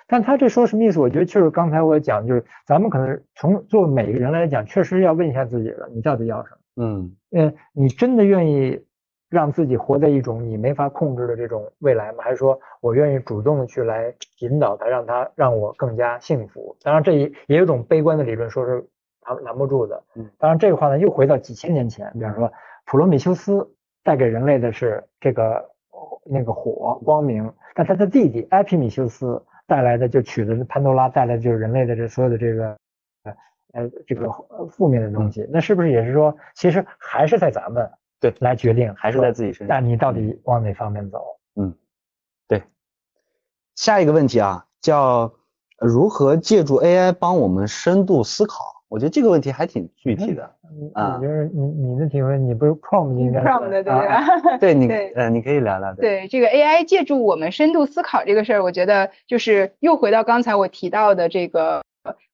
C: 但他这说什么意思？我觉得就是刚才我讲，就是咱们可能从做每个人来讲，确实要问一下自己了，你到底要什么？
A: 嗯
C: 嗯，你真的愿意？让自己活在一种你没法控制的这种未来吗？还是说我愿意主动的去来引导他，让他让我更加幸福？当然，这也也有一种悲观的理论，说是拦拦不住的。
A: 嗯，
C: 当然这个话呢，又回到几千年前，比方说普罗米修斯带给人类的是这个那个火光明，但他的弟弟埃皮米修斯带来的就取的潘多拉带来的就是人类的这所有的这个呃这个负面的东西。那是不是也是说，其实还是在咱们？
A: 对，
C: 来决定
A: 还是在自己身上。
C: 那你到底往哪方面走？
A: 嗯，对。下一个问题啊，叫如何借助 AI 帮我们深度思考？我觉得这个问题还挺具体的。
C: 啊，就是你你的体会，你不是 prompt 应该
B: prompt 对 [LAUGHS]
C: 对
A: 对你
B: 对
A: 呃，你可以聊聊。
B: 对这个 AI 借助我们深度思考这个事儿，我觉得就是又回到刚才我提到的这个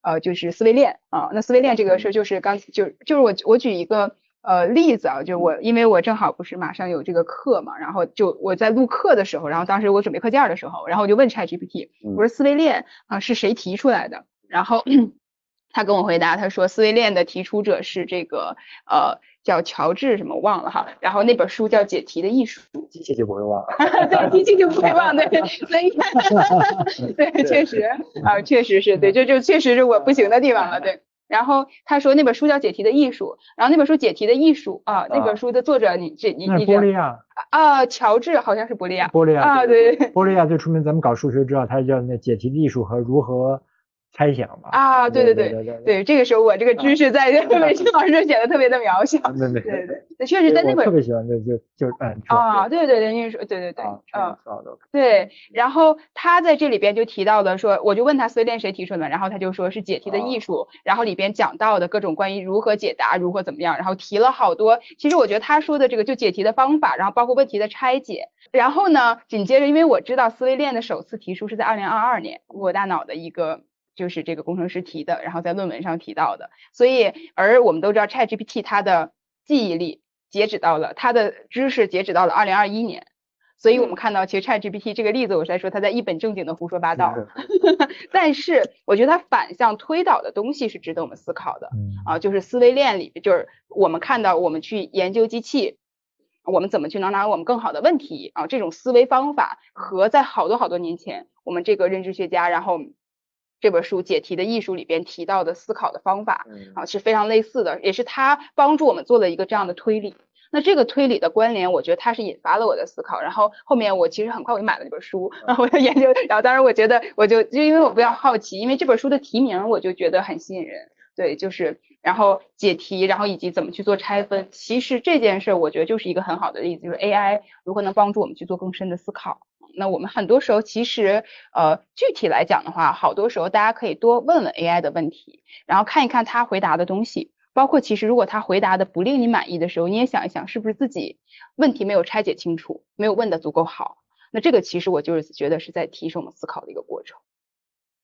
B: 呃，就是思维链啊。那思维链这个事儿就是刚就就是我我举一个呃例子啊，就我因为我正好不是马上有这个课嘛，然后就我在录课的时候，然后当时我准备课件的时候，然后我就问 ChatGPT，我说思维链啊是谁提出来的？然后。[CLEARS THROAT] 他跟我回答，他说思维链的提出者是这个呃叫乔治什么忘了哈，然后那本书叫解题的艺术，
C: 机器就不会忘，[LAUGHS]
B: 对，机器就不会忘，对，所以 [LAUGHS] [LAUGHS] 对，确实啊，确实是对，这就确实是我不行的地方了，对。然后他说那本书叫解题的艺术，然后那本书解题的艺术啊，那本书的作者你这你你
C: 波利亚
B: 啊，乔治好像是波利亚，
C: 波利亚
B: 啊，对对，
C: 波利亚最出名，咱们搞数学知道，他叫那解题的艺术和如何。猜想吧
B: 啊，对
C: 对
B: 对
C: 对
B: 对，这个时候我这个知识在魏青老师这显得特别的渺小。
C: 对对
B: 对对，确实在那本
C: 特别喜欢，就就就嗯
B: 啊，对对对，你说对对对，
C: 嗯，
B: 对。然后他在这里边就提到了说，我就问他思维链谁提出的，然后他就说是解题的艺术，然后里边讲到的各种关于如何解答，如何怎么样，然后提了好多。其实我觉得他说的这个就解题的方法，然后包括问题的拆解。然后呢，紧接着因为我知道思维链的首次提出是在二零二二年，我大脑的一个。就是这个工程师提的，然后在论文上提到的，所以而我们都知道 ChatGPT 它的记忆力截止到了它的知识截止到了二零二一年，所以我们看到其实 ChatGPT 这个例子，我是在说它在一本正经的胡说八道，[LAUGHS] 但是我觉得它反向推导的东西是值得我们思考的，啊，就是思维链里，就是我们看到我们去研究机器，我们怎么去能拿我们更好的问题啊，这种思维方法和在好多好多年前我们这个认知学家，然后。这本书解题的艺术里边提到的思考的方法啊是非常类似的，也是他帮助我们做了一个这样的推理。那这个推理的关联，我觉得它是引发了我的思考。然后后面我其实很快我就买了这本书，然后我就研究。然后当然我觉得我就就因为我比较好奇，因为这本书的题名我就觉得很吸引人。对，就是然后解题，然后以及怎么去做拆分。其实这件事我觉得就是一个很好的例子，就是 AI 如何能帮助我们去做更深的思考。那我们很多时候其实，呃，具体来讲的话，好多时候大家可以多问问 AI 的问题，然后看一看他回答的东西，包括其实如果他回答的不令你满意的时候，你也想一想是不是自己问题没有拆解清楚，没有问的足够好。那这个其实我就是觉得是在提升我们思考的一个过程。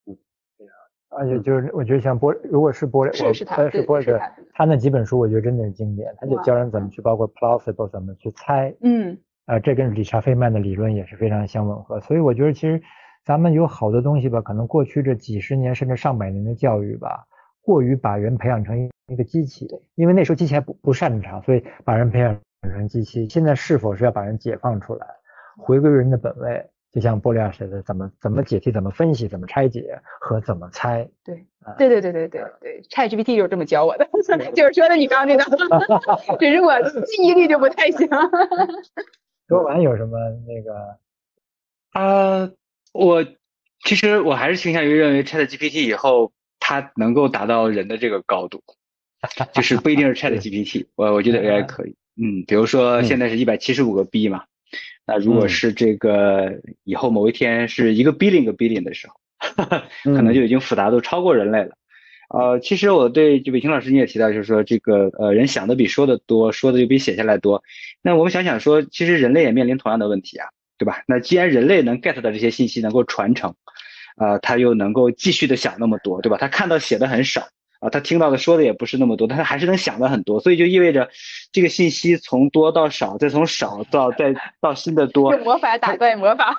C: 嗯，对啊，而且就是我觉得像波，如果是波，
B: 是是他，
C: 是波的，他那几本书我觉得真的是经典，他就教人怎么去，包括 plausible 怎么去猜，
B: 嗯。
C: 啊，这跟理查费曼的理论也是非常相吻合，所以我觉得其实咱们有好多东西吧，可能过去这几十年甚至上百年的教育吧，过于把人培养成一个机器，因为那时候机器还不不擅长，所以把人培养成机器。现在是否是要把人解放出来，回归人的本位？就像波利亚说的，怎么怎么解题，怎么分析，怎么拆解和怎么猜？
B: 对，对对对对对对，ChatGPT 就是这么教我的，就是说的你刚刚那个，[LAUGHS] 只是我记忆力就不太行。[LAUGHS]
C: 说完有什么那个？
D: 啊，我其实我还是倾向于认为 Chat GPT 以后它能够达到人的这个高度，就是不一定是 [LAUGHS] Chat GPT，我我觉得 AI 可以，嗯，比如说现在是一百七十五个 B 嘛，那如果是这个以后某一天是一个 billion 个 billion 的时候，[LAUGHS] 可能就已经复杂度超过人类了。呃，其实我对就伟霆老师你也提到，就是说这个呃人想的比说的多，说的就比写下来多。那我们想想说，其实人类也面临同样的问题啊，对吧？那既然人类能 get 到这些信息能够传承，啊，他又能够继续的想那么多，对吧？他看到写的很少啊，他听到的说的也不是那么多，但他还是能想的很多，所以就意味着这个信息从多到少，再从少到再到新的多。
B: 用魔法打败魔法。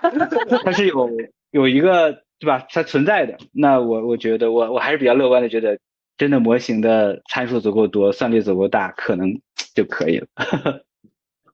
D: 它是有有一个。对吧？它存在的，那我我觉得我我还是比较乐观的，觉得真的模型的参数足够多，算力足够大，可能 [TSK] 就可以了。[LAUGHS]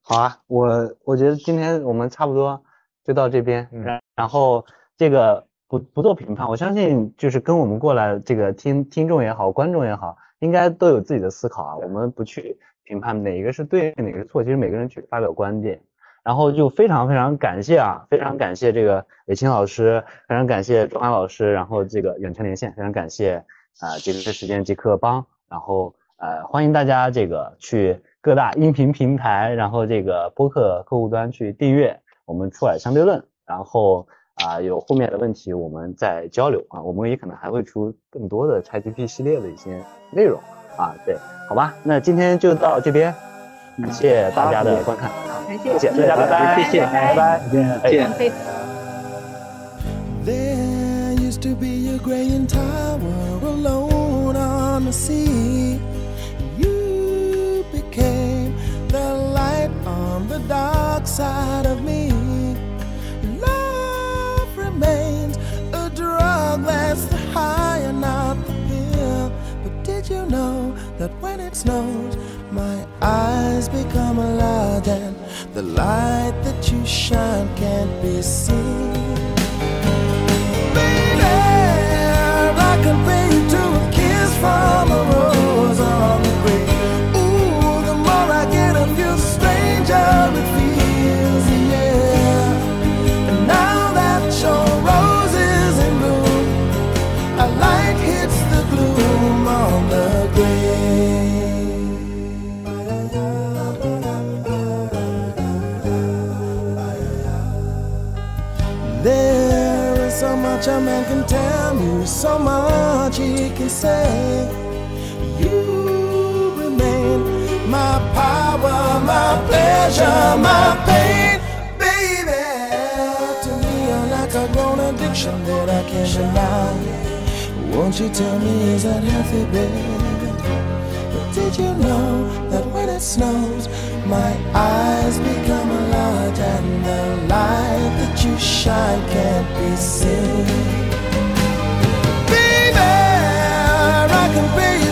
A: 好啊，我我觉得今天我们差不多就到这边，然然后这个不不做评判，我相信就是跟我们过来这个听听众也好，观众也好，应该都有自己的思考啊。我们不去评判哪一个是对，哪个是错，其实每个人去发表观点。然后就非常非常感谢啊，非常感谢这个伟清老师，非常感谢钟安老师，然后这个远程连线，非常感谢啊这个时间即刻帮，然后呃欢迎大家这个去各大音频平台，然后这个播客客户端去订阅我们出海相对论，然后啊，有后面的问题我们再交流啊，我们也可能还会出更多的 ChatGPT 系列的一些内容啊，对，好吧，那今天就到这边，感谢大家的观看，
B: 感谢，
A: 谢谢大家，拜拜，
D: 谢谢，
A: 拜拜，
C: 再
D: 见。
E: There used to be a graying tower alone on the sea. You became the light on the dark side of me. Love remains a drug that's the high and not the pill. But did you know that when it snows, my eyes become alive and the light that you shine can't be seen? Baby, I compare you to a kiss from a rose much a man can tell you, so much he can say. You remain my power, my pleasure, my pain, baby. To me, you're like a grown addiction that I can't deny. Won't you tell me is that healthy, baby? But did you know that when it snows, my eyes become a large and the light that you shine can't be seen? Baby, I compare you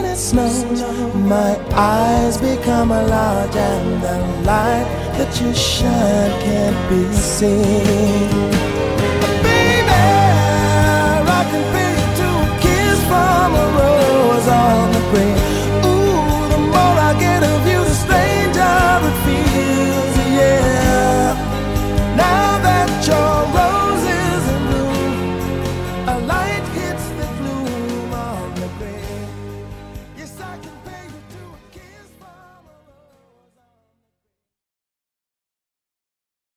E: it snows, my eyes become a large and the light that you shine can't be seen?